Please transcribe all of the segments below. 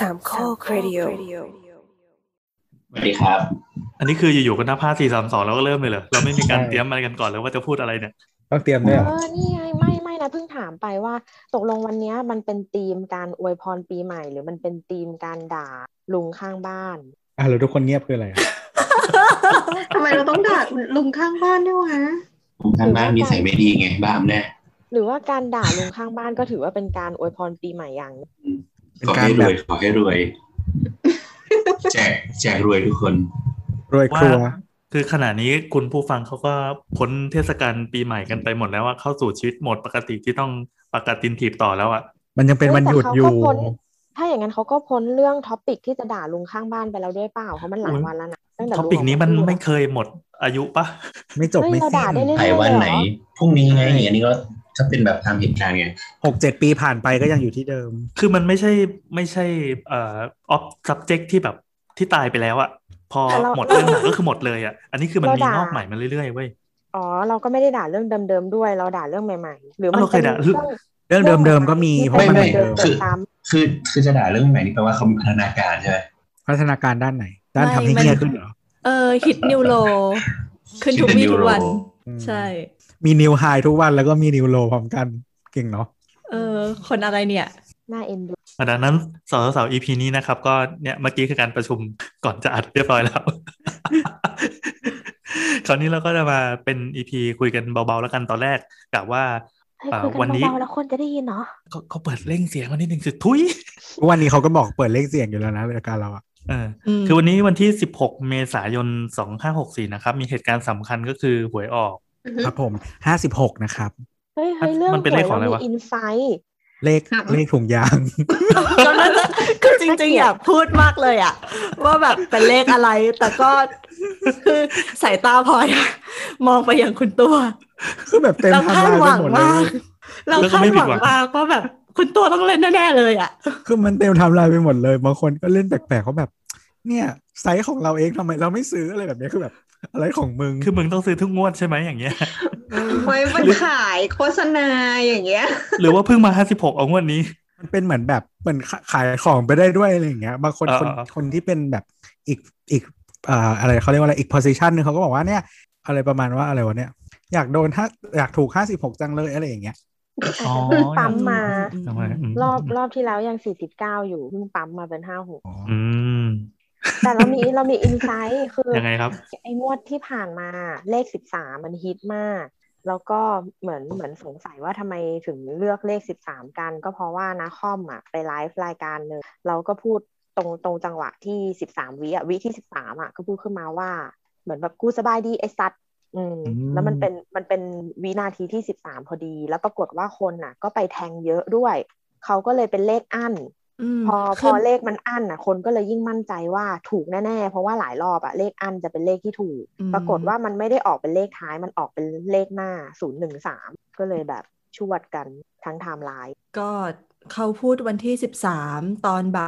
สามข้อครดิโอสวัสดีครับ อันนี้คืออยู่ๆก็นับห้าสี่สามสองแล้วก็เริ่มเลยเหรอเราไม่มีการใช่เตรียมอะไรกันก่อนเลยว่าจะพูดอะไรเนี่ยต้องเตรียมด้วยเหรอเออนี่ไงไม่ไม่นะเพิ่งถามไปว่า ตกลงวันเนี้ยมันเป็นธีมการอวยพรปีใหม่ หรือมันเป็นธีมการด่าลุงข้างบ้านอะแล้วทุกคนเงียบคืออะไรอะทำไมเราต้องด่าลุงข้างบ้านด้วยวะผมทางบ้านมีใส่ไม่ดีไงบ้ามแน่หรือว่าการด่าลุงข้างบ้านก็ถือว่าเป็นการอวยพรปีใหม่อย่างหนึ่งเป็น ขอการให้รแบวบยขอให้รวย แจกแจกรวยทุกคน รวยครัวว่าคือขณะนี้คุณผู้ฟังเขาก็พ้นเทศกาลปีใหม่กันไปหมดแล้วว่าเข้าสู่ชีวิตโหมดปกติที่ต้องประกาศตินถีบต่อแล้วอะมันยังเป็นวันหยุดแต่อเขายู่ก็พ้นถ้าอย่างนั้นเขาก็พ้นเรื่องท็อปิกที่จะด่าลุงข้างบ้านไปแล้วด้วยเปล่าเพราะมันหลายวันแล้วนะตั้งแต่ท็อลุงปิกนี้มันออกาพูดอะไม่เคยหมดอายุปะไม่จบเฮ้ยไม่เราสิ้ด่านได้เรื่อยๆถ่ายวันไหนเลยเรอพรุ่งนี้ไงใช่อันนี้ก็ ถ้าเป็นแบบตามเหตุการณ์ไงหกเจ็ดปีผ่านไปก็ยังอยู่ที่เดิม คือมันไม่ใช่ไม่ใช่เอ่อ off subject ที่แบบที่ตายไปแล้วอะพอแต่เราหมดเรื่องหนังก็คือหมดเลยอะอันนี้คือมันเรามีด่างอกใหม่มาเรื่อยๆเว้ยอ๋อเราก็ไม่ได้ด่าเรื่องเดิมๆด้วย เราด่าเรื่องใหม่ๆ หรือมันเราเคยด่าป็นเรื่องเรื่องเดิมๆก็มีเพราะไม่มันไม่เหมือนเดิมคือซ้คือคือจะด่าเรื่องใหม่นี่แปลว่าเขามีพัฒนาการใช่ไหมพัฒนาการด้านไหน ด้านไม่ทำให้มันเงียขึ้นเหรอเออฮิตนิวโลขึ้นทุกวี่ทุกวันอืมใช่ มีนิวไฮทุกวันแล้วก็มีนิวโลพร้อมกันเก่งเนาะเออ คนอะไรเนี่ยหน้าเอ็นดูดังนั้นสาวสาว EP นี้นะครับ ก็เนี่ยเมื่อกี้คือการประชุมก่อนจะอัดเรียบร้อยแล้ว คราวนี้เราก็จะมาเป็น EP คุยกันเบาๆแล้วกันตอนแรกกะว่าเฮ้ยอ่าคุยกัวันนนี้เบาๆแล้วคนจะได้ยินเนาะเขาเขาเปิดเร่งเสียงกันนิดนึงสิทุยทุกวันนี้เขาก็บอกเปิดเลขเสียงอยู่แล้วนะรายการเราอะเอออืมคือวันนี้วันที่ 16 เมษายน 2564 นะครับ มีเหตุการณ์สำคัญก็คือหวยออก ครับผมห้าสิบหกนะครับ เฮ้ยเฮ้ยเรื่องมันเป็นเลขของอะไรหวยวะมีอินไซต์เลขเลขถุงยางก็น่าจะคือจริงๆอยากพูดมากเลยอะว่าแบบเป็นเลขอะไร แต่ก็คือสายตาพลอยอะมองไปอย่างคุณตัวคือแบบเต็มเราไทำคาดลายหไปวังหมดเลมากยเราแล้วก็คาดไม่หผิดวังหวังมากว่าแบบคุณตัวต้องเล่นแน่ๆเลยอะคือมันเต็มไทำลายไปหมดเลย บางคนก็เล่นแปลกๆเขาแบบ เนี่ยไซส์ของเราเองทำไมเราไม่ซื้ออะไรแบบนี้คือแบบ อะไรของมึง คือมึงต้องซื้อทุกงวดใช่ไหมอย่างเงี้ยไม่มันขายโฆษณาอย่างเงี้ย หรือว่าเพิ่งมา56เอางวดนี้ มันเป็นเหมือนแบบเหมือนขายของไปได้ด้วยอะไรอย่างเงี้ย บางคนอ่าคนอ่าคนที่เป็นแบบอีกอีกอ่าอะไรเขาเรียกว่าอะไรอีก position หนึ่งเขาก็บอกว่าเนี่ย อะไรประมาณว่าอะไรวะเนี่ย อยากโดนถ้าอยากถูกห้าสิบหกจังเลยอะไรอย่างเงี้ยอาจจะเพิ่งปั๊มมาทำไมอืมรอบรอบที่แล้วยังสี่สิบเก้าอยู่เพิ่งปั๊มมาเป็นห้าหกอืม แต่เรามีเรามีอินไซต์คือยังไงครับ ไอ้งวดที่ผ่านมาเลขสิบสามมันฮิตมาก แล้วก็เหมือนเหมือนสงสัยว่าทำไมถึงเลือกเลขสิบสามกัน ก็เพราะว่านาคอมอะไปไลฟ์รายการหนึ่งเราก็พูดตรงตรงจังหวะที่สิบสามวิอะวิที่สิบสามอะก็พูดขึ้นมาว่า เหมือนแบบกูสบายดีไอ้สัตว์อืมอืมแล้วมันเป็นมันเป็นวินาทีที่สิบสามพอดี แล้วปรากฏว่าคนอะ ก็ไปแทงเยอะด้วย เขาก็เลยเป็นเลขอั้นม พอพคือเลขมันอั้นอะ คนก็เลยยิ่งมั่นใจว่าถูกแน่ๆ เพราะว่าหลายรอบอะเลขอั้นจะเป็นเลขที่ถูกอืมปรากฏว่ามันไม่ได้ออกเป็นเลขท้ายมันออกเป็นเลขหน้าศูนย์หนึ่งสามก็เลยแบบชวดกันทั้งไทม์ไลน์ก็เขาพูดวันที่สิบสามตอนบ่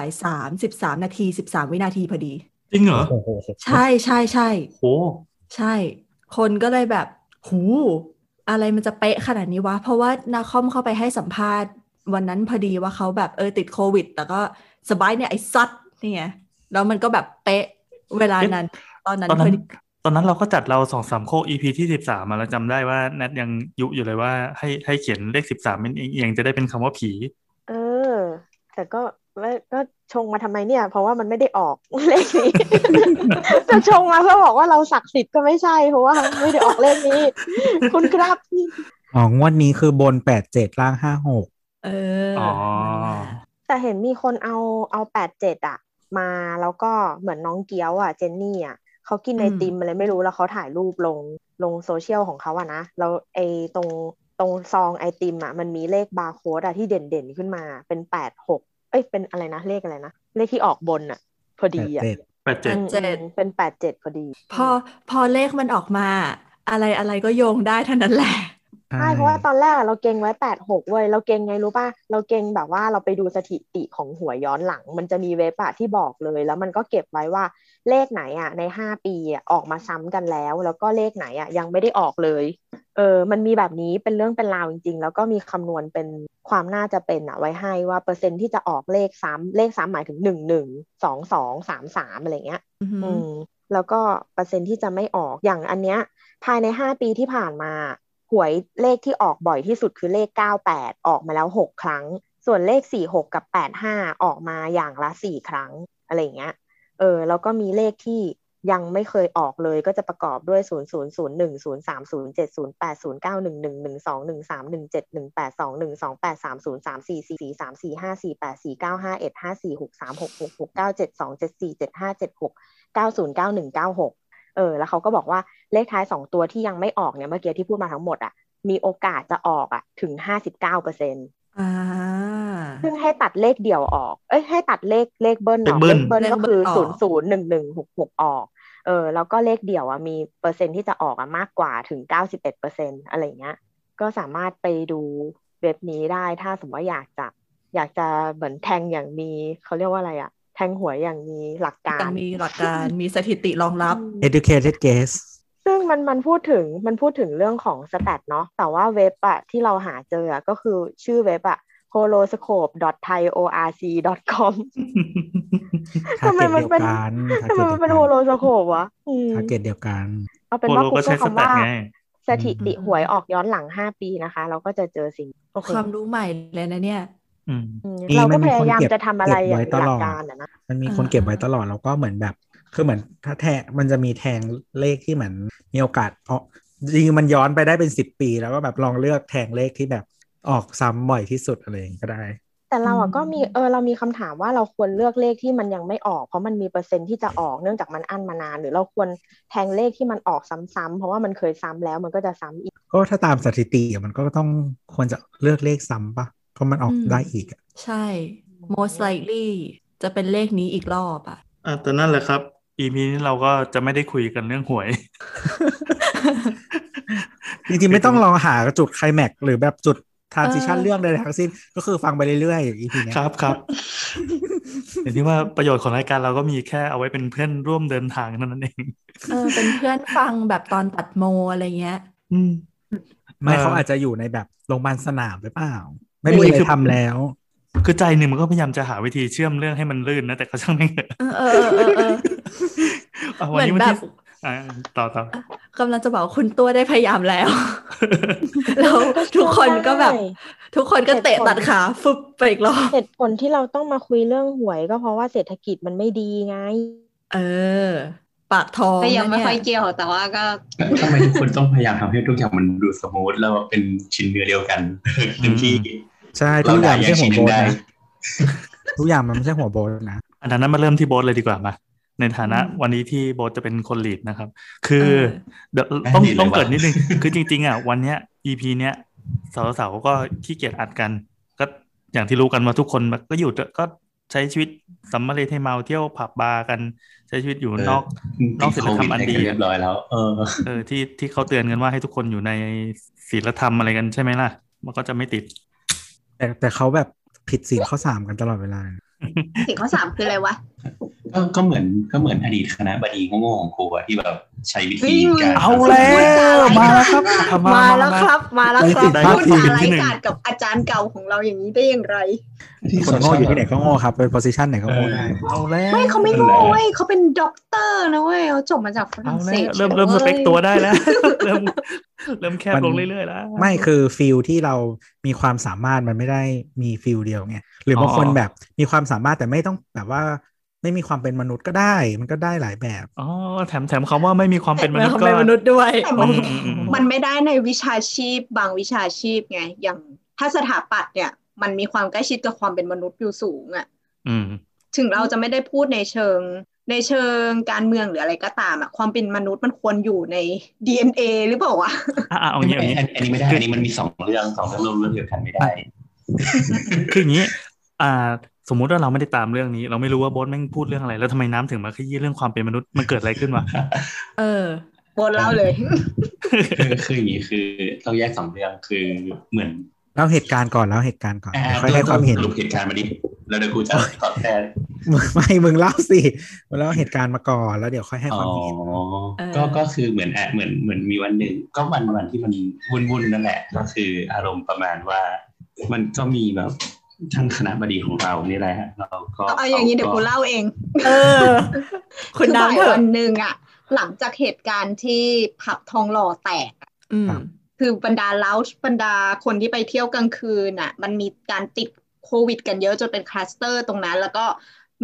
ายสามสิบสามนาทีสิบสามวินาทีพอดี จริงเหรอโอ้โหใช่ใช่ใช่โอ้ใช่ คนก็เลยแบบ หู อะไรมันจะเป๊ะขนาดนี้วะ เพราะว่านาคอมเข้าไปให้สัมภาษณ์ วันนั้นพอดีว่าเขาแบบเออติดโควิด แต่ก็สบายเนี่ยไอ้ซัดนี่ไงแล้วมันก็แบบเป๊ะเวลานั้น ตอนนั้นตอนพนั้อนดีตอนนั้นเราก็จัดเราสองสามโคก EP ที่สิบสามมาเราจำได้ว่าแนทยังยุอยู่เลยว่าให้ให้เขียนเลขสิบสามเป็นเอียงๆจะได้เป็นคำว่าผี เออ แต่ก็ไม่ก็ชงมาทำไมเนี่ย เพราะว่ามันไม่ได้ออกเลขนี้จะชงมาเพื่อบอกว่าเราศักดิ์สิทธิ์ก็ไม่ใช่เพราะว่าไม่ได้ออกเลขนี้ คุณครับอ๋องวดนี้คือบนแปดเจ็ดล่างห้าหก เอออ๋อแต่เห็นมีคนเอาเอาแปดเจ็ดอะมาแล้วก็เหมือนน้องเกียวอะเจนนี่อะเขากินไอติมอะไรไม่รู้แล้วเขาถ่ายรูปลงลงโซเชียลของเขาอะนะแล้วไอตรงตรงซองไอติมอะมันมีเลขบาร์โค้ดอะที่เด่นเด่นๆขึ้นมาเป็นแปดหกเอ้ยเป็นอะไรนะเลขอะไรนะเลขที่ออกบนอะพอแปดีดอะเจ็ดแปดเจ็ดอืมอืมเป็นแปดเจ็ดพอดี พอพอเลขมันออกมา อะไรอะไรก็โยงได้เท่านั้นแหละ ใช่เพราะว่าตอนแรกอะเราเก่งไว้แปดหกเว้ยเราเก่งไงรู้ป่ะเราเก่งแบบว่าเราไปดูสถิติของหัวยย้อนหลัง มันจะมีเว็บอะที่บอกเลย แล้วมันก็เก็บไว้ว่าเลขไหนอะในห้าปีอะออกมาซ้ำกันแล้ว แล้วก็เลขไหนอะยังไม่ได้ออกเลยเออมันมีแบบนี้เป็นเรื่องเป็นราวจริง ๆ แล้วก็มีคำนวณเป็นความน่าจะเป็นอะไว้ให้ว่าเปอร์เซ็นต์ที่จะออกเลขซ้ำเลขซ้ำหมายถึงหนึ่งหนึ่งสองสองสามสามอะไรเงี้ยอือหืออืมแล้วก็เปอร์เซ็นต์ที่จะไม่ออกอย่างอันเนี้ยภายในห้าปีที่ผ่านมา หวยเลขที่ออกบ่อยที่สุดคือเลขเก้าแปดออกมาแล้วหกครั้ง ส่วนเลขสี่หกกับแปดห้าออกมาอย่างละสี่ครั้งอะไรเงี้ย เออแล้วก็มีเลขที่ยังไม่เคยออกเลยก็จะประกอบด้วย 0 0 0 1 0 3 0 7 0 8 0 9 1 1 1 2 1 3 1 7 1 8 2 1 2 8 3 0 3 4 4 4 3 4 5 4 8 4 9 5 1 5 4 6 3 6 6 6 9 7 2 7 4 7 5 7 6 9 0 9 1 9 6 เออ แล้วเขาก็บอกว่าเลขท้ายสองตัวที่ยังไม่ออกเนี่ยเมื่อกี้ที่พูดมาทั้งหมดอะมีโอกาสจะออกอะถึง59เปอร์เซ็นต์อ่าซึ่งให้ตัดเลขเดี่ยวออก เอ้ยให้ตัดเลขเลขเบิ้ลออกเลขเบิ้ลเลขเบิ้ลก็คือเลขเบิ้ศูลนอย์อกศูนย์หนึ่งหนึ่งหกหกออกเออแล้วก็เลขเดี่ยวอะมีเปอร์เซ็นต์ที่จะออกอะมากกว่าถึงเก้าสิบเอ็ดเปอร์เซ็นต์อะไรเงี้ย ก็สามารถไปดูเว็บนี้ได้ถ้าสมมติว่าอยากจะ อยากจะเหมือนแทงอย่างมีเขาเรียกว่าอะไรอะ แทงหวยอย่างมีหลักการแต่มีหลักการมีสถิติรองรับ educated guess ซึ่งมันมันพูดถึงมันพูดถึงเรื่องของสแตทเนาะแต่ว่าเว็บอะที่เราหาเจออะก็คือชื่อเว็บอะ horoscope.thaiorc.com ทาทำไมเก็ตมันเดียวเป็นกันทำไมมันเป็นโฮโลสโคปวะอืมทาเก็ตเดียวกัน เอาเป็นโปว่าโลกูก็ใช้พูดสแตคำทว่าไงสถิติอืมหวยออกย้อนหลังห้าปีนะคะ เราก็จะเจอสิ่งโอเคความรู้ใหม่เลยนะเนี่ยอืมอืมมี เราก็มันพมีคนยายามเก็บจะทำอะไรเก็บอไว้ย่างตหลลัอกดการอะนะมันมีอ่าคนเก็บไว้ตลอดแล้วก็เหมือนแบบ คือเหมือนถ้าแทงมันจะมีแทงเลขที่เหมือนมีโอกาสออกจริงๆมันย้อนไปได้เป็นสิบปีแล้วก็แบบลองเลือกแทงเลขที่แบบออกซ้ำบ่อยที่สุดอะไรอย่างงี้ก็ได้ แต่เราอือะมก็มีเออเรามีคำถามว่าเราควรเลือกเลขที่มันยังไม่ออก เพราะมันมีเปอร์เซ็นต์ที่จะออกเนื่องจากมันอั้นมานาน หรือเราควรแทงเลขที่มันออกซ้ำๆเพราะว่ามันเคยซ้ำแล้วมันก็จะซ้ำอีก ก็ถ้าตามสถิติอะมันก็ต้องควรจะเลือกเลขซ้ำปะ เพราะมันออกอืมได้อีกอะใช่ most likely จะเป็นเลขนี้อีกรอบอะอะแต่นั่นแหละครับ EP นี้เราก็จะไม่ได้คุยกันเรื่องหวย จริงๆ ไม่ต้องรอหาจุดไคลแม็กซ์หรือแบบจุดทรานซิชันเออเรื่องใดๆทั้งสิ้นก็คือฟังไปเรื่อยๆ EP เนี้ยครับครับอย่างที่ว่าประโยชน์ของรายการเราก็มีแค่เอาไว้เป็นเพื่อนร่วมเดินทางเท่านั้นเองเออเป็นเพื่อนฟังแบบตอนตัดโมอะไรเงี้ย อืมไม่เออเขาอาจจะอยู่ในแบบโรงพยาบาลสนามหรือเปล่า ไม่มีอะไรทำแล้ว คือใจหนึ่งมันก็พยายามจะหาวิธีเชื่อมเรื่องให้มันลื่นนะ แต่ก็ช่างไม่งเถอะเออเออเออเออเอาเหวันมือนนี้วันแบบที่อ่าต่อต่อกำลังจะบอกว่าคุณตัวได้พยายามแล้ว แล้วทุกคนก็แบบ ทุกคนก็เตะตัดขาฟึบไปอีกรอบเหตุผลที่เราต้องมาคุยเรื่องหวยก็เพราะว่าเศรษฐกิจมันไม่ดีไง เออ ปากทองก็ยังนะไม่เนี่ค่อยเกี่ยวแต่ว่าก็ทำไมทุกคนต้องพยายามทำให้ทุกอย่างมันดูสมูทแล้วเป็นชิ้นเนื้อเดียวกันเต็มที่ ใช่เราทุกอได้ย่างไม่อย่างใช่หัชิ้วนหโบนึ่งนได้นะทุกอย่างมันไม่ใช่หัวโบนนะอันนั้นมาเริ่มที่โบ๊ทเลยดีกว่ามาในฐานะอืมวันนี้ที่โบ๊ทจะเป็นคน lead นะครับ คือเออเดี๋ยวต้องไม่ลีดเลยต้องเกริ่นวะนิดนึงคือจริง ๆ อะ วันเนี้ย EP เนี้ยสาวๆก็ขี้เกียจอัดกัน ก็อย่างที่รู้กันว่าทุกคนก็อยู่ก็ใช้ชีวิตสำมะเลเทเมาเที่ยวผับบาร์กันใช้ชีวิตอยู่นอกนอกศีลธรรมอันดีติดโควิให้เรียบร้อยแล้วเออเออที่ที่เขาเตือนกันว่าให้ทุกคนอยู่ในศีลธรรมอะไรกันใช่ไหมล่ะ มันก็จะไม่ติด แต่แต่เขาแบบผิดศีลข้อสามกันตลอดเวลาสิ่งข้อสามคืออะไรวะ ก็ก็เหมือนก็เหมือนอดีตคณะบดีโง่ๆของครูอะที่แบบใช้วิเฮ้ธียการเอาแล้วมาแล้วครับมาแล้วครับ มาแล้วครับได้พูดที่จาหนึ่งไร้ที่หนึ่งกาดกับอาจารย์เก่าของเราอย่างนี้ได้อย่างไร ที่คนโง่อยู่ที่ไหนก็โง่ครับ เป็นโพสิชันไหนก็โง่ได้เอาแล้วไม่เขาไม่โง่เว้ยเขาเป็นด็อกเตอร์นะเว้ยเขาจบมาจากฝเอารั่งเศแล้วสเริ่มเริ่มสเปคว้ยตัวได้แล้วเริ่มเริ่มแคบมันลงเรื่อยๆแล้วไม่คือฟิลที่เรามีความสามารถมันไม่ได้มีฟิลเดียวไงหรือบางคนอ๋อแบบมีความสามารถแต่ไม่ต้องแบบว่า ไม่มีความเป็นมนุษย์ก็ได้ มันก็ได้หลายแบบอ๋อแถมแถมคำว่าไม่มีความเป็นมนุษย์เขาก็เป็นมนุษย์ด้วยแต่มันอืมอืมอืมมันไม่ได้ในวิชาชีพ บางวิชาชีพไง อย่างถ้าสถาปัตย์เนี่ย มันมีความใกล้ชิดกับความเป็นมนุษย์อยู่สูงอะ่ะอืมถึงเราจะไม่ได้พูดในเชิง ในเชิงการเมืองหรืออะไรก็ตามอะความเป็นมนุษย์มันควรอยู่ใน DNA หรือเปล่าวะอะอะเอางี้อัเอานงี้อันนี้ไม่ได้อันนี้มันมีสองเรื่องสองเรื่องรวมเรื่องเดียวกันไม่ได้ คืออย่างนี้อ่า สมมุติว่าเราไม่ได้ตามเรื่องนี้ เราไม่รู้ว่าโบอสแม่งพูดเรื่องอะไร แล้วทำไมน้ำถึงมาขยี้เรื่องความเป็นมนุษย์มันเกิดอะไรขึ้นวะเออบนเล่าเลยคือคืออย่างนี้คือต้องแยกสองเรื่องคือเหมือนเล่าเหตุการณ์ก่อนเล่าเหตุการณ์ก่อนอ่าเดี๋ยวค่อยให้ความเห็นสรุปเหตุการณ์มาดิแล้วเดี๋ยวกูจะตอบแทนมึงไม่มึงเล่าสิมึงเล่าเหตุการณ์มาก่อนแล้วเดี๋ยวค่อยให้อ๋คอวามเห็นเออก็ก็คือเหมือนแอะเหมือนเหมือนมีวันหนึ่งก็วันวันที่มันวุ่นวุ่นๆนั่นแหละ ก็คืออารมณ์ประมาณว่า มันก็มีแบบ ท่านคณะบดีของเรานี่แหละเราก็เอาอย่างนี้เดี๋ยวกูเล่าเอง เออคุณคือบ่ายน้ำเถอะวันหนึ่งอะหลังจากเหตุการณ์ที่ผับทองหล่อแตกอะอืมคือบรรดาเลาชบรรดาคนที่ไปเที่ยวกลางคืนน่ะ มันมีการติดโควิด กันเยอะจนเป็นคลัสเตอร์ตรงนั้น แล้วก็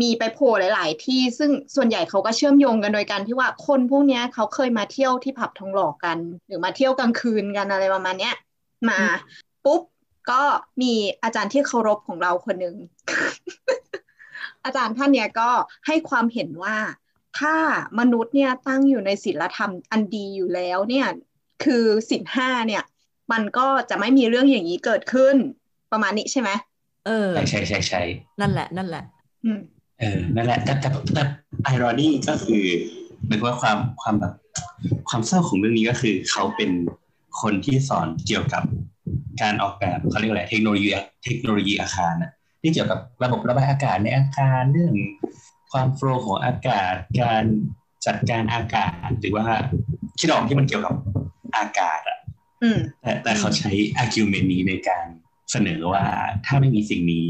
มีไปโผล่หลาย ๆ ที่ซึ่งส่วนใหญ่เขาก็เชื่อมโยงกันโดยการที่ว่าคนพวกเนี้ยเขาเคยมาเที่ยวที่ผับทองหล่อกัน หรือมาเที่ยวกลางคืนกันอะไรประมาณเนี้ย มาปุ๊บ ก็มีอาจารย์ที่เคารพของเราคนหนึ่งอาจารย์ท่านเนี้ยก็ให้ความเห็นว่าถ้ามนุษย์เนี่ยตั้งอยู่ในศีลธรรมอันดีอยู่แล้วเนี่ยคือศีลห้าเนี่ย มันก็จะไม่มีเรื่องอย่างนี้เกิดขึ้นประมาณนี้ใช่ไหมเออใช่ใช่ใช่ใช่นั่นแหละ นั่นแหละ อืมเออนั่นแหละแต่แต่แต่ไอรอนี่ก็คือหมายถึงว่าความความแบบความเศร้าของเรื่องนี้ก็คือ เขาเป็นคนที่สอนเกี่ยวกับ การออกแบบเขาเรียกอะไรเทคโนโลยีเทคโนโลยีอาคารนะที่เกี่ยวกับระบบระบายอากาศในอาคารเรื่องความโฟลว์ของอากาศ การจัดการอากาศหรือว่าคิดออกที่มันเกี่ยวกับอากาศอะอืมแต่แต่เขาใช้ argument นี้ในการเสนอว่าถ้าไม่มีสิ่งนี้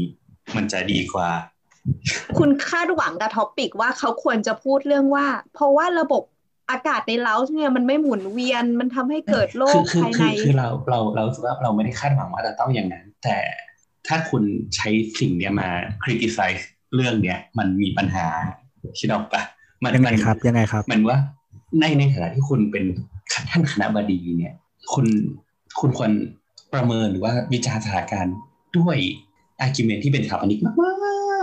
มันจะดีกว่า คุณคาดหวังกับท็อปิกว่าเขาควรจะพูดเรื่องว่า เพราะว่าระบบ อากาศในเล้าเนี่ยมันไม่หมุนเวียนมันทำให้เกิดโรคืคคือภายคืในอคือเราเราเรารู้สึกว่าเราไม่ได้คาดหวังว่าจะต้องอย่างนั้น แต่ถ้าคุณใช้สิ่งเนี้ยมา criticize เรื่องเนี้ยมันมีปัญหาคิดออกปะมันยังไงมันครับยังไงครับมันว่าในในฐานะที่คุณเป็นท่านคณะบดีเนี่ย คุณคุณควรประเมินหรือว่าวิจารณ์สถานการณ์ด้วย argument ที่เป็นสถาปนิกมา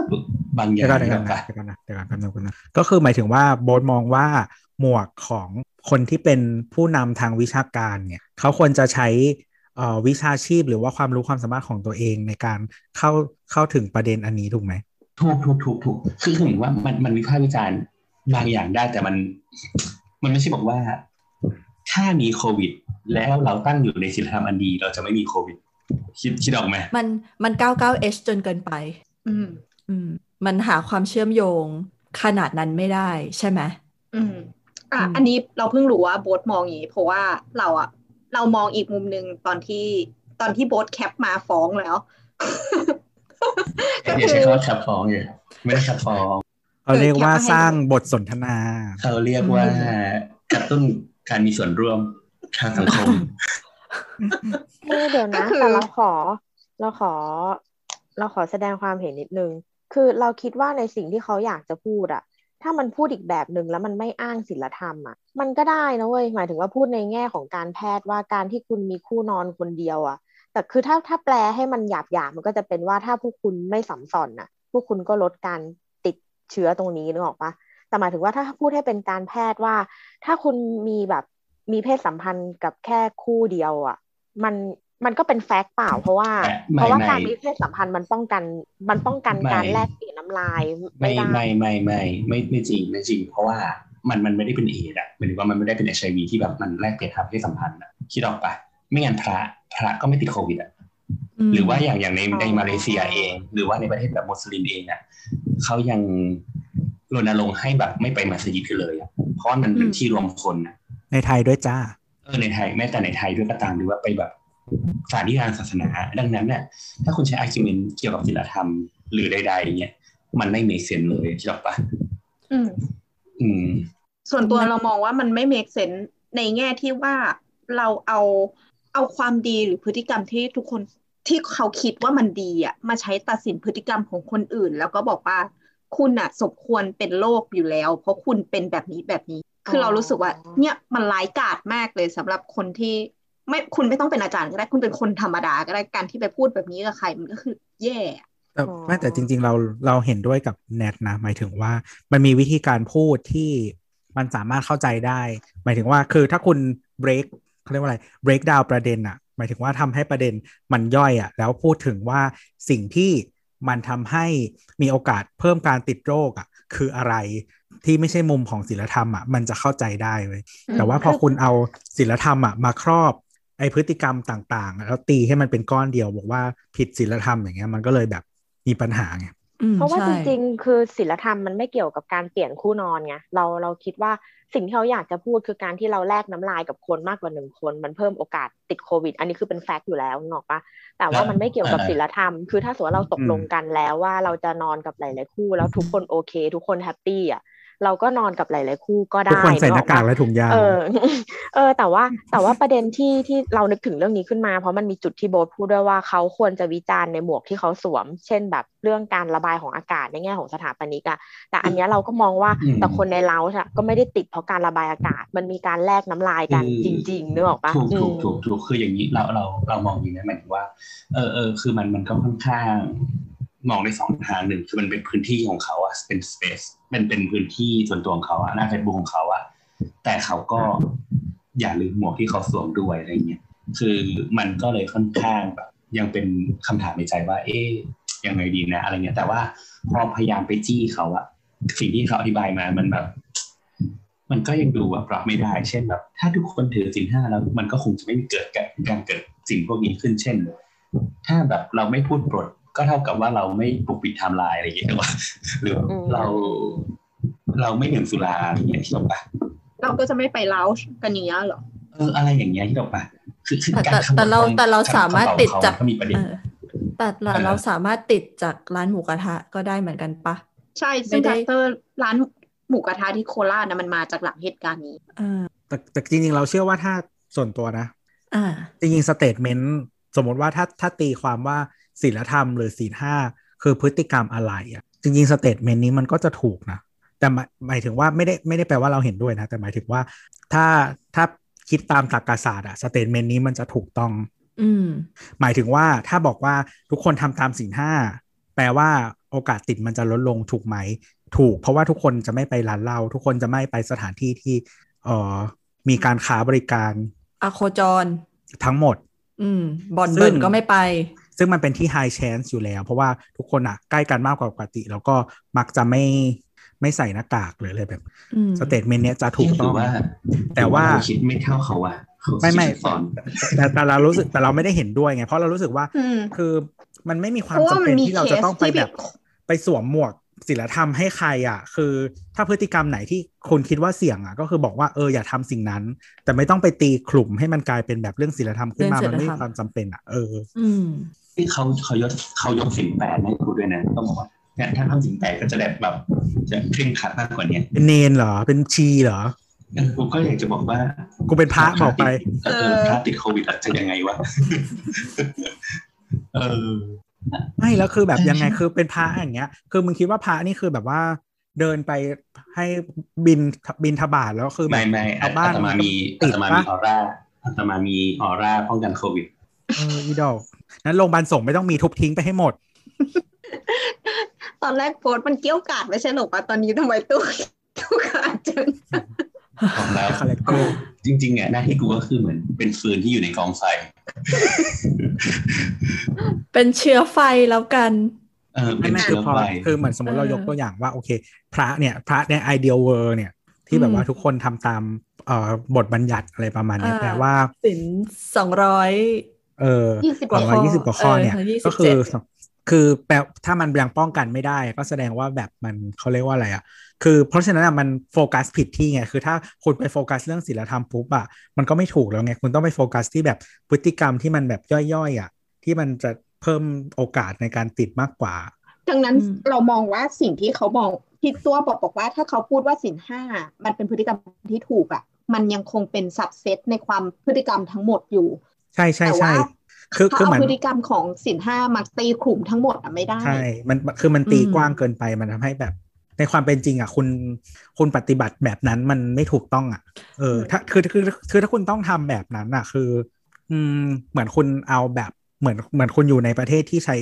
กๆบางอเดี๋ย่ายงวก่อนเดี๋ยวก่อนนึกออกปะนะเดี๋ยวก่อนนะเดี๋ยวก่อนแป๊บนึงแป๊บนึงก็คือหมายถึงว่าโบทมองว่า หมวกของคนที่เป็นผู้นำทางวิชาการเนี่ยเขาควรจะใช้เอ่อวิชาชีพหรือว่าความรู้ความสามารถของตัวเองในการเข้าเข้าถึงประเด็นอันนี้ถูกไหมถูกถูกถูกถูกคือคือเหมือนว่ามันมันวิพากษ์วิจารณ์บางอย่างได้แต่มัน มันไม่ใช่บอกว่า ถ้ามีโควิด แล้วเราตั้งอยู่ในศีลธรรมอันดี เราจะไม่มีโควิด คิดคิดออกไหมมันมัน 99h จนเกินไป อืมอืมมันหาความเชื่อมโยงขนาดนั้นไม่ได้ใช่ไหมอืม อะอืมอันนี้เราเพิ่งรู้ว่าโบ๊ทมองอย่างนี้เพราะว่าเราอะเรามองอีกมุมหนึ่งตอนที่ตอนที่โบ๊ทแคปมาฟ้องแล้วก็อย่าคืใช้อคำว่าขับฟ้องอยู่ไม่ได้ขับฟ้องเขาเรียกว่าแคปมาให้สร้างบทสนทนา เขาเรียกว่ากระตุ้นการมีส่วนร่วมทางสังคมเออเดี๋ยวก็นะคือแต่เราขอ เราขอ เราขอแสดงความเห็นนิดนึง คือเราคิดว่าในสิ่งที่เขาอยากจะพูดอะ ถ้ามันพูดอีกแบบหนึ่งแล้วมันไม่อ้างศีลธรรมอะ มันก็ได้นะเว้ยหมายถึงว่าพูดในแง่ของการแพทย์ว่าการที่คุณมีคู่นอนคนเดียวอะ แต่คือถ้าถ้าแปลให้มันหยาบหยาบมันก็จะเป็นว่าถ้าพวกคุณไม่สัมสอนน่ะ พวกคุณก็ลดการติดเชื้อตรงนี้นึกออกปะแต่หมายถึงว่าถ้าพูดให้เป็นการแพทย์ว่า ถ้าคุณมีแบบมีเพศสัมพันธ์กับแค่คู่เดียวอะ มัน มันก็เป็นแฟกต์เปล่าเพราะว่าไม่เพราะว่าไม่การมีเพศสัมพันธ์มันป้องกัน มันป้องกันไม่การแลกเปลี่ยนน้ำลายไม่ไม่ได้ไม่ไม่ไม่ไม่ไม่จริงไม่จริง เพราะว่ามันมันไม่ได้เป็นเอดอะหมายถึงว่ามันไม่ได้เป็นเอชไอวีที่แบบมันแลกเปลี่ยนทางเพศสัมพันธ์อะคิดออกปะไม่งั้นพระพระก็ไม่ติดโควิดอะมหรือว่าอย่างอย่างในอ๋อในมาเลเซียเอง หรือว่าในประเทศแบบมุสลิมเองอะเขายังรณรงค์ให้แบบไม่ไปมัสยิดกันเลยอะเพราะว่ามันเป็นที่รวมคนอะในไทยด้วยจ้าเออในไทยแม้แต่ในไทยด้วยก็ตามหรือว่าไปแบบ สถานที่ทางศาสนา ดังนั้นเนี่ยถ้าคุณใช้ argument เกี่ยวกับศีลธรรมหรือใดๆเนี่ยมันไม่ make sense เลยคิดออกปะอืม อืม ส่วนตัวเรามองว่ามันไม่ make sense ในแง่ที่ว่าเราเอาเอาความดีหรือพฤติกรรมที่ทุกคนที่เขาคิดว่ามันดีอะมาใช้ตัดสินพฤติกรรมของคนอื่น แล้วก็บอกว่าคุณอะสมควรเป็นโรคอยู่แล้ว เพราะคุณเป็นแบบนี้แบบนี้ คือเรารู้สึกว่า เนี่ยมันร้ายกาจมากเลยสำหรับคนที่ ไม่คุณไม่ต้องเป็นอาจารย์ก็ได้คุณเป็นคนธรรมดาก็ได้การที่ไปพูดแบบนี้กับใครมันก็คือแย่แต่อ๋อไม่แต่จริง ๆ เราเราเห็นด้วยกับแนทนะ หมายถึงว่ามันมีวิธีการพูดที่มันสามารถเข้าใจได้ หมายถึงว่าคือถ้าคุณ break เขาเรียกว่าอะไร break down ประเด็นอะหมายถึงว่าทำให้ประเด็นมันย่อยอะแล้วพูดถึงว่าสิ่งที่มันทำให้มีโอกาสเพิ่มการติดโรคอะคืออะไรที่ไม่ใช่มุมของศิลธรรมอะมันจะเข้าใจได้เว้ยแต่ว่าพอคุณเอาศิลธรรมอะมาครอบ ไอพฤติกรรมต่างๆ แล้วตีให้มันเป็นก้อนเดียว บอกว่าผิดศีลธรรมอย่างเงี้ยมันก็เลยแบบมีปัญหาไงอืมเพราะว่าใช่จริงๆ คือศีลธรรมมันไม่เกี่ยวกับการเปลี่ยนคู่นอนไงเราเราคิดว่าสิ่งที่เขาอยากจะพูดคือการที่เราแลกน้ำลายกับคนมากกว่าหนึ่งคน มันเพิ่มโอกาสติดโควิด อันนี้คือเป็น fact อยู่แล้วนึกออกปะแต่ว่ามันไม่เกี่ยวกับอ่าศีลธรรม คือถ้าสมมติว่าเราตกลงกันแล้วว่าเราจะนอนกับหลายๆคู่แล้วทุกคนโอเค ทุกคน happy อะ เราก็นอนกับหลาย ๆ คู่ก็ได้ทุกคนใส่หน้ากากนึกออกปะและถุงยางเออเออ แต่ว่าแต่ว่าประเด็นที่ที่เรานึกถึงเรื่องนี้ขึ้นมาเพราะมันมีจุดที่โบ๊ทพูดด้วยว่าเขาควรจะวิจารณ์ในหมวกที่เขาสวม เช่นแบบเรื่องการระบายของอากาศในแง่ของสถาปนิกอะแต่อันเนี้ยเราก็มองว่าอืมแต่คนในเราอะก็ไม่ได้ติดเพราะการระบายอากาศ มันมีการแลกน้ำลายกันอืมจริงๆนึกออกปะถูกอืถูกมถูกถูกคืออย่างนี้เราเราเรามองอย่างนี้หมายถึงว่าเออเออคือมันมันก็ค่อนข้าง มองในสองทางหนึ่งคือมันเป็นพื้นที่ของเขาอะเป็น space เป็นเป็นพื้นที่ส่วนตัวของเขาอะหน้าเฟซบุ๊กของเขาอะแต่เขาก็อย่าลืมหมวกที่เขาสวมด้วยอะไรเงี้ยคือมันก็เลยค่อนข้างแบบยังเป็นคำถามในใจว่า เอ๊ยยังไงดีนะอะไรเงี้ย แต่ว่าพอพยายามไปจี้เขาอะสิ่งที่เขาอธิบายมามันแบบ มันก็ยังดูแบบรับไม่ได้ เช่นแบบ ถ้าทุกคนถือศีลห้าแล้ว มันก็คงจะไม่มีเกิดการการเกิดสิ่งพวกนี้ขึ้นเช่น ถ้าแบบเราไม่พูดปด ก็เท่ากับว่าเราไม่ปกปิดไทม์ไลน์อะไรอย่างเงี้ยหรือว่าหรืออืมเราเราไม่ดื่มสุราอย่างเงี้ยที่บอกปะเราก็จะไม่ไปเลาชกันอย่างเงี้ยเหรอเอออะไรอย่างเงี้ยที่บอกปะคือคือแต่การแต่ขโมยแต่เราของแต่เราสามารถติดจากก็มีประเด็นเออแต่เราเออเราสามารถติดจากร้านหมูกระทะก็ได้เหมือนกันปะใช่ซึ่งไม่ได้ดัสเตอร์ร้านหมูกระทะที่โคราชนะมันมาจากหลังเหตุการณ์นี้เออแต่แต่จริงๆเราเชื่อว่าถ้าส่วนตัวนะอ่าจริงๆ statement สมมติว่าถ้าถ้าตีความว่า ศีลธรรมหรือศีลห้าคือพฤติกรรมอะไรอะ จริงๆ statement นี้มันก็จะถูกนะ แต่หมายหมายถึงว่าไม่ได้ไม่ได้แปลว่าเราเห็นด้วยนะ แต่หมายถึงว่าถ้าถ้าคิดตามตรรกศาสตร์อะ statement นี้มันจะถูกต้อง อืมหมายถึงว่าถ้าบอกว่าทุกคนทำตามศีลห้าแปลว่าโอกาสติดมันจะลดลงถูกไหม ถูก เพราะว่าทุกคนจะไม่ไปร้านเหล้าทุกคนจะไม่ไปสถานที่ที่เอ่อมีการค้าบริการอโคจร ทั้งหมด อืมบ่อนซึ่เบิ่งนก็ไม่ไป ซึ่งมันเป็นที่ high chance อยู่แล้ว เพราะว่าทุกคนอะใกล้กันมากกว่าปกติ แล้วก็มักจะไม่ไม่ใส่หน้ากากหรืออะไรแบบอืมสเตทเมนต์เนี้ยจะถูกหต้รือองว่าแต่ว่าหรือเรคิดไม่เท่าเขาอะเขาไม่ไม่คิดสอนแต่แต่เรารู้สึกแต่เราไม่ได้เห็นด้วยไง เพราะเรารู้สึกว่าอืมคือมันไม่มีควาเพมราะว่าจำมัเป็นนมีที่เราเคจะสต้องไปที่แบบไปสวมหมวกศิลธรรมให้ใครอะ คือถ้าพฤติกรรมไหนที่คุณคิดว่าเสี่ยงอะ ก็คือบอกว่าเอออย่าทำสิ่งนั้น แต่ไม่ต้องไปตีกลุ่มให้มันกลายเป็นแบบเรื่องศิลธรรมขึ้นมาเรื่มัอนงศีลธรรมไม่มีความจำเป็นอะ เอออืม ที่เขาเขายกเขายกสินแปดให้กูด้วยนะต้องบอกว่าเนี่ยถ้าทำสินแปดก็จะแบบแบบจะเคร่งครัดมากกว่าเนี้ยเป็นเนนเหรอเป็นชีเหรอเออผมก็อยากจะบอกว่า กูเป็นพระบอกไปเออพระติดโควิดอะจะยังไงวะเออไม่แล้วคือแบบใช่ยังไงใช่คือเป็นพระอย่างเงี้ย คือมึงคิดว่าพระนี่คือแบบว่าเดินไปให้บินบินทบาทแล้วคือแบไม่บไม่ชาวบ้านอาตมามีติอาดตมาปะมีออร่าอาตมามีออร่าป้องกันโควิด เอออีดอกนั้นโรงพยาบาลส่งฆ์ไม่ต้องมีทุบทิ้งไปให้หมด ตอนแรกโพสต์มันเกี้ยวกาดไม่ใช่หรอปะตอนนี้ทำไมตู้ตู้กาดจังของแล้วคาแรคเตอร์จริงๆอะหน้าที่กูก็คือเหมือนเป็นฟืนที่อยู่ในกองไฟ เป็นเชื้อไฟแล้วกันเออเป็ไม่นไม่เชื้คืออพอไฟคือเหมือนสมมติเราเออยกตัวอย่างว่าโอเค พระเนี่ย พระในไอเดียเวอร์เนี่ย ที่แบบว่าทุกคนทำตามเอ่อบทบัญญัติอะไรประมาณเนี้ยแปลว่าสินสองร้อย เออยี่สิบกว่าสองร้อยยี่สิบกว่าข้อเนี่ยเออ27ก็คือคือแปลถ้ามันยังป้องกันไม่ได้ ก็แสดงว่าแบบมันเขาเรียกว่าอะไรอะ คือเพราะฉะนั้นอะมันโฟกัสผิดที่ไง คือถ้าคุณไปโฟกัสเรื่องศีลธรรมปุ๊บอะมันก็ไม่ถูกแล้วไง คุณต้องไปโฟกัสที่แบบพฤติกรรมที่มันแบบย่อยๆอะ ที่มันจะเพิ่มโอกาสในการติดมากกว่า ดังนั้นอืมเรามองว่าสิ่งที่เขามองที่ตัวบอกบอกว่า ถ้าเขาพูดว่าสินห้ามันเป็นพฤติกรรมที่ถูกอะ มันยังคงเป็นสับเซตในความพฤติกรรมทั้งหมดอยู่ ใช่ใช่แต่ใช่ว่าคือถ้าคือเอาเหมือนพฤติกรรมของสินห้ามาตีกลุ่มทั้งหมดอะไม่ได้ ใช่ มันคือมันตีอืมกว้างเกินไปมันทำให้แบบ ในความเป็นจริงอะคุณคุณปฏิบัติแบบนั้นมันไม่ถูกต้องอะ เออ ถ้าคือคือคือถ้าคุณต้องทำแบบนั้นอะ คือ อืมเหมือนคุณเอาแบบเหมือนเหมือนคุณอยู่ในประเทศที่ใช้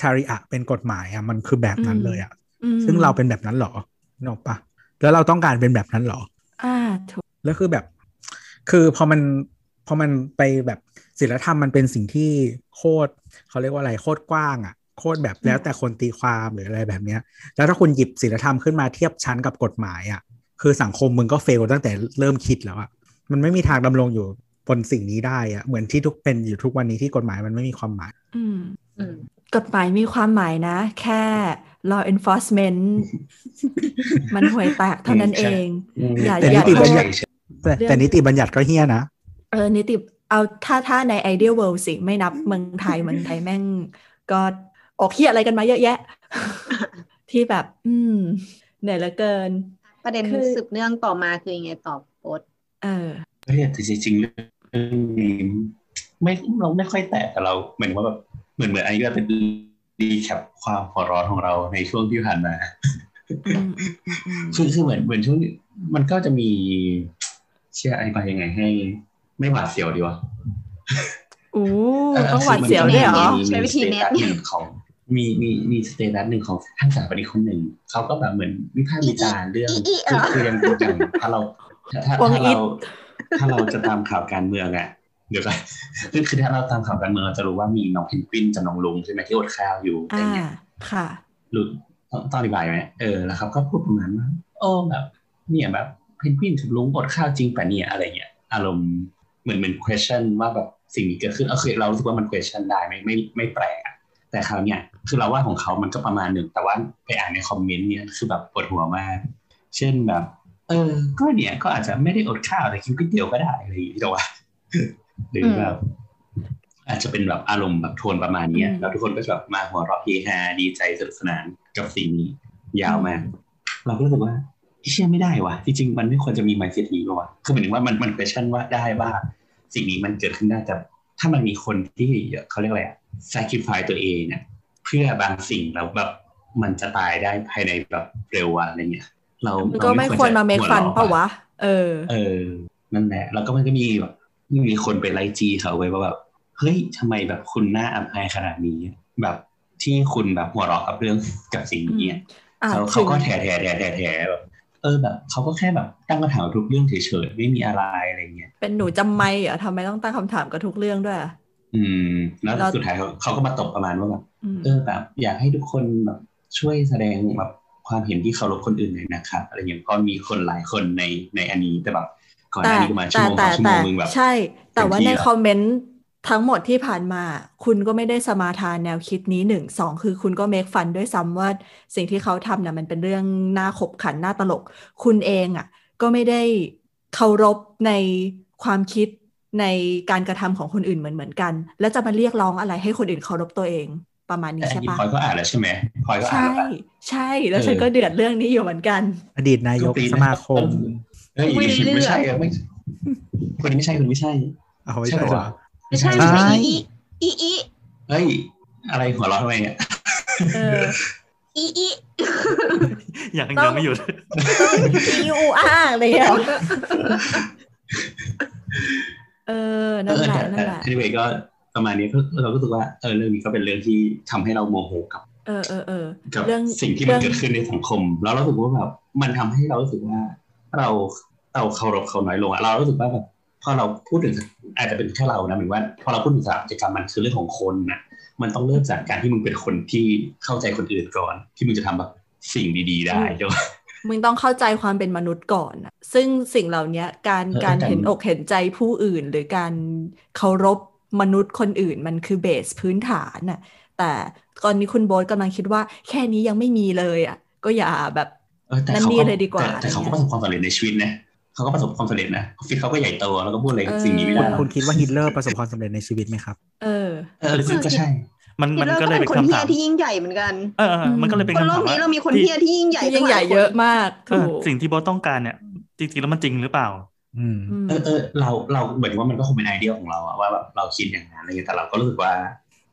ชาริอะเป็นกฎหมายอะมันคือแบบนั้นเลยอะอืมซึ่งเราเป็นแบบนั้นเหรอนึกออกปะแล้วเราต้องการเป็นแบบนั้นเหรอ อ่าถูกแล้วคือแบบ คือพอมันพอมันไปแบบ ศิลธรรมมันเป็นสิ่งที่โคตรเขาเรียกว่าอะไรโคตรกว้างอะโคตรแบบแล้วแต่คนตีความหรืออะไรแบบเนี้ย แล้วถ้าคุณหยิบศีลธรรมขึ้นมาเทียบชั้นกับกฎหมายอะ คือสังคมมึงก็เฟลตั้งแต่เริ่มคิดแล้วอะมันไม่มีทางดำรงอยู่บนสิ่งนี้ได้อะเหมือนที่ทุกเป็นอยู่ทุกวันนี้ที่กฎหมายมันไม่มีความหมายอืมอืมกฎหมายมีความหมายนะ แค่ law enforcement มันห่วยแตกเท่านั้นเอง อย่าแต่อย่านิติโทบัญษญัติแต่แต่นิติบัญญัติก็เฮี้ยนะเออนิติ เอาถ้าถ้าใน ideal world สิ ไม่นับเมืองไทยเมืองไทยแม่ง ก็ออกเฮียอะไรกันมาเยอะแยะ ที่แบบ อืมเหนื่อยเหลือเกิน ประเด็นคือสืบเนื่องต่อมาคือยังไงต่อโพสต์เออเฮ้ยแต่จริงๆเรื่องนี้ไม่เราไม่ค่อยแตะแต่เราเหมือนว่าแบบเหมือนเหมือนอันนี้ก็เป็นดีแคปความหัวร้อนของเราในช่วงที่ผ่านมาอืมอืมอืมอืมคือคือเหมือนเหมือนช่วงนี้มันก็จะมีเชื่ออธิบายยังไงให้ ไม่หวาดเสียวดีวะอู้เต้องหวาดเสียวด้วยเหรอมีมีสเตตัสหนึ่งของมีมีมีสเตตัสหนึ่งของท่านสถาปนิกคนหนึ่งเขาก็แบบเหมือนวิพากษ์วิจารณ์เรื่องอีอีคือเหรอคือยังอย่างถ้าเราถ้าถ้าวังถ้าอิเราฐถ้าเราจะตามข่าวการเมืองอะเดี๋ยวก่อนคือคือถ้าเราตามข่าวการเมืองเราจะรู้ว่ามีน้องเพนกวินกับน้องลุงใช่ไหมที่อดข้าวอยู่อะไรอ่าเงี้ยค่ะหลุดต้องต้องอธิบายไหมเออแล้วเขาก็พูดประมาณว่าโอ้แบบ เนี่ยแบบเพนกวินกับลุงอดข้าวจริงป่ะเนี่ยอะไรเงี้ยอารมณ์ เหมือนเหมือน question ว่าแบบสิ่งนี้เกิดขึ้นเออคือเรารู้สึกว่ามัน question ได้ไม่ไม่ไม่แปลกอะแต่คราวเนี้ยคือเราว่าของเขามันก็ประมาณหนึ่ง แต่ว่าไปอ่านในคอมเมนต์เนี่ยคือแบบปวดหัวมาก เช่นแบบ เออ ก็เนี่ยก็อาจจะไม่ได้อดข้าวแต่กินก๋วยเตี๋ยวก็ได้อะไรอย่างเงี้ยแต่ว่าหรือแบบอาจจะเป็นแบบอารมณ์แบบโทนประมาณเนี้ยอืมแล้วทุกคนก็จะแบบมาหัวเราะเฮฮาดีใจสนุกสนานกับสิ่งนี้ยาวมากเราก็รู้สึกว่า เชื่อไม่ได้วะจริงๆมันไม่ควรจะมี mindset นี้หรอวะคือหมายถึงว่ามันมัน question ว่าได้ว่า สิ่งนี้มันเกิดขึ้นได้แต่ถ้ามันมีคนที่เขาเรียกอะไรอะ sacrifice ตัวเองเนี่ยเพื่อบางสิ่งแล้วแบบมันจะตายได้ภายในแบบเร็ววันอะไรเงี้ย เรามันเรก็ไม่ควรมาเมคหัฟันเรปะวะ เออ เออ นั่นแหละ แล้วก็มันก็มีแบบมีคนไปไล่จีเขาไว้ว่าแบบเฮ้ยทำไมแบบคุณน่าอับอายขนาดนี้ แบบที่คุณแบบหัวเราะกับเรื่องกับสิ่งนี้อะอ่าเขาถึเขางก็แถแถแถแถแถแบบ เออแบบเขาก็แค่แบบตั้งคำถามทุกเรื่องเฉยๆไม่มีอะไรอะไรเงี้ยเป็นหนูจำไม่เหรอทำไมต้องตั้งคำถามกับทุกเรื่องด้วยอะอืมแล้วแล้วสุดท้ายเขาเขาก็มาตบประมาณว่าแบบอืมเออแบบ อยากให้ทุกคนแบบช่วยแสดงแบบความเห็นที่เคารพคนอื่นหน่อยนะครับอะไรเงี้ยก็มีคนหลายคนในในอันนี้แต่แบบก่อนหแต่น้านี้ประมาณชั่วแต่โมงสแต่องชั่วโมแต่งมึงแบบใช่ แต่ว่าเต็มที่ในแล้วคอมเมนต์ ทั้งหมดที่ผ่านมาคุณก็ไม่ได้สมาทานแนวคิดนี้หนึ่งสองคือคุณก็เมคฟันด้วยซ้ำว่าสิ่งที่เขาทำเนี่ยมันเป็นเรื่องน่าขบขันน่าตลก คุณเองอะ ก็ไม่ได้เคารพในความคิดในการกระทำของคนอื่นเหมือนเหมือนกัน แล้วจะมาเรียกร้องอะไรให้คนอื่นเคารพตัวเองประมาณนี้แต่อันใช่นี้ปะพลอยก็อ่านแล้วใช่ไหมพลอยก็อ่านใช่แล้วปะใช่แล้วเออฉันก็เดือดเรื่องนี้อยู่เหมือนกัน อดีตนายกปีสมาคมเฮ้ยไม่ได้เรื่องไม่ใช่อะไม่คนนี้ไม่ใช่คนนี้ไม่ใช่เอาไว้ใช่ใช่ปะเหรวะอ ไม่ใช่ใช่ไม่ใช่อีอีอีเฮ้ย อะไรหัวเราะทำไมเนี่ยเอออีอียังต้องยังไม่หยุดอีอูอ้างเลยอะเออนั่นแหละเออนั่แต่นแหละแต่ anyway ก็ประมาณนี้ก็เราก็รู้สึกว่าเออเรื่องนี้ก็เป็นเรื่องที่ทำให้เราโมโหกับ เออเออเออกับเรื่องสิ่งที่มันเรื่องเกิดขึ้นในสังคม แล้วเรารู้สึกว่าแบบมันทำให้เรารู้สึกว่า เราเราเคารพเขาน้อยลงอะเรารู้สึกว่าแบบ พอเราพูดถึงอาจจะเป็นแค่เรานะหมายว่า พอเราพูดถึงสถาปัตยกรรมมันคือเรื่องของคนนะมันต้องเริ่มจากการที่มึงเป็นคนที่เข้าใจคนอื่นก่อน ที่มึงจะทำแบบสิ่งดี ๆ ได้ใช่ไหมมึงต้องเข้าใจความเป็นมนุษย์ก่อนน่ะซึ่งสิ่งเหล่านี้การเออการแต่เห็นอกเห็นใจผู้อื่น หรือการเคารพมนุษย์คนอื่น มันคือเบสพื้นฐานน่ะ แต่ตอนนี้คุณโบ๊ทกำลังคิดว่า แค่นี้ยังไม่มีเลยอะ ก็อย่าแบบเออแต่นั่นเขานี่ก็เลยดีกว่า แต่แต่เขาอะไรก็เงี้ยประสบความสำเร็จในชีวิตนะ เขาก็ประสบความสำเร็จนะออฟฟิศเขาก็ใหญ่โตแล้วก็พูดอะไรกับเออสิ่งนี้ไม่คุณได้คุณคิดว่าฮิตเลอร์ประสบความสำเร็จในชีวิตไหมครับ เออ เออซึ่งก็ใช่ มันฮิมัตนเลอร์ก็ก็เลยเป็เป็นนคนคำเฮีถายมที่ยิ่งใหญ่เหมือนกัน เออเออมันก็เลยเป็นบนคำโลถากมนี้ว่าเรามีคนเฮียที่ยิ่งใหญ่ที่ยิ่งใหญ่ตั้ลาเยอะคนมากเอถูอกสิ่งที่โบทต้องการเนี่ย จริงๆแล้วมันจริงหรือเปล่าอืมอืมเออเออเราเราเหมือนว่ามันก็คงเป็นไอเดียของเราอะว่าแบบเราคิดอย่างนั้นอะไรเงี้ยแต่เราก็รู้สึกว่า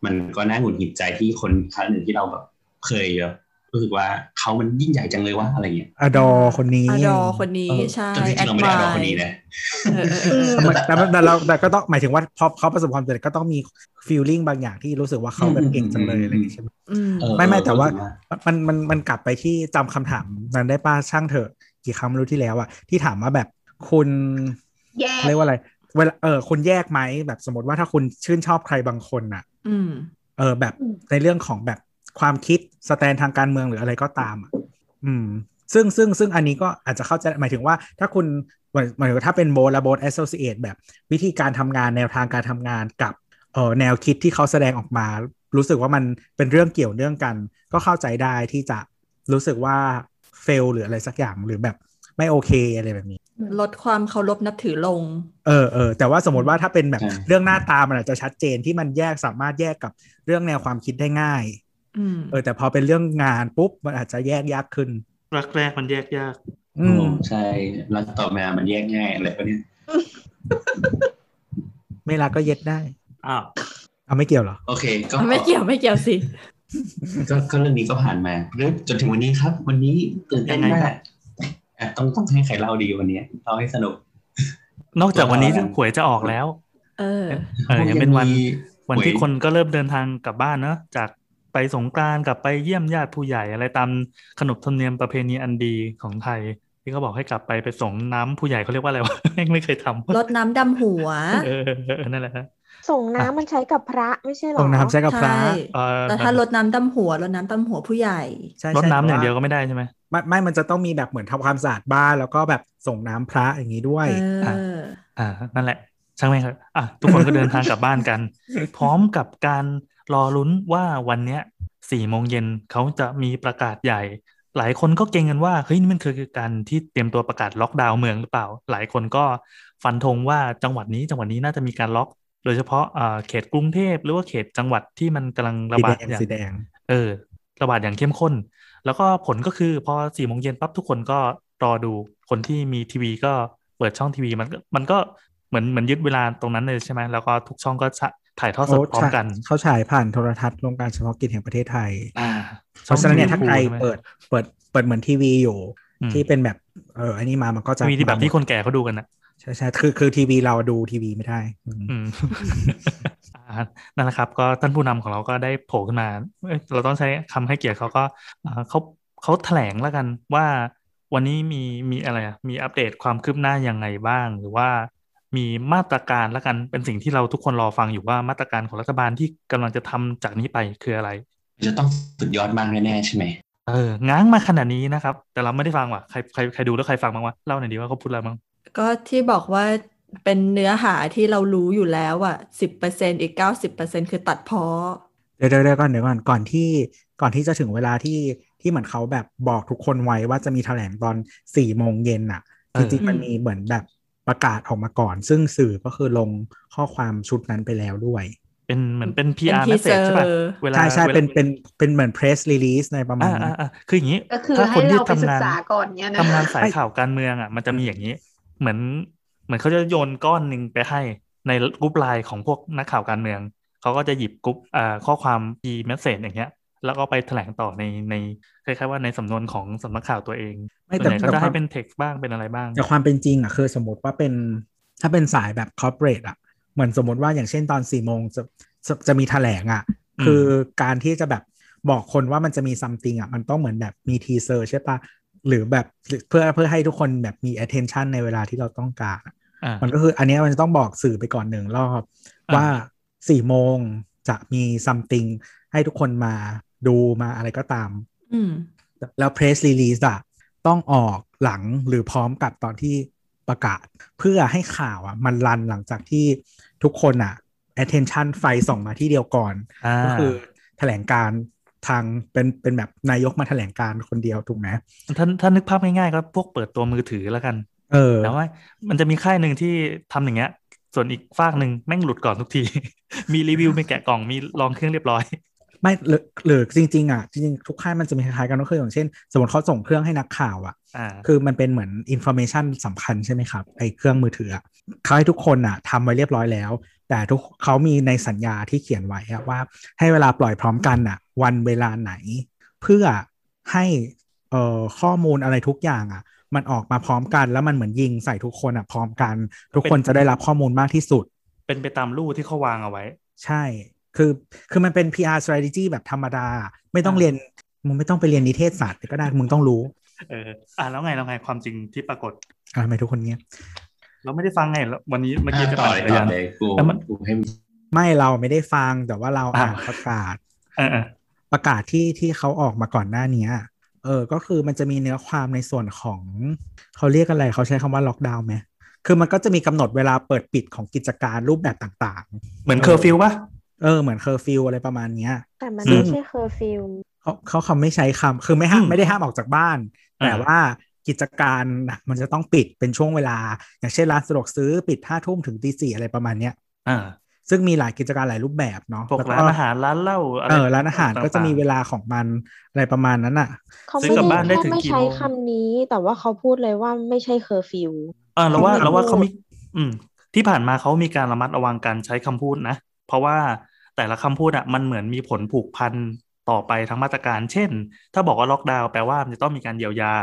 มันก็น่าหงุดหงิดใจที่คนครั้งหนึ่งที่เราแบบเคยแบบ รู้สึกว่าเขามันยิ่งใหญ่จังเลยวะอะไรเงี้ยอดอคนนี้อดอคนนี้เออใช่แต่จริงๆเราไม่ได้เอาคนนี้นะเออเออเออแต่มันแต่มันแต่เราแต่ก็ต้องหมายถึงว่าพอเขาประสบความสำเร็จก็ต้องมีฟีลลิ่งบางอย่างที่รู้สึกว่าเขาแบบเก่งจังเลยอะไรอย่างงี้ใช่ไหมอืมเออไม่ไม่เออแต่ว่ารู้สึกมันมันมันกลับไปที่จำคำถามนั้นได้ป้าช่างเถอะกี่คำไม่รู้ที่แล้วอะที่ถามว่าแบบคุณแย่เรียกว่าอะไรเวลาเออคุณแยกไหมแบบสมมติว่าถ้าคุณชื่นชอบใครบางคนอะอืมเออแบบในเรื่องของแบบ ความคิดสแตนทางการเมืองหรืออะไรก็ตามอะอืม ซึ่งซึ่งซึ่งอันนี้ก็อาจจะเข้าใจหมายถึงว่า ถ้าคุณหมายหมายถึงว่าถ้าเป็นโบและโบแอสโซเ a t e แบบ วิธีการทำงานแนวทางการทำงานกับเอ่อแนวคิดที่เขาแสดงออกมา รู้สึกว่ามันเป็นเรื่องเกี่ยวเนื่องกัน ก็เข้าใจได้ที่จะรู้สึกว่าเฟลหรืออะไรสักอย่างหรือแบบไม่โอเคอะไรแบบนี้ ลดความเคารพนับถือลง เออเออแต่ว่าสมมติว่าถ้าเป็นแบบใช่เรื่องหน้าตามันอาจจะชัดเจนที่มันแยกสามารถแยกกับเรื่องแนวความคิดได้ง่ายอืม เออแต่พอเป็นเรื่องงานปุ๊บมันอาจจะแยกยากขึ้น รักแรกมันแยกยาก อืโอ้มใช่แล้วต่อมามันแยกง่ายอะไรพวกเนี้ยไม่รักก็เย็ดได้อ้าวเอาไม่เกี่ยวเหรอ โอเค ก็ไม่เกี่ยวไม่เกี่ยวสิก็ก็เรื่องนี้ก็ผ่านมาเรื่องจนถึงวันนี้ครับ วันนี้ตื่นเต้นยังไงมาครักบอะต้องต้องให้ใครเล่าดีวันนี้เล่าให้สนุก นอกจากวันนี้ตัวเราหวยจะออกแล้ว เออ เออยังเป็นวันมีวันที่หวยคนก็เริ่มเดินทางกลับบ้านเนอะจาก ไปสงกรานต์กลับไปเยี่ยมญาติผู้ใหญ่อะไรตามขนบธรรมเนียมประเพณีอันดีของไทย ที่เขาบอกให้กลับไปไปส่งน้ำผู้ใหญ่เขาเรียกว่าอะไรวะแม่งไม่เคยทำลดน้ำดำหัวเออเออเออนั่นแหละฮะส่งน้ำมันใช้กับพระไม่ใช่หรอตรงน้ำใช้กับพระใช่เออแต่ถ้าลดน้ำดำหัวลดน้ำดำหัวผู้ใหญ่ใช่รดใช่น้ำอย่างเดียวแต่ก็ไม่ได้ใช่ไหมไม่ไม่มันจะต้องมีแบบเหมือนทำความสะอาดบ้านแล้วก็แบบส่งน้ำพระอย่างนี้ด้วยเอออ่านั่นแหละช่างแม่งครับอะทุกคนก็เดินทางกลับบ้านกัน พร้อมกับการ รอลุ้นว่าวันเนี้ยสี่โมงเย็นเขาจะมีประกาศใหญ่ หลายคนก็เก่งกันว่าเฮ้ยนี่มันคือการที่เตรียมตัวประกาศล็อกดาวน์เมืองหรือเปล่า หลายคนก็ฟันธงว่าจังหวัดนี้จังหวัดนี้น่าจะมีการล็อก โดยเฉพาะอ่าเขตกรุงเทพหรือว่าเขตจังหวัดที่มันกำลังระสีบาแดดงอย่างสีแดงเออระบาดอย่างเข้มข้น แล้วก็ผลก็คือพอสี่โมงเย็นปั๊บทุกคนก็รอดูคนที่มีทีวีก็เปิดช่องทีวีมันก็มันก็เหมือนเหมือนยึดเวลาตรงนั้นเลยใช่ไหมแล้วก็ทุกช่องก็ฉะ ถ่ายทอดสดพร้อมกัน เขาฉายผ่านโทรทัศน์โรงการเฉพาะกิจแห่งประเทศไทยอ่าเพราะฉะนั้นเนี่ยถ้าใครช่อง TV เปิดเปิดเปิดเหมือนทีวีอยู่อืมที่เป็นแบบเอออันนี้มามันก็จะทีวีที่แบบที่มาหมดคนแก่เขาดูกันนะใช่ใช่คือคือทีวีเราดูทีวีไม่ได้อืมอืมอ่านั่นแหละครับ ก็ท่านผู้นำของเราก็ได้โผล่ขึ้นมาเอ้ยเราต้องใช้คำให้เกียรติเขาก็อ่าเขาเขาแถลงแล้วกันว่าวันนี้มีมีอะไรอะมีอัปเดตความคืบหน้ายังไงบ้าง หรือว่า มีมาตรการแล้วกันเป็นสิ่งที่เราทุกคนรอฟังอยู่ว่ามาตรการของรัฐบาลที่กำลังจะทำจากนี้ไปคืออะไร จะต้องสุดยอดมากแน่ๆใช่ไหมเออง้างมาขนาดนี้นะครับ แต่เราไม่ได้ฟังว่ะใครใครใครดูแล้วใครฟังบ้างวะเล่าหน่อยดีว่าเขาพูดอะไรบ้างก็ที่บอกว่าเป็นเนื้อหาที่เรารู้อยู่แล้วอะสิบเปอร์เซ็นอีกเก้าสิบเปอร์เซ็นคือตัดเพ้อเดี๋ยวเดี๋ยวเดี๋ยวก่อนเดี๋ยวก่อนก่อนที่ก่อนที่จะถึงเวลาที่ที่เหมือนเขาแบบบอกทุกคนไว้ว่าจะมีแถลงตอนสี่โมงเย็นอะเอจอริงๆมันมีเหมือนแบบ ประกาศออกมาก่อน ซึ่งสื่อก็คือลงข้อความชุดนั้นไปแล้วด้วย เป็นเหมือนเป็นเป็น PR ที message ใช่ป่ะเซอร์เวลาใช่ใช่วลาเป็นเป็นเป็นเหมือน press release ในประมาณอ่านั้อ่านอ่าคืออย่างนี้ก็คือถ้าคให้นที่เราไปศึทำกงานษาก่อนเนี่ยนะทำงานสายไม่ข่าวการเมืองอะมันจะมีอย่างนี้ เหมือนเหมือนเขาจะโยนก้อนหนึ่งไปให้ในกรุ๊ปไลน์ของพวกนักข่าวการเมืองเขาก็จะหยิบกรุ๊ปอ่าข้อความ key message อย่างเงี้ย แล้วก็ไปแถลงต่อในในคล้ายๆว่าในสำนวนของสำนักข่าวตัวเองไม่ส่วนแต่ใหญ่ก็แต่จะควาให้มเป็น text บ้างเป็นอะไรบ้าง แต่ความเป็นจริงอะคือสมมติว่าเป็นถ้าเป็นสายแบบ corporate อะเหมือนสมมติว่าอย่างเช่นตอนสี่โมงจะจะจะมีแถลงอะอืมคือการที่จะแบบบอกคนว่ามันจะมี something อะมันต้องเหมือนแบบมีทีเซอร์ใช่ปะหรือแบบเพื่อเพื่อให้ทุกคนแบบมี attention ในเวลาที่เราต้องการอะอ่ามันก็คืออันเนี้ยมันจะต้องบอกสื่อไปก่อนหนึ่งรอบอ่าว่าสี่โมงจะมี something ให้ทุกคนมา ดูมาอะไรก็ตามอืมแล้ว press release อะต้องออกหลังหรือพร้อมกับตอนที่ประกาศ เพื่อให้ข่าวอะมันรันหลังจากที่ทุกคนอะ attention ไฟส่องมาที่เดียวก่อนอ่าก็คือแถลงการณ์ทางเป็นเป็นแบบนายกมาแถลงการณ์คนเดียวถูกไหมถ้าถ้านึกภาพง่ายๆก็พวกเปิดตัวมือถือแล้วกัน เออแต่ว่า มันจะมีค่ายหนึ่งที่ทำอย่างเงี้ย ส่วนอีกฟากหนึ่งแม่งหลุดก่อนทุกที มีรีวิวมีแกะกล่องมีลองเครื่องเรียบร้อย ไม่หรือหรือจริง ๆ อะ จริงๆ ทุกค่ายมันจะมีคล้ายๆกันก็คืออย่างเช่น สมมติเขาส่งเครื่องให้นักข่าวอะอ่าคือมันเป็นเหมือน information สำคัญใช่ไหมครับไอ้เครื่องมือถืออะเขาให้ทุกคนอะทำไว้เรียบร้อยแล้ว แต่ทุกเขามีในสัญญาที่เขียนไว้อะว่าให้เวลาปล่อยพร้อมกันอะ วันเวลาไหน เพื่อให้เอ่อข้อมูลอะไรทุกอย่างอะ มันออกมาพร้อมกันแล้วมันเหมือนยิงใส่ทุกคนอะพร้อมกัน ทุกคนจะได้รับข้อมูลมากที่สุด เป็นไปตามลู่ที่เขาวางเอาไว้ ใช่ คือคือมันเป็น PR strategy แบบธรรมดา ไม่ต้องอ่าเรียนมึงไม่ต้องไปเรียนนิเทศศาสตร์ก็ได้มึงต้องรู้ เอออ่าแล้วไงแล้วไงความจริงที่ปรากฏอ่าทำไมทุกคนเงี้ยเราไม่ได้ฟังไงแล้ววันนี้เมื่อกี้อะจะต่อปั่นเลยจักรต่ยาอนเลยกูแล้วมันกูให้ไม่เราไม่ได้ฟังแต่ว่าเราอ่าอ่านประกาศเออเออประกาศที่ที่เขาออกมาก่อนหน้านี้เออ ก็คือมันจะมีเนื้อความในส่วนของเขาเรียกอะไรเขาใช้คำว่าล็อกดาวน์ไหมคือมันก็จะมีกำหนดเวลาเปิดปิดของกิจการรูปแบบต่างเหมือนเคอร์ฟิวปะๆ เออเหมือนเคอร์ฟิวอะไรประมาณเนี้ย แต่มันซึ่ไม่งใช่เคอร์ฟิวเขาเขาคำไม่ใช้คำคือไม่ห้ามไม่ได้ห้ามออกจากบ้านอ่าแต่ว่ากิจการน่ะมันจะต้องปิดเป็นช่วงเวลา อย่างเช่นร้านสะดวกซื้อปิดห้าทุ่มถึงตีสี่อะไรประมาณเนี้ยอ่าซึ่งมีหลายกิจการหลายรูปแบบเนาะพวกแล้วร้านอาหารร้านเหล้าอะไรเออร้านอาหารก็จะมีเวต่งลาของมันอะไรประมาณนั้นอะเขาซื้ไม่อกลับได้บ้านได้แค่ถึงไม่กี่ใช้โมงคำนี้ แต่ว่าเขาพูดเลยว่าไม่ใช่เคอร์ฟิวๆอ่าเราว่าเขาไม่เราว่าพูดเขามีอืมที่ผ่านมาเขามีการระมัดระวังการใช้คำพูดนะ เพราะว่าแต่ละคำพูดอะมันเหมือนมีผลผูกพันต่อไปทั้งมาตรการ เช่น ถ้าบอกว่าล็อกดาวน์แปลว่ามันจะต้องมีการเยียวยา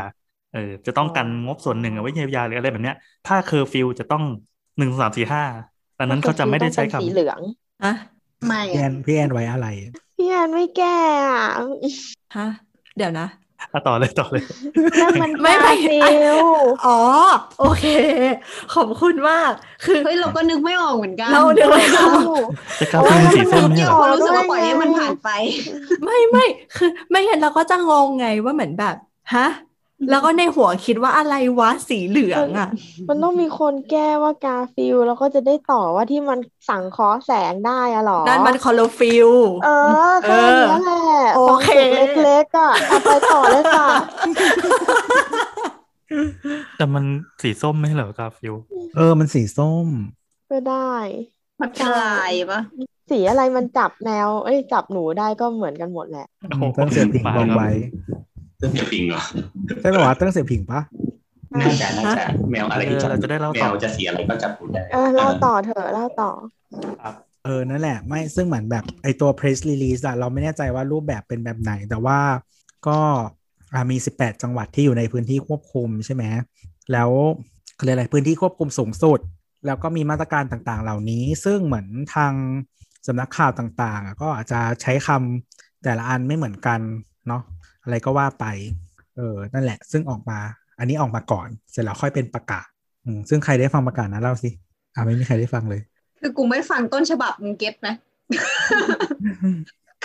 เออจะต้องกันงบส่วนหนึ่งเอาไว้เยียวยาหรืออะไรแบบเนี้ย ถ้าเคอร์ฟิวจะต้องหนึ่งสามสี่ห้าดังนั้นเขาจะไม่ได้ใช้ต้องเป็นสีคำเหลืองฮะไม่พี่แอนพี่แอนไว้อะไร พี่แอนไม่แก้อะฮะเดี๋ยวนะ อะต่อเลยต่อเลยนั่นมันไม่ไม่การ์ฟิลด์อ๋อ โอเค ขอบคุณมากคือเฮ้ยเราก็นึกไม่ออกเหมือนกันเราเดี๋ยวไม่ออกจะกลายเป็นสีส้มเนี่ยเหรอเรารู้สึกว่าปล่อยให้มันผ่านไป ไม่ไม่คือ ไม่งั้นเราก็จะงงไงว่าเหมือนแบบฮะ แล้วก็ในหัวคิดว่าอะไรวะสีเหลืองอะ มันต้องมีคนแก้ว่าการ์ฟิลด์แล้วก็จะได้ต่อว่าที่มันสังเคราะห์แสงได้อะหรอ นั่นมันคลอโรฟิลเออแค่นี้แหละโอฟองเคจุดเล็กๆอะเอาไปต่อเลยค่ะ แต่มันสีส้มไม่ใช่เหรอกาฟิลเออมันสีส้ม ก็ได้ มันเป็นลายปะสีอะไรมันจับแนว เอ้ยจับหนูได้ก็เหมือนกันหมดแหละโอ้โหตั้งเสียผิงมาลงครับไว้ เรื่องเดียวปิงเหรอใช่ป่าวะตั้งเสียผิงปะน่าจะน่าจะแมวอะไรที่เออเราจะได้เล่าแมต่อวจะสีอะไรก็จับพูดได้เออเล่าต่อเถอะเล่าต่อเออ นั่นแหละ ไม่ซึ่งเหมือนแบบไอตัว press release อะเราไม่แน่ใจว่ารูปแบบเป็นแบบไหน แต่ว่าก็อะมี 18 จังหวัดที่อยู่ในพื้นที่ควบคุมใช่ไหม แล้วเขาเรียกอะไรพื้นที่ควบคุมสูงสุด แล้วก็มีมาตรการต่างๆ เหล่านี้ ซึ่งเหมือนทางสำนักข่าวต่างๆอะก็อาจจะใช้คำแต่ละอันไม่เหมือนกันเนาะ อะไรก็ว่าไปเออนั่นแหละ ซึ่งออกมา อันนี้ออกมาก่อน เสร็จแล้วค่อยเป็นประกาศอืมซึ่งใครได้ฟังประกาศนะเล่าสิอ่าไม่มีใครได้ฟังเลย คือกูไม่ฟังต้นฉบับมึงเก็ตไหม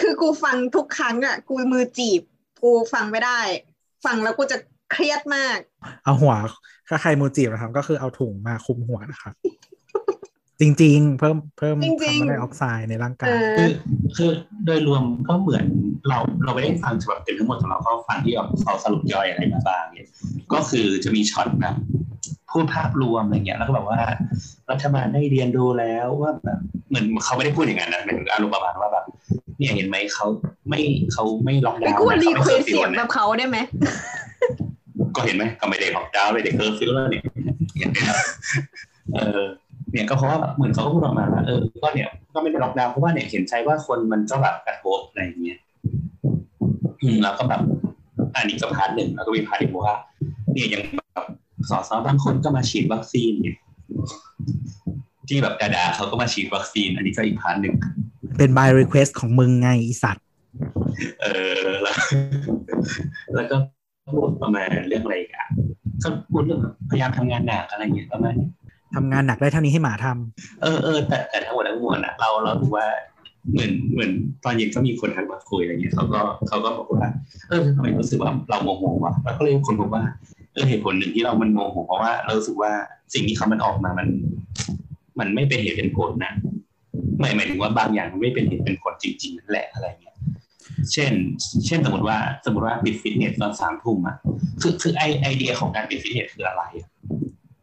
คือกูฟังทุกครั้งอะ กูมือจีบ กูฟังไม่ได้ ฟังแล้วกูจะเครียดมาก เอาหัวถ้าใครมือจีบนะครับ ก็คือเอาถุงมาคลุมหัวนะครับ จริง ๆ เพิ่มเพิ่มจริงๆคาร์บอนไดออกไซด์ในร่างกาเอยอคือคือโดยรวมก็เหมือนเราเราไม่ได้ฟังฉบับเต็มทั้งหมดของเราก็ฟังที่เขาสรุปย่อยอะไรมาบ้างเนี่ยก็คือจะมีช็อตแบบพูดภาพรวมอะไรเงี้ยแล้วก็แบบว่ารัฐบาลได้เรียนรู้แล้วว่าแบบเหมือนเขาไม่ได้พูดอย่างนั้นนะเหมือนอารมณ์ประมาณว่าแบบเนี่ยเห็นไหมเขาไม่เขาไม่ล็อกไม่ดาวน์ควรนะรีเขาไม่เควเคอสร์ฟิเสีวยงแบนะบเขาได้ไหมก็เห็นไหมก็ไม่ได้ล็อกดาวน์ไม่ได้เคอร์ฟิวแล้วเนี่ยอย่างเงี้ยเออ เนี่ยก็เพราะว่าแบบเหมือนเขาก็พูดออกมาว่าเออก็เนี่ยก็ไม่ได้ล็อกดาวน์เพราะว่าเนี่ยเห็นใจว่าคนมันก็แบบกระทบอะไรอย่างเงี้ยอืมแล้วก็แบบอันนี้ก็ part หนึ่งแล้วก็มี part อีกว่า เนี่ยยังแบบสอสอบางคนก็มาฉีดวัคซีนเนี่ยที่แบบดาๆเขาก็มาฉีดวัคซีน อันนี้ก็อีก part หนึ่งเป็น by request ของมึงไงอีสัตว์เออแล้วแล้วก็พูดประมาณเรื่องอะไรอีกันก็พูดเรื่องพยายามทำงานหนักอะไรอย่างเงี้ยประมาณนี้ ทำงานหนักได้เท่านี้ให้หมาทำเออเออแต่แต่ทั้งหมดทั้งมวลอะเราเราดูว่าเหมือนเหมือนตอนเย็นก็มีคนทักมาคุยอะไรเงี้ยเขาก็เขาก็บอกว่าเออทำไมรู้สึกว่าเราโมโหวะแล้วก็เลยมีคนบอกว่าเออเหตุผลหนึ่งที่เรามันโมโหเพราะว่าเรารู้สึกว่าสิ่งที่เขามันออกมามัน มันไม่เป็นเหตุเป็นผลนะหมายหมายถึงว่าบางอย่างมันไม่เป็นเหตุเป็นผลจริงๆนั่นแหละอะไรเงี้ย เช่น เช่นสมมติว่าสมมติว่าปิดฟิตเนสตอนสามทุ่มอะคือคือไอไอเดียของการปิดฟิตเนสคืออะไรอะ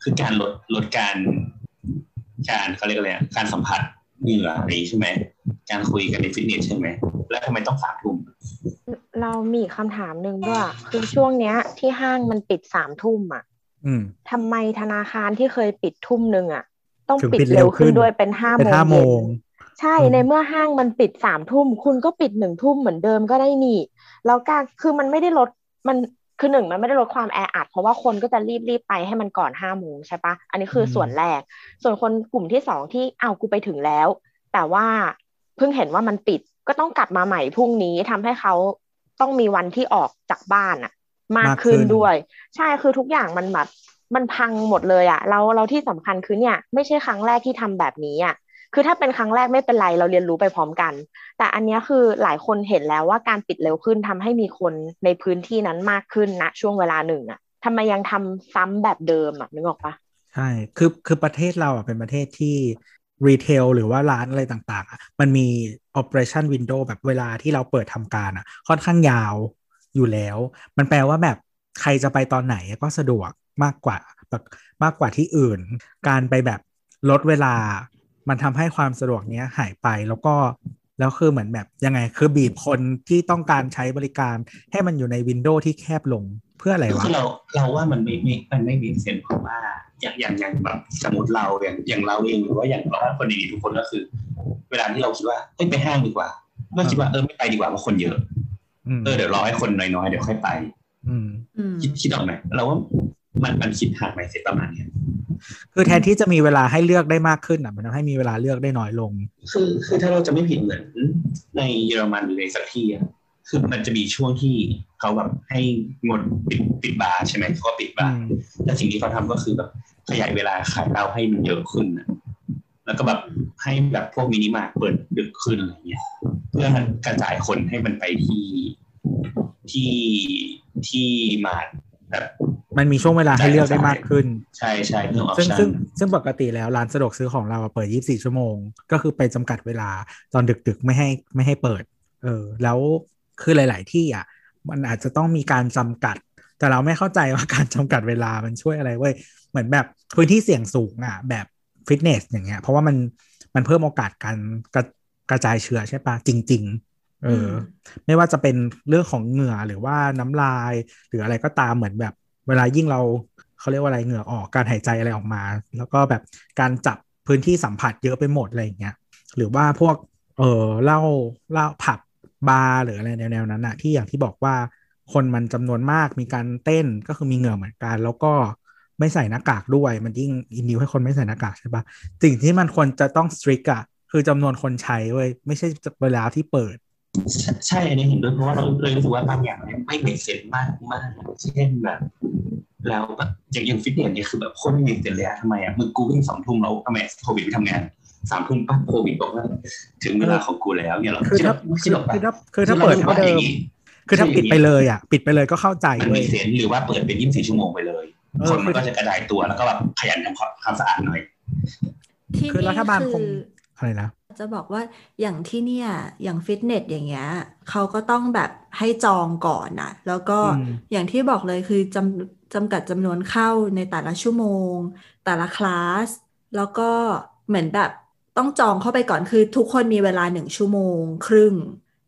คือการลดลดการ การเขาเรียกอะไรอะการสัมผัสเหงื่ออะไรอย่างงี้ใช่ไหมการคุยกันในฟิตเนสใช่ไหมแล้วทำไมต้องสามทุ่มเรามีอีกคำถามหนึ่งด้วยคือช่วงเนี้ย ที่ห้างมันปิดสามทุ่มอะอืมทำไมธนาคารที่เคยปิดทุ่มหนึ่งอะ ต้องถึงปิดปิดเร็เร็ววขึ้นขึ้นด้วยเป็นห้าเป็นโมงห้าโมเย็งนใช่อืมในเมื่อห้างมันปิดสามทุ่มคุณก็ปิดหนึ่งทุ่มเหมือนเดิมก็ได้นี่แล้วการคือมันไม่ได้ลดมัน คือหนึ่งมันไม่ได้ลดความแออัด เพราะว่าคนก็จะรีบรีบไปให้มันก่อนห้าโมงใช่ปะอันนี้คือส่วนแรก ส่วนคนกลุ่มที่สองที่เอาวกูไปถึงแล้ว แต่ว่าเพิ่งเห็นว่ามันปิดก็ต้องกลับมาใหม่พรุ่งนี้ทำให้เขาต้องมีวันที่ออกจากบ้านอะมากมากขึ้ขึ้นนด้วย ใช่คือทุกอย่างมันแบบมันพังหมดเลยอะเราเราที่สำคัญคือเนี่ย ไม่ใช่ครั้งแรกที่ทำแบบนี้อะ คือถ้าเป็นครั้งแรกไม่เป็นไรเราเรียนรู้ไปพร้อมกัน แต่อันนี้คือหลายคนเห็นแล้วว่าการปิดเร็วขึ้นทำให้มีคนในพื้นที่นั้นมากขึ้นณช่วงเวลาหนึ่งอะทำไมยังทำซ้ำแบบเดิมอะนึกออกปะใช่คือคือประเทศเราอะเป็นประเทศที่รีเทลหรือว่าร้านอะไรต่างๆอะมันมี operation window แบบเวลาที่เราเปิดทำการอะ ค่อนข้างยาวอยู่แล้ว มันแปลว่าแบบใครจะไปตอนไหนก็สะดวกมากกว่าแบบมากกว่าที่อื่น การไปแบบลดเวลา มันทำให้ความสะดวกเนี้ยหายไปแล้วก็แล้วคือเหมือนแบบยังไงคือบีบคนที่ต้องการใช้บริการ ให้มันอยู่ในวินโดว์ที่แคบลงเพื่ออะไรก็วะคือเราเราว่ามันไม่ไม่มันไม่มีเซนเพราะว่าอย่างอย่างอย่างแบบสมมติเราอย่างอย่างเราเองหรือว่าอย่างเราคนดีๆทุกคนก็คือ เวลาที่เราคิดว่าเอ้ยไปห้างดีกว่าก็คิดว่าเออไม่ไปดีกว่าเพราะคนเยอะอืมเออเดี๋ยวรอให้คนน้อยๆเดี๋ยวค่อยไปอืมอืมคิดคิดออกไหมเราว่า มันมันคิดหากไหมเสร็จประมาณเนี้ยคือแทนที่จะมีเวลาให้เลือกได้มากขึ้นอะมันทำให้มีเวลาเลือกได้น้อยลง คือคือถ้าเราจะไม่ผิดเหมือนในเยอรมันหรือในสักที่อะคือมันจะมีช่วงที่เขาแบบให้งดปิดปิดบาร์ใช่ไหมเขาก็ปิดบาร์อืมแต่สิ่งที่เขาทำก็คือแบบขยายเวลาขายเหล้าให้มันเยอะขึ้นนะแล้วก็แบบให้แบบพวกมินิมาร์ทเปิดดึกขึ้นอะไรเงี้ยเพื่อกระจายคนให้มันไปที่ที่ที่ mart แบบมันมีช่วงเวลาให้เลือกได้มากขึ้น ใช่ใช่เรื่อง option ซึ่งซึ่งซึ่งปกติแล้วร้านสะดวกซื้อของเราอะเปิด 24 ชั่วโมง ก็คือไปจำกัดเวลาตอนดึกๆ ไม่ให้ไม่ให้เปิด เออ แล้วคือหลาย ๆ ที่อะ มันอาจจะต้องมีการจำกัด แต่เราไม่เข้าใจว่าการจำกัดเวลามันช่วยอะไรเว้ยเหมือนแบบพื้นที่เสี่ยงสูงอะ แบบฟิตเนสอย่างเงี้ย เพราะว่ามันมันเพิ่มโอกาสการกระกระจายเชื้อใช่ปะจริง ๆ เออ ไม่ว่าจะเป็นเรื่องของเหงื่อหรือว่าน้ำลาย หรืออะไรก็ตามเหมือนแบบ เวลายิ่งเราเขาเรียกว่าอะไรเหงื่อออกการหายใจอะไรออกมา แล้วก็แบบการจับพื้นที่สัมผัสเยอะไปหมดอะไรอย่างเงี้ยหรือว่าพวกเออเหล้าเหล้าผับบาร์หรืออะไรแนวๆนั้นอะที่อย่างที่บอกว่าคนมันจำนวนมากมีการเต้นก็คือมีเหงื่อเหมือนกัน แล้วก็ไม่ใส่หน้ากากด้วย มันยิ่ง induce ให้คนไม่ใส่หน้ากากใช่ปะสิ่งที่มันควรจะต้อง strict อะคือจำนวนคนใช่เว้ยไม่ใช่เวลาที่เปิด ใช่ใช่อันนี้เห็นด้วยเพราะว่าเราเลยรู้สึกว่าบางอย่างเนี่ยไม่ make sense มากมากเช่นแบบแล้วแบบอย่างอย่างฟิตเนสเนี่ยคือแบบโคตรไม่ make sense เลยอะทำไมอะมึงกูวิ่งสองทุ่มแล้วทำไมโควิดไปทำงานสามทุ่มปั๊บโควิดบอกว่าถึงเวลาของกูแล้วเนี่ยเราคือคิดถ้าว่าคิดออกปะคือถ้าคือถ้าเปิดเท่าเดิมคือถ้าปิดไปเลยอะปิดไปเลยก็เข้าใจเว้ยมันเว้มี sense หรือว่าเปิดเป็นยี่สิบสี่ชั่วโมงไปเลยเออคนมันคือก็จะกระจายตัวแล้วก็แบบขยันทำความความสะอาดหน่อยที่คือรัฐบาลคงคืออะไรนะ จะบอกว่าอย่างที่เนี่ย อย่างฟิตเนสอย่างเงี้ยเขาก็ต้องแบบให้จองก่อนนะแล้วก็อืมอย่างที่บอกเลยคือจำจำกัดจำนวนเข้าในแต่ละชั่วโมง แต่ละคลาส แล้วก็เหมือนแบบต้องจองเข้าไปก่อนคือทุกคนมีเวลาหนึ่งชั่วโมง ครึ่ง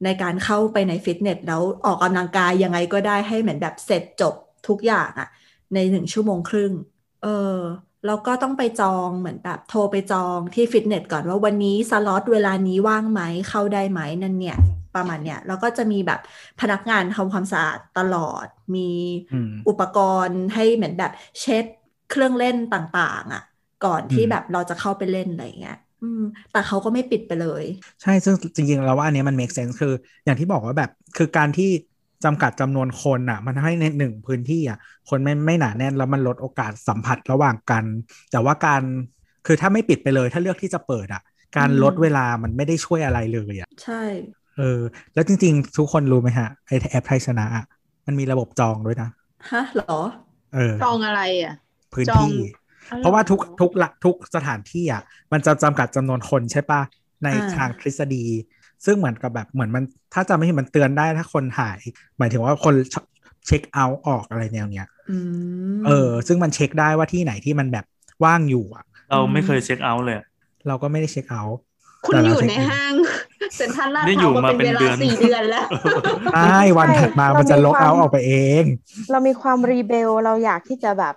ในการเข้าไปในฟิตเนสแล้วออกกำลังกายยังไงก็ได้ให้เหมือนแบบเสร็จจบทุกอย่างอะในหนึ่งชั่วโมงครึ่ง เออ แล้วก็ต้องไปจองเหมือนแบบโทรไปจองที่ฟิตเนสก่อนว่าวันนี้สล็อตเวลานี้ว่างไหมเข้าได้ไหมนั่นเนี่ย ประมาณเนี่ยแล้วก็จะมีแบบพนักงานทำความสะอาดตลอด มีอืมอุปกรณ์ให้เหมือนแบบเช็ดเครื่องเล่นต่างๆอะ ก่อนที่อืมแบบเราจะเข้าไปเล่นอะไรอย่างเงี้ยอืมแต่เขาก็ไม่ปิดไปเลย ใช่ซึ่งจริงๆเราว่าอันเนี้ยมัน make sense คือ อย่างที่บอกว่าแบบคือการที่ จำกัดจำนวนคนอะ มันทำให้ในหนึ่งพื้นที่อะคนไม่ไม่หนาแน่นแล้วมันลดโอกาสสัมผัสระหว่างกัน แต่ว่าการคือถ้าไม่ปิดไปเลยถ้าเลือกที่จะเปิดอะ การอืมลดเวลามันไม่ได้ช่วยอะไรเลยอะใช่เออ แล้วจริง ๆ ทุกคนรู้ไหมฮะไอแอปไทยชนะอะมันมีระบบจองด้วยนะฮะเหรอเออจองอะไรอะ พื้นจองที่ เพราะว่าทุกทุกละทุกสถานที่อะมันจะจำกัดจำนวนคนใช่ปะในอ่าทางทฤษฎี ซึ่งเหมือนกับแบบเหมือนมันถ้าจำไม่ผิดมันเตือนได้ถ้าคนหาย หมายถึงว่าคนเช็คเอาท์ออกอะไรแนวเนี้ยอืมเออ ซึ่งมันเช็คได้ว่าที่ไหนที่มันแบบว่างอยู่อะ เราไม่เคยเช็คเอาท์เลยอะเราก็ไม่ได้เช็คเอาท์คุณแต่อเรายู่เช็คในอินห้างเซ็นทรัลลาดนี่พอยู่ร้าวมามาเป็นเป็นเวลาเดือนสี่เดือนแล้วใช่วันถัดมามันจะลบเอาท์ออกไปเอง เรามีความรีเบลเราอยากที่จะแบบ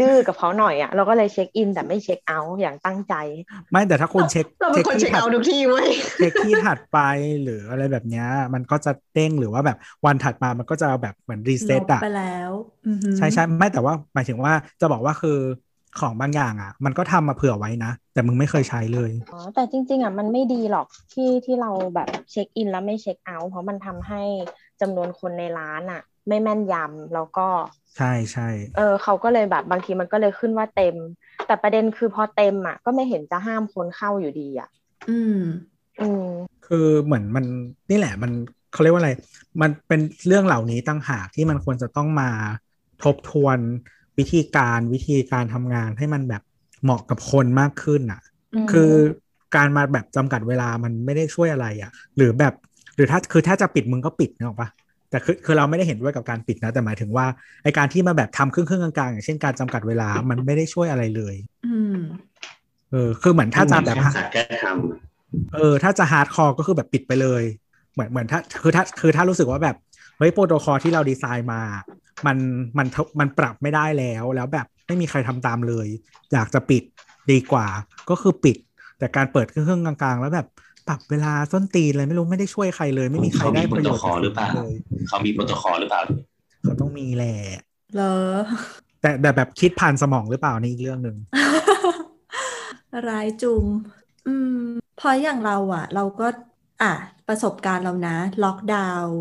ดื้อกับเขาหน่อยอะเราก็เลยเช็คอินแต่ไม่เช็คเอาท์อย่างตั้งใจ ไม่แต่ถ้าคุณเช็คเราเป็นคนเช็คถัดเอาท์ทุกที่เว้ยเช็คที่ถัดไปหรืออะไรแบบเนี้ยมันก็จะเด้งหรือว่าแบบวันถัดมามันก็จะแบบเหมือน reset อะลบไปแล้วอือหือใช่ใช่ไม่แต่ว่าหมายถึงว่าจะบอกว่าคือของบางอย่างอะ มันก็ทำมาเผื่อไว้นะ แต่มึงไม่เคยใช้เลยอ๋อแต่จริง ๆ อะ มันไม่ดีหรอกที่ที่เราแบบ check in แล้วไม่ check out เพราะมันทำให้จำนวนคนในร้านอะ ไม่แม่นยำแล้วก็ ใช่ใช่เออเขาก็เลยแบบบางทีมันก็เลยขึ้นว่าเต็ม แต่ประเด็นคือพอเต็มอะ ก็ไม่เห็นจะห้ามคนเข้าอยู่ดีอะ อืม อืม คือเหมือนมันนี่แหละมันเขาเรียกว่าอะไร มันเป็นเรื่องเหล่านี้ตั้งหากที่มันควรจะต้องมาทบทวนวิธีการวิธีการทำงานให้มันแบบเหมาะกับคนมากขึ้นอะอืมคือการมาแบบจำกัดเวลามันไม่ได้ช่วยอะไรอะ หรือแบบหรือถ้าคือถ้าจะปิดมึงก็ปิดเนกอะปะ แต่คือคือเราไม่ได้เห็นด้วยกับการปิดนะ แต่หมายถึงว่าไอการที่มาแบบทำครึ่งครึ่งๆกลางๆอย่างเช่นการจำกัดเวลามันไม่ได้ช่วยอะไรเลย อืมเออคือเหมือนถ้าจะแบบค่สัตว์แค่ทำเออ ถ้าจะ hardcore ก็คือแบบปิดไปเลย เหมือนเหมือนถ้าคือถ้าคือถ้ารู้สึกว่าแบบเฮ้ยโปรโตคอลที่เราดีไซน์มา มันมันมันปรับไม่ได้แล้วแล้วแบบไม่มีใครทำตามเลย อยากจะปิดดีกว่า ก็คือปิด แต่การเปิดเครื่องๆกลางๆ แล้วแบบ ปรับเวลาส้นตีนอะไรไม่รู้ไม่ได้ช่วยใครเลย ไม่มีใครได้มีโปปรระโตโยชน์เลหรือเปล่าเขามีโปรโตคอลหรือเปล่าเขาต้องมีแหละเหรอ แต่แต่แบบคิดผ่านสมองหรือเปล่านี่อีกเรื่องหนึ่งร้ายจุงอืมเพราะอย่างเราอะเราก็ อะ ประสบการณ์เรานะ ล็อกดาวน์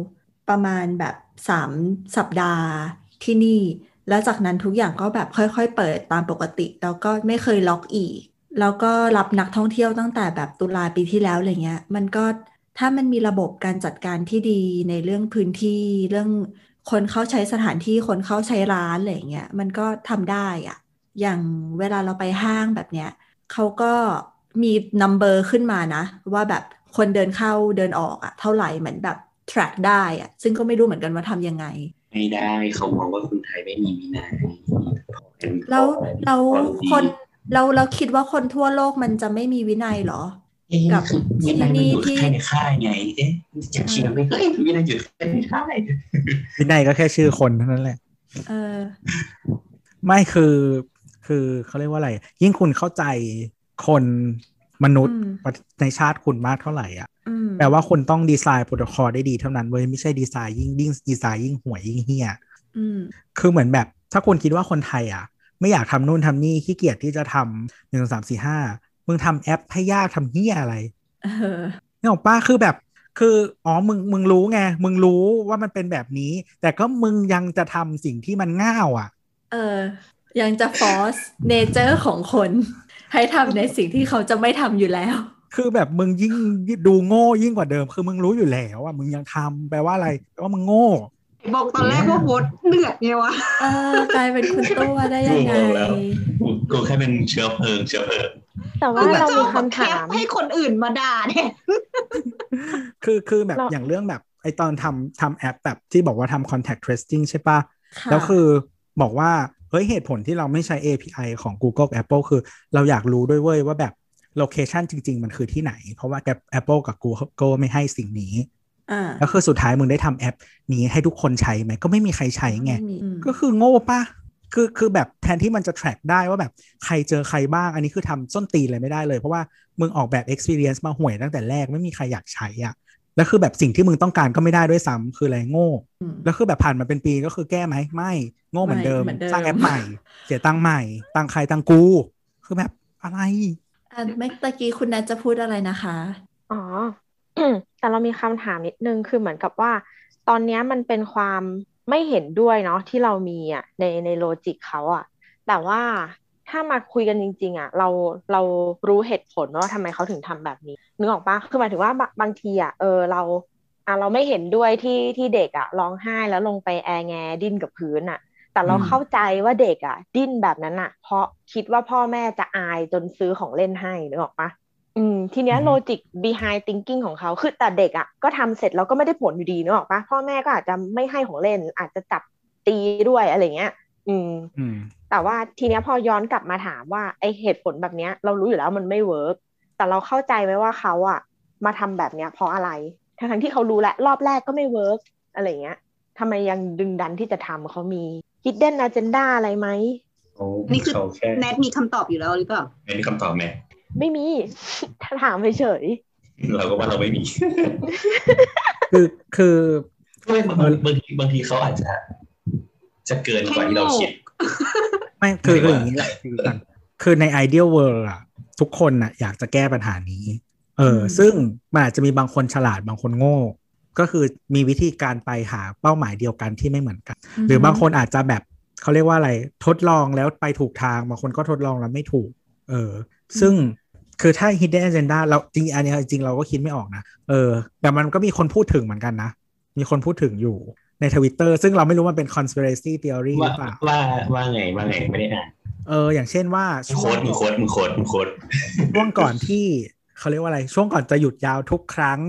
ประมาณแบบสามสัปดาห์ที่นี่ แล้วจากนั้นทุกอย่างก็แบบค่อยๆ เปิดตามปกติ แล้วก็ไม่เคยล็อกอีก แล้วก็รับนักท่องเที่ยวตั้งแต่แบบตุลาปีที่แล้วอะไรเงี้ย มันก็ถ้ามันมีระบบการจัดการที่ดีในเรื่องพื้นที่เรื่องคนเข้าใช้สถานที่คนเข้าใช้ร้านอะไรเงี้ยมันก็ทำได้อะอย่างเวลาเราไปห้างแบบเนี้ยเขาก็มีนัมเบอร์ขึ้นมานะ ว่าแบบคนเดินเข้าเดินออกอะเท่าไหร่เหมือนแบบ track ได้อะซึ่งก็ไม่รู้เหมือนกันว่าทำยังไง ไม่ได้เขามองว่าคนไทยไม่มีวินัยแล้วแล้วพอดีคน เราเราคิดว่าคนทั่วโลกมันจะไม่มีวินัยเหรอเอ๊ะกับคือวินัยมันอยู่ที่แค่ในค่ายไงเอ๊ะอยากเชียร์ไม่เคยวินัยอยู่แค่ในค่ายวินัยก็แค่ชื่อคนเท่านั้นแหละ เออ ไม่คือคือเขาเรียกว่าอะไร ยิ่งคุณเข้าใจคนมนุษย์อืมในชาติคุณมากเท่าไหร่อะอืมแปลว่าคุณต้องดีไซน์โปรโตคอลได้ดีเท่านั้นเว้ยไม่ใช่ดีไซน์ยิ่งยิ่งดีไซน์ยิ่งห่วยยิ่งเฮี้ยอืมคือเหมือนแบบ ถ้าคุณคิดว่าคนไทยอะ ไม่อยากทำนู่นทำนี่ขี้เกียจที่จะทำหนึ่งสองสามสี่ห้ามึงทำแอปให้ยากทำเฮี้ยอะไรเออนี่ออกป้าคือแบบคืออ๋อมึงมึงรู้ไงมึงรู้ว่ามันเป็นแบบนี้ แต่ก็มึงยังจะทำสิ่งที่มันง่าวอะ เออ ยังจะ force nature ของคน ให้ทำในสิ่งที่เขาจะไม่ทำอยู่แล้ว คือแบบมึงยิ่งดูโง่ยิ่งกว่าเดิม คือมึงรู้อยู่แล้วอะมึงยังทำแปลว่าอะไรแปลว่ามึงโง่ บอกตอนแรกว่าโฮสต์เดือดไงวะเออกลายเป็นคุณตัวได้ยังไงงงแล้วกูกูแค่เป็นเชื้อเพลิงเชื้อเพลิงแต่ว่าคือเราจะมีเอาคำแคถาปมให้คนอื่นมาด่าเนี่ยคือคือแบบเราอย่างเรื่องแบบไอตอนทำทำแอปแบบที่บอกว่าทำ contact tracing ใช่ปะค่ะ แล้วคือบอกว่า เฮ้ยเหตุผลที่เราไม่ใช้ API ของ Google กับ Apple คือเราอยากรู้ด้วยเว้ยว่าแบบโลเคชันจริง ๆ มันคือที่ไหน เพราะว่า Apple กับ Google ไม่ให้สิ่งนี้อ่า แล้วคือสุดท้ายมึงได้ทำแอป นี้ให้ทุกคนใช้ไหมก็ไม่มีใครใช้ไงม่มีอืมก็คือโง่ปะคือคือแบบแทนที่มันจะ track ได้ว่าแบบใครเจอใครบ้าง อันนี้คือทำส้นตีนเลยไม่ได้เลย เพราะว่ามึงออกแบบ experience มาห่วยตั้งแต่แรกไม่มีใครอยากใช้อะแล้วคือแบบสิ่งที่มึงต้องการก็ไม่ได้ด้วยซ้ำคืออะไรโง่อืมแล้วคือแบบผ่านมาเป็นปีก็คือแก้ไหมไม่โง่เหมือนเดิมไม่เหมือนเดิมสร้างแอปใหม่ เสียตังค์ใหม่ ตังค์ใครตังค์กู คือแบบอะไรอะเมื่อตะกี้คุณนัทจะพูดอะไรนะคะ อ๋อ แต่เรามีคำถามนิดนึงคือเหมือนกับว่า ตอนเนี้ยมันเป็นความไม่เห็นด้วยเนาะที่เรามีอะในในโลจิกเขาอะ แต่ว่าถ้ามาคุยกันจริง ๆอะเราเรารู้เหตุผลว่าทำไมเขาถึงทำแบบนี้นึกออกปะคือหมายถึงว่าบางบางทีอะเออเราอะเราไม่เห็นด้วยที่ที่เด็กอะร้องไห้แล้วลงไปแอแงดิ้นกับพื้นอะ แต่เราอืมเข้าใจว่าเด็กอะ ดิ้นแบบนั้นอะ เพราะคิดว่าพ่อแม่จะอายจนซื้อของเล่นให้นึกออกปะ อืมทีเนี้ยอืม logic behind thinking ของเขาคือแต่เด็กอะ ก็ทำเสร็จแล้วก็ไม่ได้ผลอยู่ดีนึกออกปะพ่อแม่ก็อาจจะไม่ให้ของเล่น อาจจะจับตีด้วยอะไรเงี้ยอืมอืมแต่ว่าทีเนี้ยพอย้อนกลับมาถามว่าไอเหตุผลแบบเนี้ย เรารู้อยู่แล้วมันไม่ work แต่เราเข้าใจไหมว่าเขาอะ มาทำแบบเนี้ยเพราะอะไรทั้งทั้งๆที่เขารู้แล้วรอบแรกก็ไม่ work อะไรเงี้ยทำไมยังดึงดันที่จะทำเขามี hidden agenda อะไรไหมเขานี่คือเขาแค่แนทมีคำตอบอยู่แล้วหรือเปล่าไม่มีคำตอบไหม ไม่มีถามเฉยเราก็ว่าเราไม่มี คือคือไม่บางบางบางทีบางทีเขาอาจจะ จะเกินกว่าที่เราคิด ไม่คือไม่คือว่าอย่างนี้แหละคือกันคือใน ideal world อะทุกคนน่ะอยากจะแก้ปัญหานี้ เอออมซึ่งมันอาจจะมีบางคนฉลาดบางคนโง่ ก็คือมีวิธีการไปหาเป้าหมายเดียวกันที่ไม่เหมือนกัน หรือบางคนอาจจะแบบเขาเรียกว่าอะไรทดลองแล้วไปถูกทางบางคนก็ทดลองแล้วไม่ถูก เออ ซึ่งคือถ้า hidden agenda เราจริงๆอันเนี้ยจริงๆเราก็คิดไม่ออกนะ เออ แต่มันก็มีคนพูดถึงเหมือนกันนะ มีคนพูดถึงอยู่ในทวิตเตอร์ซึ่งเราไม่รู้มันเป็น conspiracy theory หว่ารือเปล่าว่าว่าไงว่าไงไม่ได้อ่านเออ อย่างเช่นว่ามึงโค้ดมึงโค้ดมึงโค้ดมึงโค้ดช่วงก่อนที่เขาเรียกว่าอะไร ช่วงก่อนจะหยุดยาวทุกครั้ง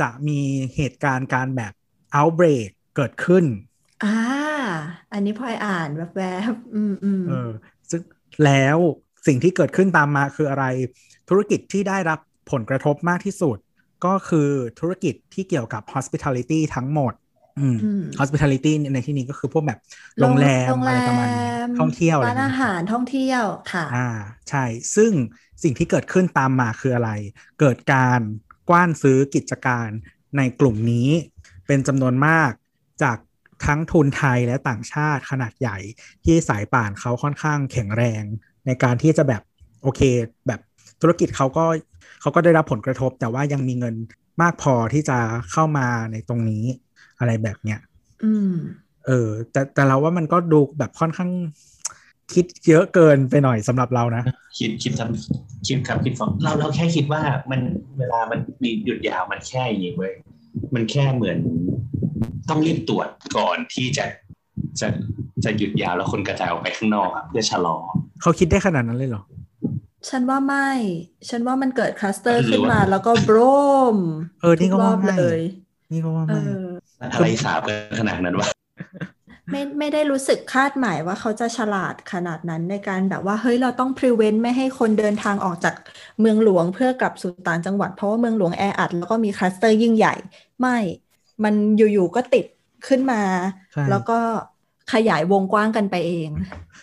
จะมีเหตุการณ์การแบบ outbreak เกิดขึ้นอ่าอันนี้พลอยอ่านแบบแบบๆอืมอืมเออซึ่งแล้ว สิ่งที่เกิดขึ้นตามมาคืออะไร ธุรกิจที่ได้รับผลกระทบมากที่สุด ก็คือธุรกิจที่เกี่ยวกับ hospitality ทั้งหมดอืมอืม hospitality ในที่นี้ก็คือพวกแบบโรงแรมโรงอะแรไรประมาณนี้มท่องเที่ยวอะไรร้านเงี้อายหารท่องเที่ยวค่ะอ่าใช่ ซึ่งสิ่งที่เกิดขึ้นตามมาคืออะไร เกิดการกว้านซื้อกิจการในกลุ่มนี้ เป็นจำนวนมากจากทั้งทุนไทยและต่างชาติขนาดใหญ่ที่สายป่านเขาค่อนข้างแข็งแรง ในการที่จะแบบโอเค แบบธุรกิจเขาก็เขาก็ได้รับผลกระทบ แต่ว่ายังมีเงินมากพอที่จะเข้ามาในตรงนี้อะไรแบบเนี้ยอืม เออ แต่แต่เราว่ามันก็ดูแบบค่อนข้างคิดเยอะเกินไปหน่อยสำหรับเรานะ คิดคิดทำคิดครับคิดฟังเราเราแค่คิดว่ามันเวลามันมีหยุดยาวมันแค่อย่างนี้เว้ยมันแค่เหมือน ต้องรีบตรวจก่อนที่จะ จะจะหยุดยาวแล้วคนกระจายออกไปข้างนอกอะเพื่อชะลอ เขาคิดได้ขนาดนั้นเลยเหรอ ฉันว่าไม่ ฉันว่ามันเกิดคลัสเตอร์หรือขึ้นว่ามาแล้วก็โบรมเออนี่ก็ทุรว่าอบไม่เลยนี่ก็ว่าเอไม่ออะไรสาบกันขนาดนั้นวะไม่ไม่ได้รู้สึกคาดหมายว่าเขาจะฉลาดขนาดนั้นในการแบบว่าเฮ้ยเราต้อง prevent ไม่ให้คนเดินทางออกจากเมืองหลวงเพื่อกลับสู่ต่างจังหวัด เพราะว่าเมืองหลวงแออัดแล้วก็มีคลัสเตอร์ยิ่งใหญ่ ไม่ มันอยู่ๆก็ติดขึ้นมาใช่แล้วก็ ขยายวงกว้างกันไปเอง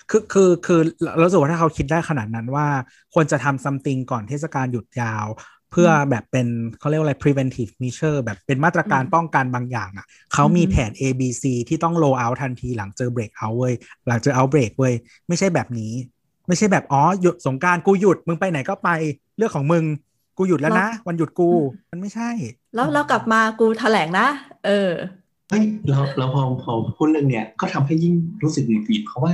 คือคือคือเรารู้สึกว่าถ้าเขาคิดได้ขนาดนั้นว่า ควรจะทำ something ก่อนเทศกาลหยุดยาว เพื่อแบบเป็นเขาเรียกว่าอะไร preventive measure แบบเป็นมาตรการอืมป้องกันบางอย่างอะเขามีอือฮึแผน A B C ที่ต้อง roll out ทันทีหลังเจอ break out เว้ยหลังเจอ outbreak เว้ยไม่ใช่แบบนี้ ไม่ใช่แบบอ๋อหยุดสงกรารกูหยุดมึงไปไหนก็ไปเรื่องของมึงกูหยุดแล้วนะ วันหยุดกูมันไม่ใช่ แล้วเรากลับมากูแถลงนะ เออ เฮ้ยเราเราพอพอพูดเรื่องเนี้ยก็ทำให้ยิ่งรู้สึกหงุดหงิดเพราะว่า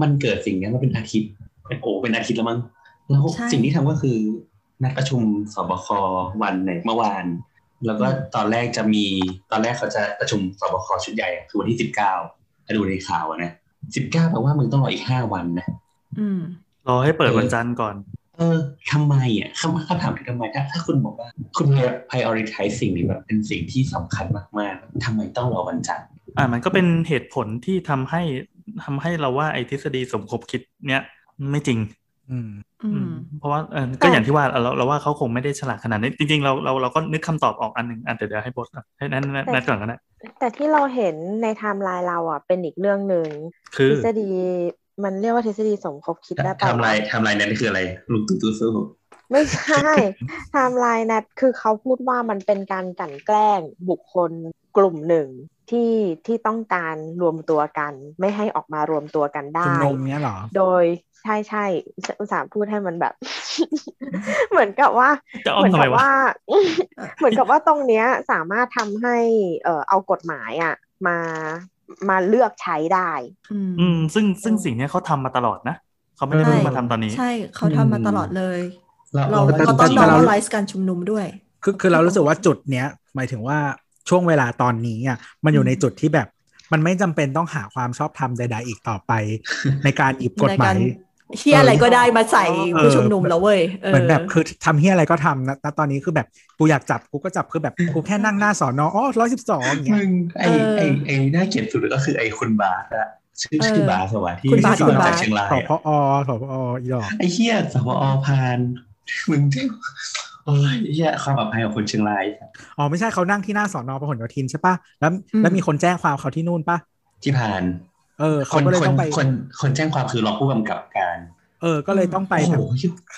มันเกิดสิ่งเนี้ยมาเป็นอาทิตย์เป็นโอ้เป็นอาทิตย์แล้วมั้งแล้วใช่สิ่งที่ทำก็คือ นัดประชุมสบควันไหนเมื่อวาน แล้วก็ตอนแรกจะมีตอนแรกเขาจะประชุมสบคชุดใหญ่อะคือวันที่สิบเก้าถ้าดูในข่าวอะนะสิบเก้าแปลว่ามึงต้องรออีกห้าวันนะอืมรอให้เปิดวันจันทร์ก่อน เออทำไมอะคำคำถามคือทำไมถ้าถ้าคุณบอกว่า คุณ prioritize สิ่งนี้แบบเป็นสิ่งที่สำคัญมากๆทำไมต้องรอวันจันทร์อ่ามันก็เป็นเหตุผลที่ทำให้ทำให้เราว่าไอ้ทฤษฎีสมคบคิดเนี้ยไม่จริง อืมอือืมมเพราะว่าเออก็อย่างที่ว่าเราเราว่าเขาคงไม่ได้ฉลาดขนาดนี้จริงๆเราเราเราก็นึกคำตอบออกอันหนึ่งอันเดี๋ยวเดี๋ยวให้โบสก่อนให้นั่นนั่นนั่นก่อนก็ได้แต่ที่เราเห็นในไทม์ไลน์เราอะเป็นอีกเรื่องหนึ่งคือทฤษฎี มันเรียกว่าทฤษฎีสมคบคิดได้ปะทำลายทำลายนั้นคืออะไรลุงตู่ตู่สู้ไม่ใช่ไทม์ไลน์นัดคือเขาพูดว่ามันเป็นการกลั่นแกล้งบุคคลกลุ่มหนึ่งที่ที่ต้องการรวมตัวกัน ไม่ให้ออกมารวมตัวกันได้ชุมนุมเนี้ยเหรอ โดยใช่ใช่อุตส่าห์พูดให้มันแบบ เหมือนกับว่าจะอ้อเหมมืนทำไมกับวะว่า เหมือนกับว่าตรงเนี้ยสามารถทำให้เอ่อเอากฎหมายอะ มา มาเลือกใช้ได้ อืมอืมซึ่งซึ่งสิ่งเนี้ยเขาทำมาตลอดนะเขาไม่ได้ใช่เพิ่งมาทำตอนนี้ ใช่เขาทำมาตลอดเลย เราเราเราก็ต้องแต่เรา normalize การชุมนุมด้วย คือคือเรารู้สึกว่าจุดเนี้ย หมายถึงว่าช่วงเวลาตอนนี้อะมันอยู่ในจุดที่แบบ มันไม่จำเป็นต้องหาความชอบธรรมใดๆอีกต่อไป ในการหยิบกฎหมายในการ เฮียอะไรก็ได้มาใส่เออผู้ชุมนุมแล้วเว้ยเออเหมือนแบบคือทำเฮียอะไรก็ทำนะณตอนนี้คือแบบกูอยากจับกูก็จับคือแบบกูแค่นั่งหน้าสอนออ๋อร้อยสิบสองอย่างเงี้ยมึงไอเออไอไอน่าเกลียดสุดก็คือไอคุณบาสอะชื่อเออชื่อบาสวะที่คุณบาสที่คุณมาบาสจากเชียงรายสอะพอสพออีดอกไอเฮียสวอพานมึงจะโอ้ยเฮียความปลอดภัยของคนเชียงรายอ๋อไม่ใช่เขานั่งที่หน้าสอนอพหลโยธินใช่ปะแล้วแล้วมีคนแจ้งความเขาที่นู่นปะที่ผ่าน เออคเขานก็เลยคนต้องไปคนคนแจ้งความคือรองผู้กำกับการ เออ ก็เลยต้องไปโอ้แบโหบ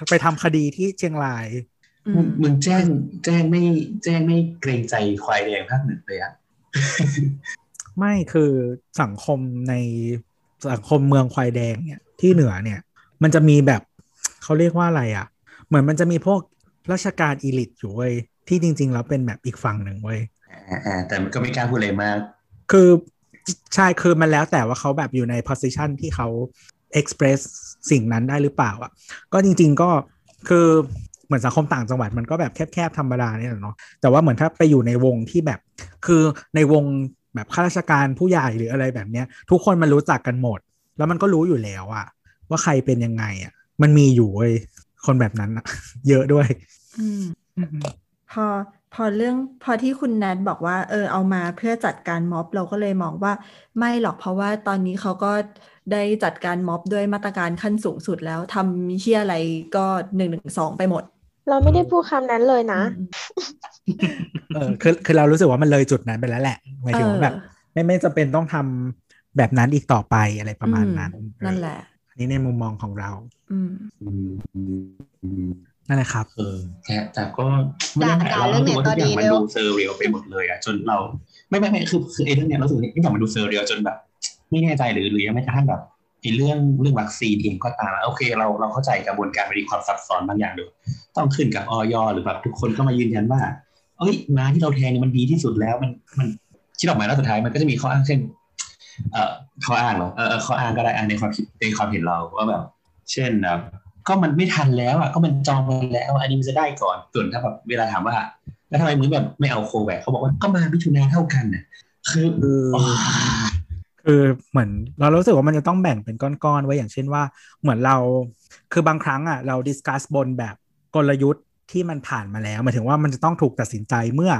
ไปทำคดีที่เชียงรายอืมึงมมึงแจ้งแจ้งไม่แจ้งไม่เกรงใจควายแดงภาคหนึ่งเลยอะไม่คือสังคมในสังคมเมืองควายแดงเนี่ยที่เหนือเนี่ย มันจะมีแบบเขาเรียกว่าอะไรอะ เหมือนมันจะมีพวกราชการอีลิทอยู่เว้ยที่จริง ๆ แล้วเป็นแบบอีกฝั่งหนึ่งเว้ยอ่าอ่าแต่มันก็ไม่กล้าพูดอะไรมาก คือ ใช่คือมันแล้วแต่ว่าเขาแบบอยู่ใน position ที่เขา express สิ่งนั้นได้หรือเปล่าอะ ก็จริง ๆก็คือเหมือนสังคมต่างจังหวัดมันก็แบบแคบๆธรรมดาเนี่ยแหละเนาะแต่ว่าเหมือนถ้าไปอยู่ในวงที่แบบ คือในวงแบบข้าราชการผู้ใหญ่หรืออะไรแบบเนี้ย ทุกคนมันรู้จักกันหมด แล้วมันก็รู้อยู่แล้วอะว่าใครเป็นยังไงอะมันมีอยู่เว้ยคนแบบนั้นอะเยอะด้วย อืมพอ พอเรื่องพอที่คุณแนทบอกว่า เออเอามาเพื่อจัดการม็อบเราก็เลยมองว่าไม่หรอกเพราะว่าตอนนี้เขาก็ได้จัดการม็อบด้วยมาตรการขั้นสูงสุดแล้วทำมีเชี่ยอะไรก็หนึ่งหนึ่งสองไปหมด เราไม่ได้พูดคำนั้นเลยนะอืมเออคือคือเรารู้สึกว่ามันเลยจุดนั้นไปแล้วแหละหมายถึงว่าแบบไม่ไม่จำเป็นต้องทำแบบนั้นอีกต่อไปอะไรประมาณนั้นอืมนั่นแหละ อันนี้ในมุมมองของเรา อืมอืมอืมอืม นั่นแหละครับ เออแต่แต่ก็ด่าไม่ได้ด่าเราเรื่องรู้สึกว่าทุกอย่างไหนมันต่อดีดู surreal ไปหมดเลยอะจนเราไม่ไม่ไม่คือคือไอ้เรื่องเนี้ยเรารู้สึกว่าทุกอย่างมันดู surreal จนแบบ ไม่แน่ใจหรือหรือยังไม่กระทั่งแบบไอ้เรื่องเรื่องวัคซีนเองก็ตามอะโอเค เราเราเข้าใจกระบวนการมันมีความซับซ้อนบางอย่างด้วยต้องขึ้นกับอย.หรือแบบทุกคนก็มายืนยันว่า เอ้ยม้าที่เราแทงเนี่ยมันดีที่สุดแล้วมันมันคิดออกมาแล้วสุดท้ายมันก็จะมีข้ออ้างเช่น เอ่อข้ออ้างเหรอเออเออข้ออ้างก็ได้อะในความคิดในความเห็นเราว่าแบบ เช่นแบบ ก็มันไม่ทันแล้วอะก็มันจองไปแล้ว อันนี้มันจะได้ก่อนส่วนถ้าแบบเวลาถามว่า แล้วทำไมมึงแบบไม่เอาโคแวคเขาบอกว่าก็มามิถุนาเท่ากันน่ะคือคือโอ้ยคือเหมือนเรารู้สึกว่ามันจะต้องแบ่งเป็นก้อนๆไว้อย่างเช่นว่า เหมือนเราคือบางครั้งอะเราดิสคัสบนแบบกลยุทธ์ที่มันผ่านมาแล้วหมายถึงว่ามันจะต้องถูกตัดสินใจเมื่อ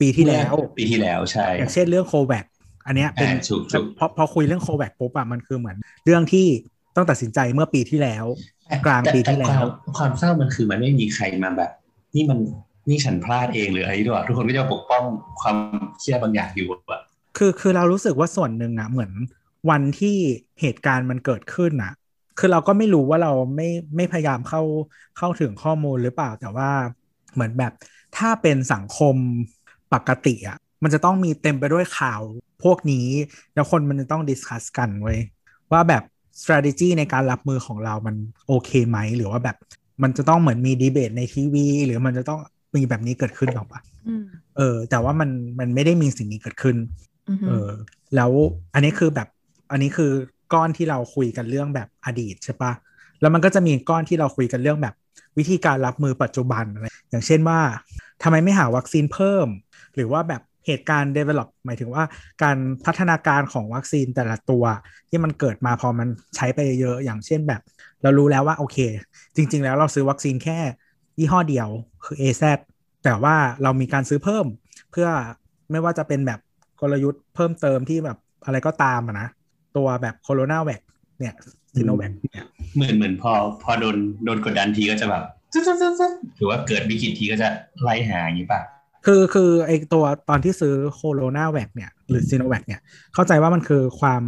ปีที่แล้ว ปีที่แล้วใช่ อย่างเช่นเรื่องโควิดอันเนี้ยเป็นอ่าถูกถูกพอพอคุยเรื่องโควิดปุ๊บอะมันคือเหมือนเรื่องที่ต้องตัดสินใจเมื่อปีที่แล้ว กลางปีที่แล้วต่ความความเศร้ามันคือมันไม่มีใครมาแบบ นี่มันนี่ฉันพลาดเองหรืออะไรด้วยทุกคนก็จะปกป้องความเชื่อบางอย่างอยู่อะคือคือเรารู้สึกว่าส่วนหนึ่งอะเหมือนวันที่เหตุการณ์มันเกิดขึ้นอะคือเราก็ไม่รู้ว่าเราไม่ไม่พยายามเข้าเข้าถึงข้อมูลหรือเปล่าแต่ว่าเหมือนแบบถ้าเป็นสังคมปกติอะมันจะต้องมีเต็มไปด้วยข่าวพวกนี้ แล้วคนมันจะต้องดิสคัสกันเว้ยว่าแบบ strategy ในการรับมือของเรามันโอเคไหม หรือว่าแบบมันจะต้องเหมือนมีดีเบตในทีวี หรือมันจะต้องมีแบบนี้เกิดขึ้นหรอปะอืมเออ แต่ว่ามันมันไม่ได้มีสิ่งนี้เกิดขึ้นอืมเออ แล้วอันนี้คือแบบ อันนี้คือก้อนที่เราคุยกันเรื่องแบบอดีตใช่ปะแล้วมันก็จะมีก้อนที่เราคุยกันเรื่องแบบ วิธีการรับมือปัจจุบันอะไรอย่างเช่นว่าทำไมไม่หาวัคซีนเพิ่ม หรือว่าแบบ เหตุการณ์ develop หมายถึงว่าการพัฒนาการของวัคซีนแต่ละตัว ที่มันเกิดมาพอมันใช้ไปเยอะอย่างเช่นแบบ เรารู้แล้วว่าโอเค จริง ๆ แล้วเราซื้อวัคซีนแค่ยี่ห้อเดียวคือ AZ แต่ว่าเรามีการซื้อเพิ่ม เพื่อไม่ว่าจะเป็นแบบกลยุทธ์เพิ่มเติมที่แบบอะไรก็ตามอะนะ ตัวแบบโคโรนาแวคเนี่ยซีโนแวคเนี่ยเหมือนเหมือนพอพอโดนโดนกดดันทีก็จะแบบหรือว่าเกิดวิกฤตทีก็จะไล่หาอย่างนี้ป่ะ คือคือไอตัวตอนที่ซื้อโคโรนาแวคเนี่ยหรือซีโนแวคเนี่ยเข้าใจว่ามันคือความ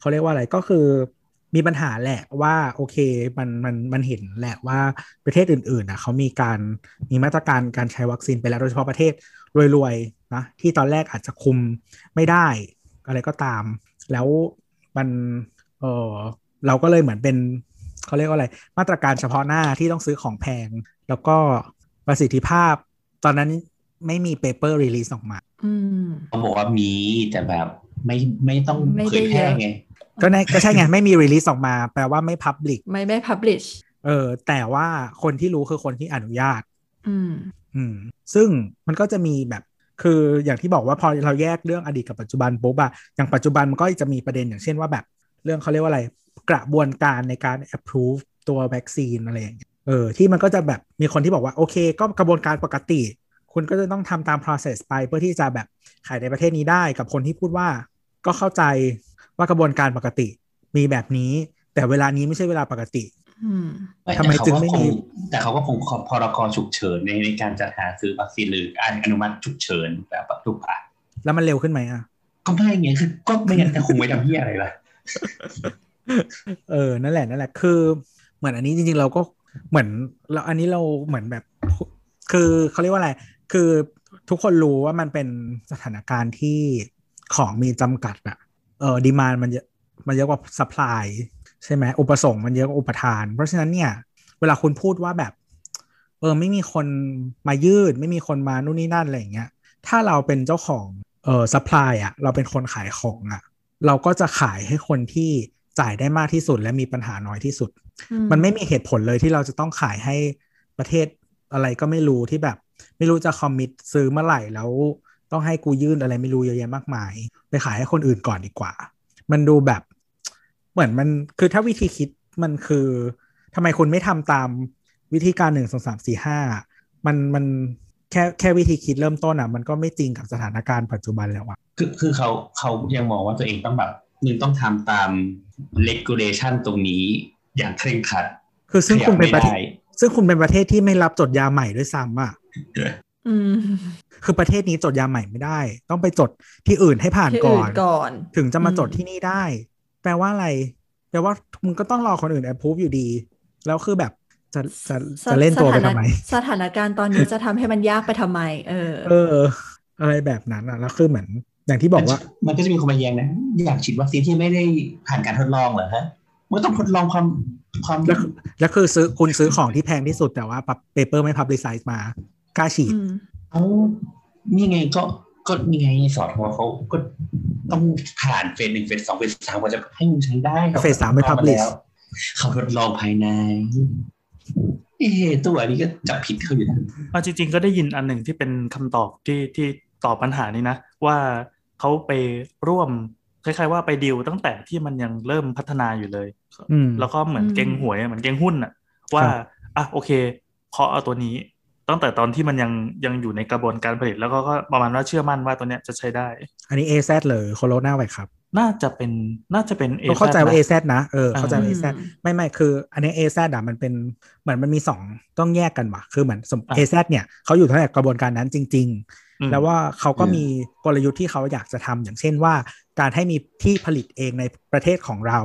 เขาเรียกว่าอะไรก็คือมีปัญหาแหละว่าโอเคมันมันมันเห็นแหละว่าประเทศอื่นๆอะเขามีการมีมาตรการการใช้วัคซีนไปแล้วโดยเฉพาะประเทศรวยๆนะที่ตอนแรกอาจจะคุมไม่ได้ อะไรก็ตาม แล้วมันเออเราก็เลยเหมือนเป็นเขาเรียกว่าอะไร มาตรการเฉพาะหน้าที่ต้องซื้อของแพง แล้วก็ประสิทธิภาพ ตอนนั้น ไม่มี paper release ออกมาอืมเขาบอกว่ามีแต่แบบไม่ไม่ต้องไม่เผได้เผยแพร่เยอะไง ก็ในก็ใช่ไง ไม่มี release ออกมา แปลว่าไม่ publicไม่ไม่ publish เออ แต่ว่าคนที่รู้คือคนที่อนุญาต อืมอืม ซึ่งมันก็จะมีแบบคืออย่างที่บอกว่าพอเราแยกเรื่องอดีตกับปัจจุบันปุ๊บอะอย่างปัจจุบันมันก็จะมีประเด็นอย่างเช่นว่าแบบ เรื่องเขาเรียกว่าอะไร กระบวนการในการ approve ตัววัคซีนอะไรอย่างเงี้ยเออที่มันก็จะแบบมีคนที่บอกว่าโอเค ก็กระบวนการปกติ คุณก็จะต้องทำตาม process ไปเพื่อที่จะแบบขายในประเทศนี้ได้กับคนที่พูดว่า ก็เข้าใจว่ากระบวนการปกติมีแบบนี้ แต่เวลานี้ไม่ใช่เวลาปกติอืมทำไมแต่เขาจึงก็ไม่คมีแต่เขาก็คงพรกฉุกเฉินในในการจัดหาซื้อวัคซีนหรือการอนุมัติฉุกเฉินแบบทุกป่ะแล้วมันเร็วขึ้นไหมอะก็ไม่ไงคือก็ไม่งั้นจะคุมไว้ทำเพี้ยอะไรล่ะเออนั่นแหละนั่นแหละ คือ เหมือนอันนี้จริงๆเราก็เหมือนเราอันนี้เราเหมือนแบบ คือเขาเรียกว่าอะไร คือทุกคนรู้ว่ามันเป็นสถานการณ์ที่ของมีจำกัดอะเออดีมานมันเยอะมันเยอะกว่าสป라이ใช่ไหม อุปสงค์มันเยอะกว่าอุปทาน เพราะฉะนั้นเนี่ย เวลาคุณพูดว่าแบบ เออ ไม่มีคนมายืด ไม่มีคนมานู่นนี่นั่นอะไรอย่างเงี้ย ถ้าเราเป็นเจ้าของ เออสป라이อะเราเป็นคนขายของอะเราก็จะขายให้คนที่จ่ายได้มากที่สุดและมีปัญหาน้อยที่สุด มันไม่มีเหตุผลเลยที่เราจะต้องขายให้ประเทศ อะไรก็ไม่รู้ที่แบบ ไม่รู้จะคอมมิตซื้อเมื่อไหร่แล้วต้องให้กูยื่นอะไรไม่รู้เยอะแยะมากมาย ไปขายให้คนอื่นก่อนดีกว่า มันดูแบบ เหมือนมันคือถ้าวิธีคิดมันคือทำไมคุณไม่ทำตามวิธีการหนึ่งสองสามสี่ห้ามันมันแค่แค่วิธีคิดเริ่มต้นอะ มันก็ไม่จริงกับสถานการณ์ปัจจุบันแล้วอะคือคือเขาเขายังมองว่าตัวเองต้องแบบมึงต้องทำตาม regulation ตรงนี้อย่างเคร่งครัด คือซึ่งคุณเป็นประเทศขยับไม่ได้ซึ่งคุณเป็นประเทศที่ไม่รับจดยาใหม่ด้วยซ้ำอะอืม คือประเทศนี้จดยาใหม่ไม่ได้ ต้องไปจดที่อื่นให้ผ่านที่ก่อื่อนนก่อน ถึงจะมาจดอืมที่นี่ได้ แปลว่าอะไร แปลว่ามึงก็ต้องรอคนอื่นแอปพูฟอยู่ดี แล้วคือแบบจะจะจะเล่นตัวไปทำไม สถานการณ์ตอนนี้จะทำให้มันยากไปทำไม เออ เออ อะไรแบบนั้นอะแล้วคือเหมือนอย่างที่บอกว่า มันก็จะมีคนมาแย้งนะอยากฉีดวัคซีนที่ไม่ได้ผ่านการทดลองเหรอฮะมันต้องทดลองความความแล้วคือแล้วคือซื้อคุณซื้อของที่แพงที่สุดแต่ว่า paper ไม่ publicize มา กล้าฉีดอืมเอานี่ไงก็ก็นี่ไงสอทอเขาก็ต้องผ่าน phase หนึ่ง phase สอง phase สามกว่าจะให้มึงใช้ได้ phase สามไม่ publish แล้วเขาทดลองภายใน เอ๊ะตัวนี้ก็จับผิดเขาอยู่นะเอาจริง ๆ ก็ได้ยินอันหนึ่งที่เป็นคำตอบที่ที่ตอบปัญหานี้นะ ว่าเขาไปร่วมคล้ายๆว่าไปดิวตั้งแต่ที่มันยังเริ่มพัฒนาอยู่เลยอืมแล้วก็เหมือนอืมเก่งหวยเหมือนเก่งหุ้นอะว่าครับอะโอเค ขอเอาตัวนี้ ตั้งแต่ตอนที่มันยังยังอยู่ในกระบวนการผลิต แล้วก็ก็ประมาณว่าเชื่อมั่นว่าตัวเนี้ยจะใช้ได้ อันนี้ AZ เลย โคโรนาไวครับ น่าจะเป็นน่าจะเป็นก็เข้าใจว่านะ AZ นะเออเข้าใจว่าอืม AZ ไม่ไม่คือ อันนี้ AZ อะมันเป็นเหมือนมันมีสองต้องแยกกันว่ะ คือเหมือนสมอะ AZ เนี่ยเขาอยู่ตั้งแต่กระบวนการนั้นจริงอืมๆแล้วว่าเขาก็มีกลยุทธ์ที่เขาอยากจะทำอย่างเช่นว่าการให้มีที่ผลิตเองในประเทศของเรา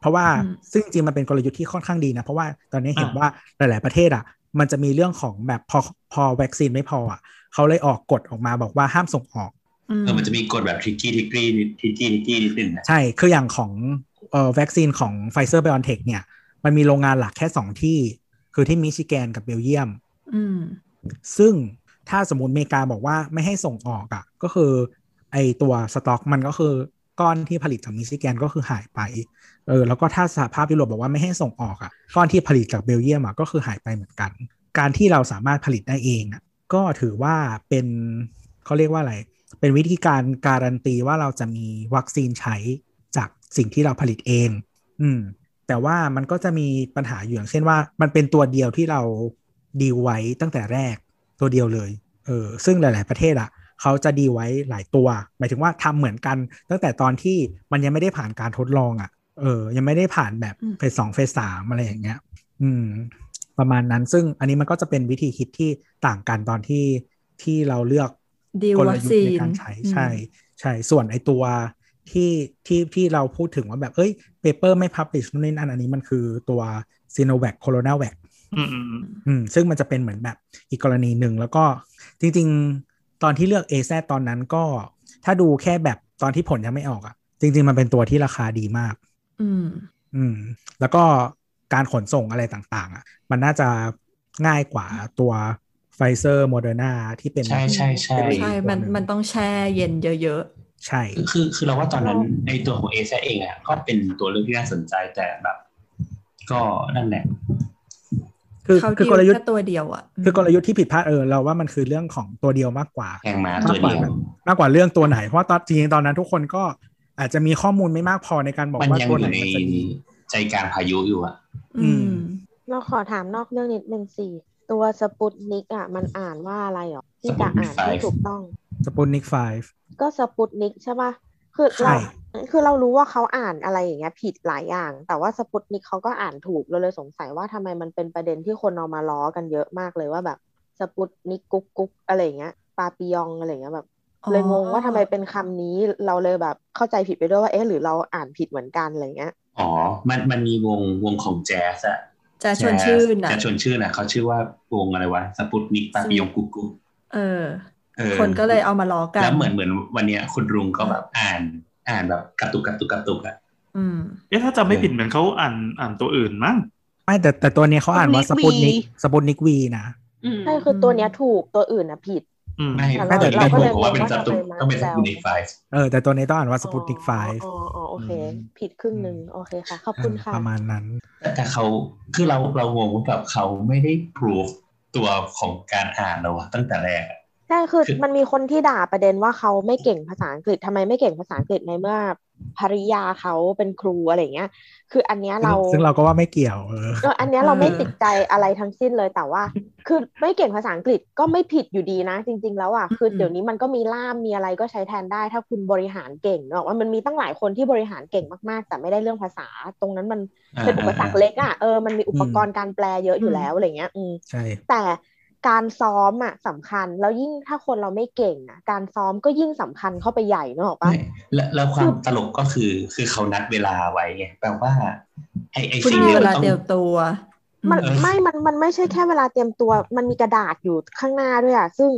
เพราะว่าอืมซึ่งจริงๆมันเป็นกลยุทธ์ที่ค่อนข้างดีนะ เพราะว่าตอนนี้เห็นอะว่าหลาย ๆ ประเทศอะ มันจะมีเรื่องของแบบพอพอวัคซีนไม่พออะเขาเลยออกกฎออกมาบอกว่าห้ามส่งออกอืมเออมันจะมีกฎแบบทริกกี้ทริกกี้ทริกกี้ทริกกี้นิดนึงนะใช่ คืออย่างของเอ่อวัคซีนของ Pfizer BioNTech เนี่ย มันมีโรงงานหลักแค่2ที่ คือที่มิชิแกนกับเบลเยียมอืมซึ่งถ้าสมมติอเมริกาบอกว่าไม่ให้ส่งออกอะ่ะ ก็คือ ไอตัวสต็อกมันก็คือก้อนที่ผลิตจากมิชิแกนก็คือหายไป เออแล้วก็ถ้าสหภาพยุโรปบอกว่าไม่ให้ส่งออกอะ่ะก้อนที่ผลิตจากเบลเยียมอะ่ะก็คือหายไปเหมือนกัน การที่เราสามารถผลิตได้เองอะ่ะก็ถือว่าเป็นเขาเรียกว่าอะไร เป็นวิธีการการันตีว่าเราจะมีวัคซีนใช้จากสิ่งที่เราผลิตเอง อืม แต่ว่ามันก็จะมีปัญหาอยู่อย่างเช่นว่า มันเป็นตัวเดียวที่เราดีลไว้ตั้งแต่แรกตัวเดียวเลย เออ ซึ่งหลาย ๆ ประเทศอะเขาจะดีไว้หลายตัว หมายถึงว่าทำเหมือนกัน ตั้งแต่ตอนที่มันยังไม่ได้ผ่านการทดลองอะ เออ ยังไม่ได้ผ่านแบบอืมเฟสสองเฟสสามอะไรอย่างเงี้ย อืม ประมาณนั้นซึ่งอันนี้มันก็จะเป็นวิธีคิดที่ต่างกันตอนที่ที่เราเลือกดีลกลวัคยุทซีธ์ในนการใช้อืมใช่ ใช่ ส่วนไอตัวที่ที่ที่เราพูดถึงว่าแบบ เอ้ย paper ไม่ publish นู่นนี่นั่นอันนี้มันคือตัวซีโนแวคโคโรนาแวคอืมอืมอืมอืมซึ่งมันจะเป็นเหมือนแบบอีกกรณีหนึ่งแล้วก็จริง ๆ ตอนที่เลือก AZ ตอนนั้นก็ ถ้าดูแค่แบบตอนที่ผลยังไม่ออกอะ่ะ จริง ๆ มันเป็นตัวที่ราคาดีมาก อืม อืม แล้วก็การขนส่งอะไรต่าง ๆ อะ มันน่าจะง่ายกว่าตัวไฟเซอร์โมเดอร์นาที่เป็น ใช่ใช่ใช่ใช่ มันมันต้องแช่เย็นเยอะใช่ คือคือเราว่าตอนนั้นในตัวของ AZ เองอะก็เป็นตัวเลือกที่น่าสนใจแต่แบบ ก็นั่นแหละคือๆเขาคืดีอกลลยุทธ์แค่ตัวเดียวอะคือกลยุทธ์ที่ผิดพลาดเออเราว่ามันคือเรื่องของตัวเดียวมากกว่าแข่งม้ามาตักวกว่าเดียวมากกว่าเรื่องตัวไหนเพราะว่าตอนจริงๆตอนนั้นทุกคนก็ อาจจะมีข้อมูลไม่มากพอในการบอกมันว่ายังตัวอไหนยู่ในมันจะดีใจกลางพายุอยู่อะ อืม เราขอถามนอกเรื่องนิดนึงสิตัวสปุตนิกอะมันอ่านว่าอะไรหรอที่จะอ่านที่ถูกต้องสปุตนิกไฟก็สปุตนิกใช่ปะคือใช่เราคือเรารู้ว่าเขาอ่านอะไรอย่างเงี้ยผิดหลายอย่าง แต่ว่าสปุตนิกเขาก็อ่านถูกเราเลยสงสัยว่าทำไมมันเป็นประเด็นที่คนเอามาล้อกันเยอะมากเลยว่าแบบสปุตนิกกุ๊กกุ๊กอะไรอย่างเงี้ยปาปิยองอะไรอย่างเงี้ยแบบอ๋อ เลยงงว่าทำไมเป็นคำนี้เราเลยแบบเข้าใจผิดไปด้วยว่าเอ๊ะหรือเราอ่านผิดเหมือนกันอะไรเงี้ยอ๋อ มันมันมีวงวงของแจ๊สอะจะชวนชื่นอะแจ๊สชวนชื่นอะเขาชื่อว่าวงอะไรวะสปุตนิกปาปิยงกุ๊กกุ๊กเออเออคนก็เลยเอามาล้อกันแล้วเหมือนเหมือนวันเนี้ยคุณรุงก็แบบอ่านอ่านแบบกระตุกกระตุกกระตุกอะอืมเอ๊ะถ้าจำไม่ผิดเหมือนเขาอ่านอ่านตัวอื่นมั้งไม่แต่แต่ตัวเนี้ยเขาอ่านว่าสปุตนิก Sputnik V สปุตนิกวีนะอืมใช่คือตัวเนี้ยถูกตัวอื่นนะผิดอืม ไม่แต่ไม่เราแต่เราก็ผมเลยบอกว่าเป็นงงว่าสตุกทำไมต้องเป็นมาสแซวปุตนิกไฟเออแต่ตัวนี้ต้องอ่านว่าสปุตนิกไฟอ๋ออ๋อโอเคอืมผิดครึ่งหนึ่งโอเคค่ะ ขอบคุณค่ะ ประมาณนั้น แต่แต่เขาคือเราเรางงว่าแบบเขาไม่ได้ proof ตัวของการอ่านแล้วอะตั้งแต่แรกอะใช่คือคือมันมีคนที่ด่าประเด็นว่าเขาไม่เก่งภาษาอังกฤษทำไมไม่เก่งภาษาอังกฤษในเมื่อ ภริยาเขาเป็นครูอะไรเงี้ย คืออันเนี้ยเรา ซึ่งเราก็ว่าไม่เกี่ยว เออเอออันเนี้ยเราไม่เออติดใจอะไรทั้งสิ้นเลยแต่ว่า คือไม่เก่งภาษาอังกฤษก็ไม่ผิดอยู่ดีนะ จริง ๆ แล้วอะคือเดี๋ยวนี้มันก็มีล่ามมีอะไรก็ใช้แทนได้ ถ้าคุณบริหารเก่งเนอะว่ามันมีตั้งหลายคนที่บริหารเก่งมากๆ แต่ไม่ได้เรื่องภาษา ตรงนั้นมันเป็นอุปสรรคเล็กอะเออมันมีอุปกรณ์การแปลเยอะอยู่แล้วอะไรเงี้ย อืมใช่แต่ การซ้อมอะสำคัญ แล้วยิ่งถ้าคนเราไม่เก่งอะการซ้อมก็ยิ่งสำคัญเข้าไปใหญ่เนกอะปะไม่แล้วแล้วความตลกก็คือคือเขานัดเวลาไว้ไงแปลว่าไอไอคุณสิ่งมีนี้เวมันลาต้องเตรียมตัวมันอืมไม่ มัน มันไม่ใช่แค่เวลาเตรียมตัว มันมีกระดาษอยู่ข้างหน้าด้วยอะ ซึ่ง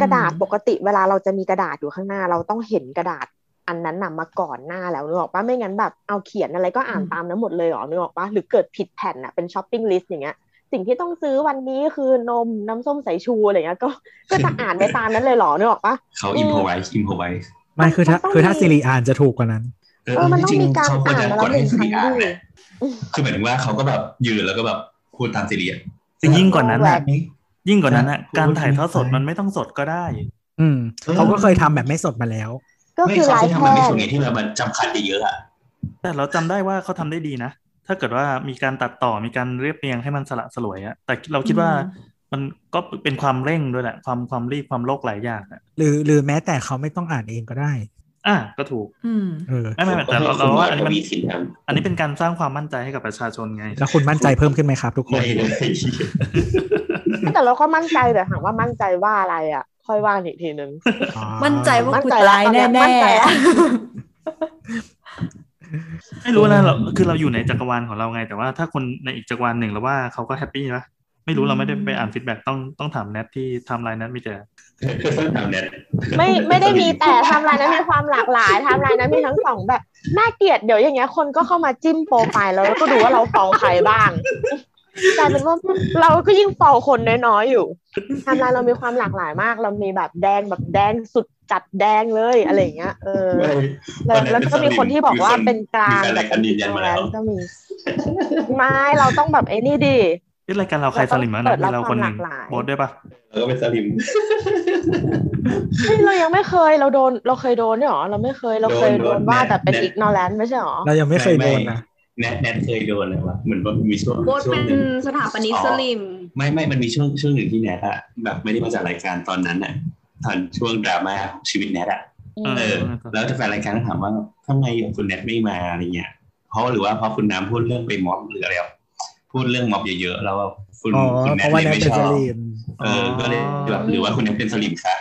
กระดาษอืมปกติเวลาเราจะมีกระดาษอยู่ข้างหน้า เราต้องเห็นกระดาษอันนั้นนำมาก่อนหน้าแล้วนึกออกปะไม่งั้นแบบเอาเขียนอะไรก็อ่านตามนั้นหมดเลยเหรอนึกออกปะหรือเกิดผิดแผ่นอะเป็น shopping list อย่างเงี้ย สิ่งที่ต้องซื้อวันนี้คือนมน้ำส้มสายชูอะไรเงี้ยก็ก็จะอ่านไปตามนั้นเลยเหรอนึกออกปะเขาอิมพอไว้อิมพอไว้ไม่คือถ้ามันต้องคือถ้ามีซีรีอ่านจะถูกกว่านั้นเออเออมันต้อจงริงมีๆการเขาควรอ่านจะมาแล้วกดให้หนึ่งสิริครั้อ่างนด้วยนะคือหมายถึงว่าเขาก็แบบยืนแล้วก็แบบพูดตามสิริอะยิ่งกว่านั้นแหวอะกยิ่งกว่านั้นอะพูดการถ่ายทอดสดไม่ได้มันไม่ต้องสดก็ได้ อืมเออเขาก็เคยทำแบบไม่สดมาแล้ว ก็ไม่คือเขาไลที่ฟ์ทำมันแค่ไม่ส่วนไงที่แบบมันจำคัดเยอะๆอะแต่เราจำได้ว่าเขาทำได้ดีนะ ถ้าเกิดว่ามีการตัดต่อมีการเรียบเรียงให้มันสละสลวยอะแต่เราคิดว่าอืมมันก็เป็นความเร่งด้วยแหละ ความความรีบความโลกหลายอย่างอะหรือหรือแม้แต่เขาไม่ต้องอ่านเองก็ได้ อะก็ถูก อืมเออไม่ไม่ไม่แต่ให้เราคุณเราหมอว่าอันทนี้มันวีสินทอันนี้เป็นการสร้างความมั่นใจให้กับประชาชนไง แล้วคุณมั่นใจเพิ่มขึ้นไหมครับ ทุกำคนไม่เลยแต่เราก็มั่นใจแต่ถามว่ามั่นใจว่าอะไรอะ ค่อยว่าอีกทีนึงอ๋อมั่นใจว่ามั่นกูใจตายแล้วตอนเนี้ยแน่มั่นใจแล้ว ไม่รู้นะเราคือเราอยู่ในจักรวาลของเราไง แต่ว่าถ้าคนในอีกจักรวาลหนึ่งเราว่าเขาก็ happy นะไม่รู้เราไม่ได้ไปอ่านฟีดแบ็กต้องต้องถามแนทที่ไทำลายแนทมีแต่ถามเนี่ยไม่ไม่ได้มีแต่ไทำลายนั้นมีความหลากหลายไทำลายนั้นมีทั้งสองแบบน่าเกลียดเดี๋ยวอย่างเงี้ยคนก็เข้ามาจิ้มโปรไฟล์แล้วแล้วก็ดูว่าเราฟองใครบ้างกลายเป็นว่าเราก็ยิ่งฟองคนน้อยๆอยู่ไทำลายเรามีความหลากหลายมาก เรามีแบบแดงแบบแดงสุด จัดแดงเลยอะไรอย่างเงี้ย เออ แล้วแล้วก็มีคนที่บอกว่าเป็นกลางมีแฟนแบรายบการยืนยันมาแล้วก็มีไม่เราต้องแบบไอ้นี่ดิที่รายการเราใครสลิมบ้างนะเปิดรับมีเราคนหนึ่งความหลากหลายโบสด้วยปะแล้วก็เป็นสลิมเฮ้ยเรายังไม่เคยเราโดนเราเคยโดนด้วยเหรอเราไม่เคยเราเคยโดนโดนโดนว่าแน่แต่เป็นแน่อีกนอแลนไม่ใช่เหรอเรายังไม่เคยโดนนะแนทแนทเคยโดนเลยวะเหมือนว่ามีช่วงโบทช่วเป็งนหนึ่งสถาปนิกอ๋อสลิม ไม่ไม่มันมีช่วงช่วงหนึ่งที่แนทอะแบบไม่ได้มาจากรายการตอนนั้นอะ ตอนช่วงดราม่าของชีวิตแนทอะอืมเออ แล้วแฟนรายการก็ถามว่าทำไมคุณแนทไม่มาอะไรเงี้ยเพราะหรือว่าเพราะคุณน้ำพูดเรื่องไปม็อบหรืออะไรอะพูดเรื่องม็อบเยอะๆแล้วคุณอ๋อคุณแนเพทราะว่าเลยแนทไม่เป็นชสอบลิมเออก็เลยแบบหรือว่าคุณแนทเป็นสลิมคะ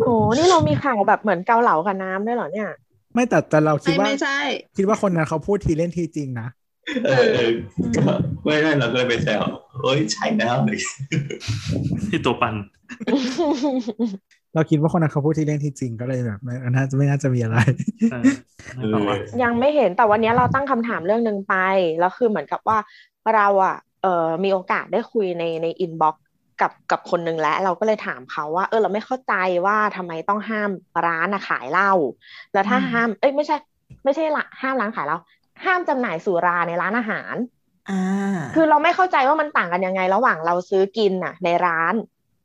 โอ้นี่เรามีข่าวแบบเหมือนเกาเหลากับน้ำด้วยเหรอเนี่ย ไม่แต่แต่เราคิดไม่ว่าไม่ใช่คิดว่าคนนั้นเขาพูดทีเล่นทีจริงนะ เออเออก็ไม่ได้เราก็เลยไปแซวโอ้ยใช่แล้วเลยที่ตัวปัน เราคิดว่าคนนั้นเขาพูดทีเล่นทีจริงก็เลยแบบไม่น่าจะไม่น่าจะมีอะไรเออไม่บอกว่ายังไม่เห็นแต่วันนี้เราตั้งคำถามเรื่องหนึ่งไป แล้วคือเหมือนกับว่าเราอะเออมีโอกาสได้คุยในในอินบ็อกกับกับคนหนึ่งแล้วเราก็เลยถามเขาว่า เออเราไม่เข้าใจว่าทำไมต้องห้ามร้านอะขายเหล้าแล้วถ้าอืมห้าม เอ้ยไม่ใช่ ไม่ใช่ละห้ามร้านขายเหล้า ห้ามจำหน่ายสุราในร้านอาหารอ่าคือเราไม่เข้าใจว่ามันต่างกันยังไงระหว่างเราซื้อกินน่ะ ในร้าน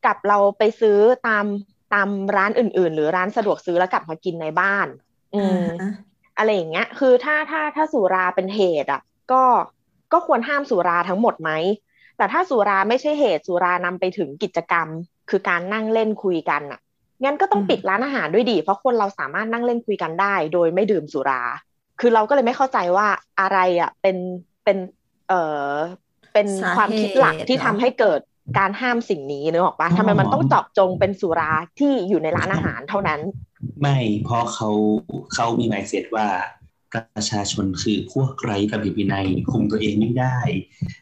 กับเราไปซื้อตามตามร้านอื่น ๆ หรือร้านสะดวกซื้อแล้วกลับมากินในบ้าน อืมอ่าอะไรอย่างเงี้ย คือถ้าถ้าถ้าสุราเป็นเหตุอะ ก็ก็ควรห้ามสุราทั้งหมดไหม แต่ถ้าสุราไม่ใช่เหตุสุรานำไปถึงกิจกรรม คือการนั่งเล่นคุยกันอะงั้นก็ต้องปิดร้านอาหารด้วยดี เพราะคนเราสามารถนั่งเล่นคุยกันได้ โดยไม่ดื่มสุรา คือเราก็เลยไม่เข้าใจว่าอะไรอะเป็นเป็นเอ่อเป็นความคิดหลักที่ทำให้เกิดการห้ามสิ่งนี้นึกออกปะทำไมมันต้องเจาะจงเป็นสุราที่อยู่ในร้านอาหารเท่านั้น ไม่เพราะเขาเขามีไมเซ็ตว่าประชาชนคือพวกไร้ระเบียบวินัยคุมตัวเองไม่ได้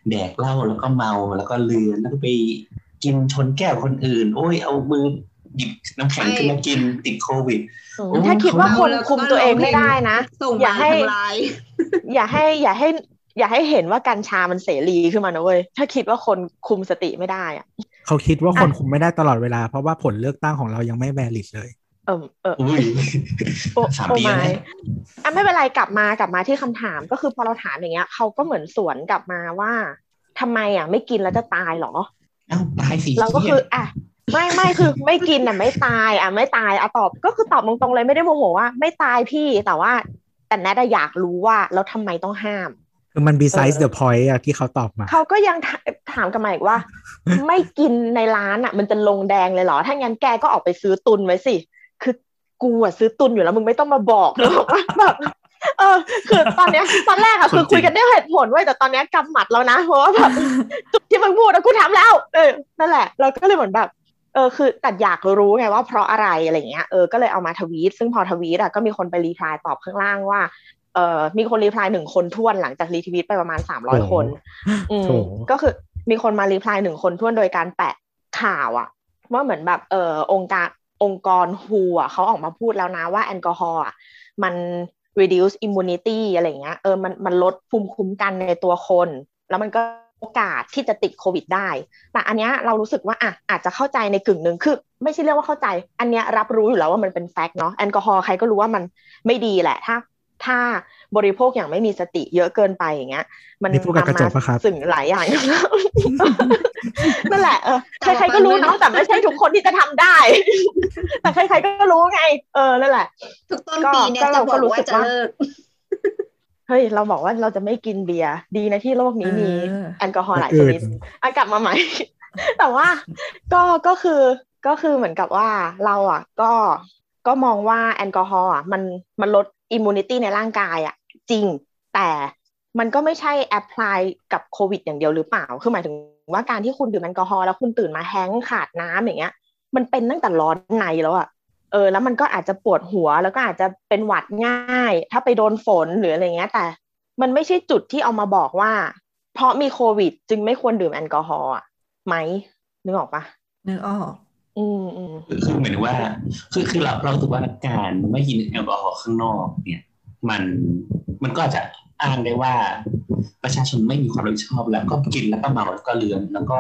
แดกเหล้าแล้วก็เมาแล้วก็เลือนแล้วก็ไปกินชนแก้วคนอื่น โอ้ยเอามือ หยิบน้ำแข็งขึ้นมากินติดโควิดอืมโอ้ถ้าคิดว่าคนแล้วก็คุมตัวเองไม่ได้นะส่งอย่ามาให้ทางไลน์อย่าให้อย่าให้ อย่าให้เห็นว่ากัญชามันเสรีขึ้นมานะเว้ยถ้าคิดว่าคนคุมสติไม่ได้อะเขาคิดว่าคนคุมไม่ได้ตลอดเวลา เพราะว่าผลเลือกตั้งของเรายังไม่แวลิดเลยเออเอออุ้ยโอ้สามโอ้ปีไม่แล้วอะไม่เป็นไรกลับมากลับมาที่คำถามก็คือพอเราถามอย่างเงี้ยเขาก็เหมือนสวนกลับมาว่าทำไมอะ ไม่กินแล้วจะตายเหรอ เอ้าตายสิเราก็คืออะ ไม่ไม่คือไม่กินอะไม่ตายอะไม่ตายอะตอบก็คือตอบตรงๆเลยไม่ได้โมโหว่าไม่ตายพี่แต่ว่า แต่แนทอะอยากรู้ว่าแล้วทำไมต้องห้ามคือมัน besides the point อะที่เขาตอบมา เขาก็ยังถาถามกลันมาอีกว่า ไม่กินในร้านอะมันจะลงแดงเลยเหรอ ถ้างั้นแกก็ออกไปซื้อตุนไว้สิ คือกูอะซื้อตุนอยู่แล้วมึงไม่ต้องมาบอกเลยว่าแบบเออ คือตอนเนี้ยตอนแรกอะคือคุยกันด้วยเหตุผลไว้ยแต่ตอนเนี้ยกำหมัดแล้วนะเพราะว่าแบบจุดที่มึงพูดอะกูทำแล้ว เออนั่นแหละ เราก็เลยเหมือนแบบ เออคือแต่อยากรู้ไงว่าเพราะอะไรอะไรเงี้ยเออก็เลยเอามาทวีต ซึ่งพอทวีตอะก็มีคนไปรีพลายตอบข้างล่างว่าเออมีคน reply หนึ่งคนถ้วนหลังจาก retweet ไปประมาณสามร้อยคน อืมก็คือมีคนมา reply หนึ่งคนถ้วนโดยการแปะข่าวอะว่าเหมือนแบบเออองค์การองค์กร WHO อะเขาออกมาพูดแล้วนะว่าแอลกอฮอล์อะมัน reduce immunity อะไรเงี้ยเออมันมันลดภูมิคุ้มกันในตัวคน แล้วมันก็ โอกาสที่จะติดโควิดได้ แต่อันเนี้ยเรารู้สึกว่าอะอาจจะเข้าใจในกึ่งหนึ่งคือ ไม่ใช่เรียกว่าเข้าใจ อันเนี้ยรับรู้อยู่แล้วว่ามันเป็นแฟกต์เนาะแอลกอฮอล์ใครก็รู้ว่ามันไม่ดีแหละถ้าถ้าบริโภคอย่างไม่มีสติเยอะเกินไปอย่างเงี้ย มันนี่พูดกับกระจกปะครับสิ่งหลายอย่างนั่นแหละเออใครๆก็รู้เนาะแต่ไม่ใช่ทุกคนที่จะทำได้ แต่ใครๆก็รู้ไง เออนั่นแหละทุกต้นก็ปีเนี่ยก็จะเราบก็อกรู้ว่าสึกจะว่าเลิกเฮ้ยเราบอกว่าเราจะไม่กินเบียร์ดีนะที่โลกนี้มีเออแอลกอฮอล์หลายอื่ชนนิดอะกลับมาใหม่ แต่ว่าก็ก็คือก็คือเหมือนกับว่าเราอะก็ก็มองว่าแอลกอฮอล์อะมันมันลด immunity ในร่างกายอะจริงแต่มันก็ไม่ใช่ apply กับโควิดอย่างเดียวหรือเปล่า คือหมายถึงว่าการที่คุณดื่มแอลกอฮอล์แล้วคุณตื่นมา hang ขาดน้ำอย่างเงี้ย มันเป็นตั้งแต่ร้อนในแล้วอะ เออแล้วมันก็อาจจะปวดหัวแล้วก็อาจจะเป็นหวัดง่าย ถ้าไปโดนฝนหรืออะไรเงี้ย แต่ มันไม่ใช่จุดที่เอามาบอกว่า เพราะมีโควิด จึงไม่ควรดื่มแอลกอฮอล์อะไหมนึกออกปะนึกออกอืมอืมคือคือเหมือนว่า คือคือเราเราถือว่าการไม่กินแอลกอฮอล์ข้างนอกเนี่ย มันมันก็อาจจะอ้างได้ว่า ประชาชนไม่มีความรับผิดชอบแล้วก็กินแล้วก็เมาแล้วก็เลือนแล้วก็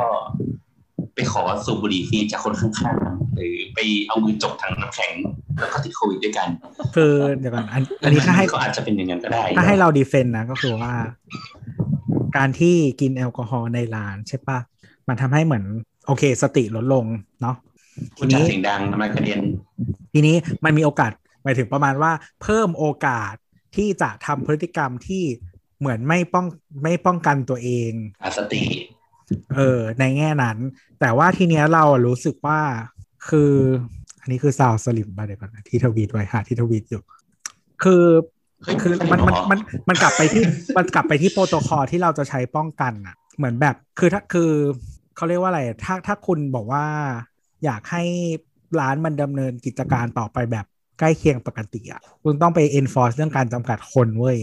ไปขอสูบบุหรี่ฟรีจากคนข้างๆหรือไปเอามือจกถังน้ำแข็งแล้วก็ติดโควิดด้วยกัน คือเดี๋ยวก่อนอันอันนี้ถ้าให้ก็อาจจะเป็นอย่างนั้นก็ได้ ถ้าให้เราดีเฟนต์นะก็คือว่า การที่กินแอลกอฮอล์ในร้านใช่ปะมันทำให้เหมือนโอเค สติลดลงเนาะคุทีณจัดนี้เสียงดังทำลายกระเด็นทีนี้มันมีโอกาสหมายถึงประมาณว่า เพิ่มโอกาสที่จะทำพฤติกรรมที่เหมือนไม่ป้องไม่ป้องกันตัวเองอาสติ เออ ในแง่นั้น แต่ว่าทีเนี้ยเราอะรู้สึกว่าคือ อันนี้คือ sound สลิ่มมากเดี๋ยวก่อนนะที่ทวีตไว้หาที่ทวีตอยู่ คือเฮ้ยคือมันมันมันมันกลับไปที่มันกลับไปที่โปรโตคอลที่เราจะใช้ป้องกันอะเหมือนแบบคือถ้าคือเขาเรียกว่าอะไร ถ้าถ้าคุณบอกว่า อยากให้ร้านมันดำเนินกิจการต่อไปแบบใกล้เคียงปกติอะคุณต้องไป enforce เรื่องการจำกัดคนเว้ย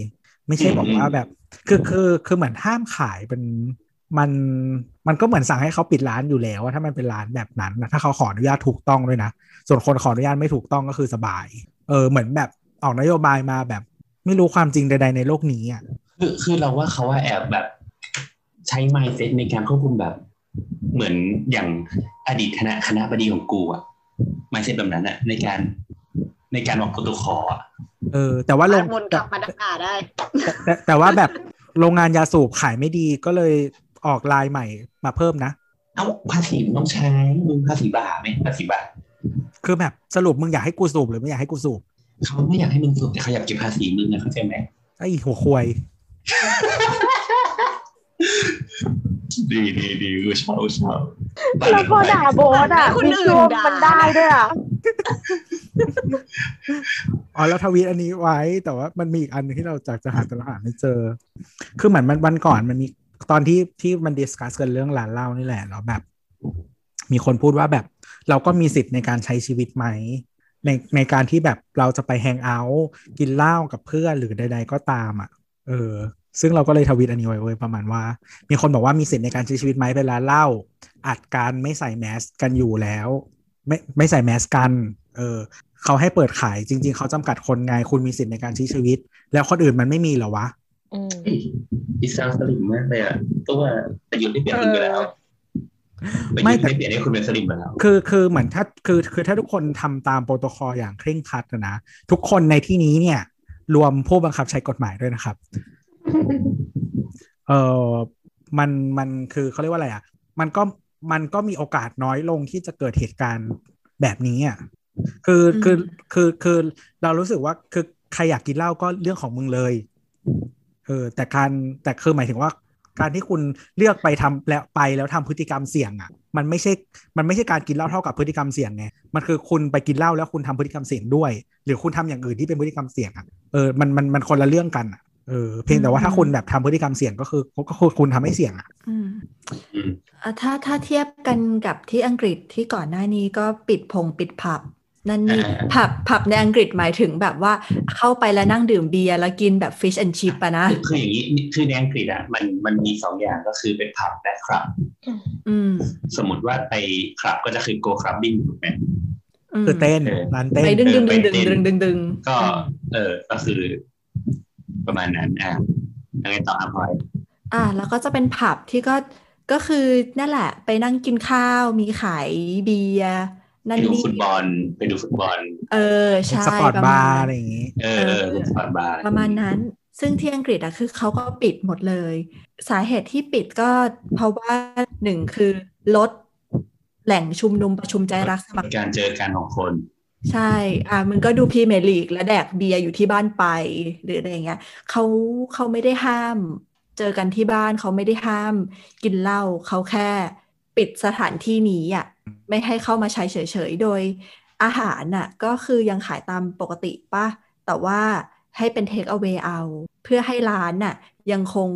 ไม่ใช่บอกว่าแบบ คือคือคือเหมือนห้ามขายเป็น มันมันก็เหมือนสั่งให้เขาปิดร้านอยู่แล้วว่าถ้ามันเป็นร้านแบบนั้นนะถ้าเขาขออนุญาตถูกต้องด้วยนะส่วนคนขออนุญาตไม่ถูกต้องก็คือสบาย เออเหมือนแบบออกนโยบายมาแบบ ไม่รู้ความจริงใด ๆ ในโลกนี้อะคือคือเราว่าเขาว่าแอบแบบใช้ mindset ในการควบคุมแบบ เหมือนอย่างอดีตคณะคณะบดีของกูอะ mindset แบบนั้นอะในการในการวางโปรโตคอลอะเออ แต่ว่าโรงวนกแต่ลับมาด่าได้แต่แต่แต่ว่าแบบโรงงานยาสูบขายไม่ดีก็เลย ออกลายใหม่มาเพิ่มนะ เอ้าภาษีมันต้องใช้มึงภาษีบาทไหมภาษีบาทคือแบบสรุปมึงอยากให้กูสูบหรือไม่อยากให้กูสูบเขาไม่อยากให้มึงสูบแต่เขาอยากเก็บภาษีมึงนะเข้าใจไหมไอ้หัวควายดีดีดีกูชอบกูชอบแล้วพอด่าโบสอะคนวิอื่นชวลด่ามัมันได้ด้วยอะอ๋อแล้วทวีตอันนี้ไว้แต่ว่ามันมีอีกอันหนึ่งที่เราอยากจะหาแต่เราหาไม่เจอ คือเหมือนมันวันก่อนมันมี ตอนที่ที่มัน discuss กันเรื่องร้านเหล้านี่แหละแล้วแบบ มีคนพูดว่าแบบ เราก็มีสิทธิ์ในการใช้ชีวิตไหมในในการที่แบบเราจะไป hang out กินเหล้ากับเพื่อนหรือใด ๆ ก็ตามอะ เออ ซึ่งเราก็เลยทวีตอันนี้ไว้เว้ยประมาณว่า มีคนบอกว่ามีสิทธิ์ในการใช้ชีวิตไหมเวลาเหล้าอัดการไม่ใส่แมสกันอยู่แล้ว ไม่ไม่ใส่แมสกัน เออเขาให้เปิดขายจริง ๆ เขาจำกัดคนไงคุณมีสิทธิ์ในการใช้ชีวิต แล้วคนอื่นมันไม่มีเหรอวะ อืมอิสราสลิมมากเลยอะตัวประยุทธ์ได้เปลี่ยนมึงไปแล้วประไม่ยุทธ์แต่ได้เปลี่ยนให้คุณเป็นสลิมไปแล้วคือคือเหมือนถ้าคือคือถ้าทุกคนทำตามโปรโตคอลอย่างเคร่งครัดนะนะทุกคนในที่นี้เนี่ย รวมผู้บังคับใช้กฎหมายด้วยนะครับ เออมันมันคือเขาเรียกว่าอะไรอะ มันก็มันก็มีโอกาสน้อยลงที่จะเกิดเหตุการณ์แบบนี้อะคือคือคือคือเรารู้สึกว่าคือใครอยากกินเหล้าก็เรื่องของมึงเลย เออแต่การแต่คือหมายถึงว่า การที่คุณเลือกไปทำแล้วไปแล้วทำพฤติกรรมเสี่ยงอะ มันไม่ใช่มันไม่ใช่การกินเหล้าเท่ากับพฤติกรรมเสี่ยงไงมันคือคุณไปกินเหล้าแล้วคุณทำพฤติกรรมเสี่ยงด้วย หรือคุณทำอย่างอื่นที่เป็นพฤติกรรมเสี่ยงอะเออมันมันมันคนละเรื่องกันอะเออเพียงแต่ว่าถ้าคุณแบบทำพฤติกรรมเสี่ยงก็คือก็คือคุณทำให้เสี่ยงอะอืมอืมอะถ้าถ้าเทียบกันกับที่อังกฤษที่ก่อนหน้านี้ก็ปิดพงปิดผับ นั่นนี่อ่าผับผับในอังกฤษหมายถึงแบบว่าเข้าไปแล้วนั่งดื่มเบียร์แล้วกินแบบ fish and chip อะนะคือคืออย่างนี้คือในอังกฤษอะมันมันมีสองอย่างก็คือเป็นผับและคลับอืมสมมติว่าไปคลับก็จะคือ go clubbing ถูกไหมมคือเต้นเออร้านเต้นไปดึงดึงเอดึองไปดึงเต้นดึงดึงดึงก็ เออ ก็คือประมาณนั้นอะยังไงต่ออะพลอยอะแล้วก็จะเป็นผับที่ก็ก็คือนั่นแหละ ไปนั่งกินข้าวมีขายเบียร์ นั่ไปนดูนี่ฟุตบอลไปดูฟุตบอล เออใช่สปอร์ตประบามาณร์นั้นอะไรอย่างงี้เออเออเป็นสปอร์ตบาร์ประมาณนั้น ซึ่งที่อังกฤษอะคือเขาก็ปิดหมดเลย สาเหตุที่ปิดก็เพราะว่าหนึ่งคือลดแหล่งชุมนุมประชุมใจรักสมัครการเจอกันของคน ใช่ อะมันก็ดูพรีเมียร์ลีกและแดกเบียร์อยู่ที่บ้านไปหรืออะไรอย่างเงี้ยเขาเขาไม่ได้ห้าม เจอกันที่บ้านเขาไม่ได้ห้าม กินเหล้าเขาแค่ปิดสถานที่นี้อะ ไม่ให้เข้ามาใช้เฉยๆ โดยอาหารน่ะก็คือยังขายตามปกติป่ะ แต่ว่าให้เป็นเทคเอา a y เอา เพื่อให้ร้านน่ะยังคง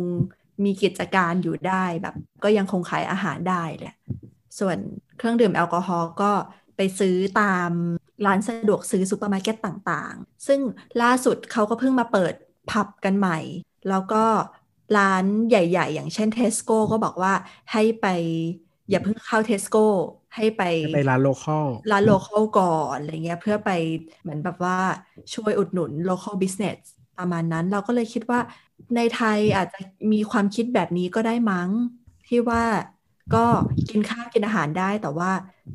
มีกิจการอยู่ได้แบบ ก็ยังคงขายอาหารได้แหละ ส่วนเครื่องดื่มแอลกอฮอล์ก็ไปซื้อตามร้านสะดวกซื้อซูเปอร์มาร์เก็ตต่างๆ ซึ่งล่าสุดเขาก็เพิ่งมาเปิดผับกันใหม่ แล้วก็ร้านใหญ่ ๆ อย่างเช่นเทสโก้ก็บอกว่าให้ไปอย่าเพิ่งเข้าเทสโก้ ให้ไปไปร้านโลร้าน localคอลก่อนอะไรเงี้ยเพื่อไปเหมือนแบบว่าช่วยอุดหนุน local business ประมาณนั้นเราก็เลยคิดว่าในไทยอาจจะมีความคิดแบบนี้ก็ได้มั้ง ที่ว่าก็กินข้าวกินอาหารได้แต่ว่า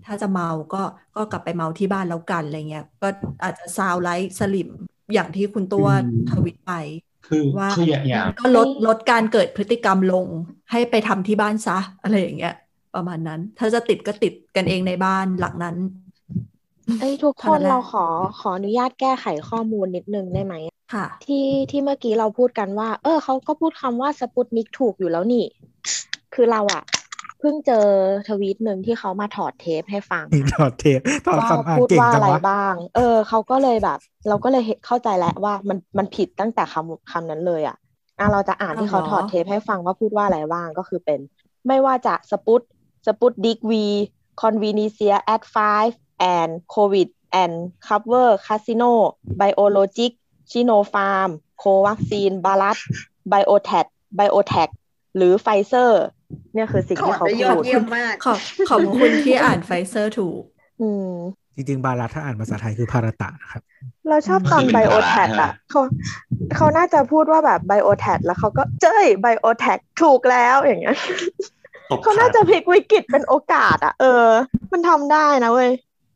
ถ้าจะเมาก็ก็กลับไปเมาที่บ้านแล้วกันอะไรเงี้ยก็อาจจะซาวไลท์สลิมอย่างที่คุณตัวอืมทวิตไปคือว่าคืออย่างอย่างก็ลดลดการเกิดพฤติกรรมลงให้ไปทำที่บ้านซะอะไรอย่างเงี้ย ประมาณนั้น ถ้าจะติดก็ติดกันเองในบ้านหลังนั้น เอ้ยทุกคเท่านนั้นแหละเราขอขออนุญาตแก้ไขข้อมูลนิดนึงได้ไหมค่ะ ที่ที่เมื่อกี้เราพูดกันว่า เออเขาก็พูดคำว่าสปุตนิกถูกอยู่แล้วนี่ คือเราอะเพิ่งเจอทวีตหนึ่งที่เขามาถอดเทปให้ฟังมีถอดเทปถอดว่าคำอ่านพูดเก่งว่าจัอะงไรวะบ้าง เออเขาก็เลยแบบ เราก็เลยเห็นเข้าใจแล้วว่ามันมันผิดตั้งแต่คำคำนั้นเลยอะอะเราจะอ่านที่เขาอ๋อถอดเทปให้ฟังว่าพูดว่าอะไรบ้างก็คือเป็น ไม่ว่าจะสปุต สปุตดิกวีคอนวีนิเซียแอดไฟแอนโควิดแอนคัฟเวอร์คาสิโนไบโอโลจิกชิโนฟาร์มโควัคซีนบาลัสไบโอแทคไบโอแทคหรือไฟเซอร์เนี่ยคือสิ่งขอที่เขาได้ยพูอดดเยี่ยมมากขอบขอบคุณที่อ่านไฟเซอร์ถูก อืมจริงๆ บาราถ้าอ่านภาษาไทยคือภารตะนะครับ เราชอบตอนคือไบเป็นโอภาระแท็กใช่ไหมอะเขาเขาน่าจะพูดว่าแบบไบโอแท็กแล้วเขาก็เจ้ยไบโอแท็กถูกแล้วอย่างเงี้ยตบ เขาขาน่าจะพลิกวิกฤตเป็นโอกาสอะ เออ มันทำได้นะเว้ย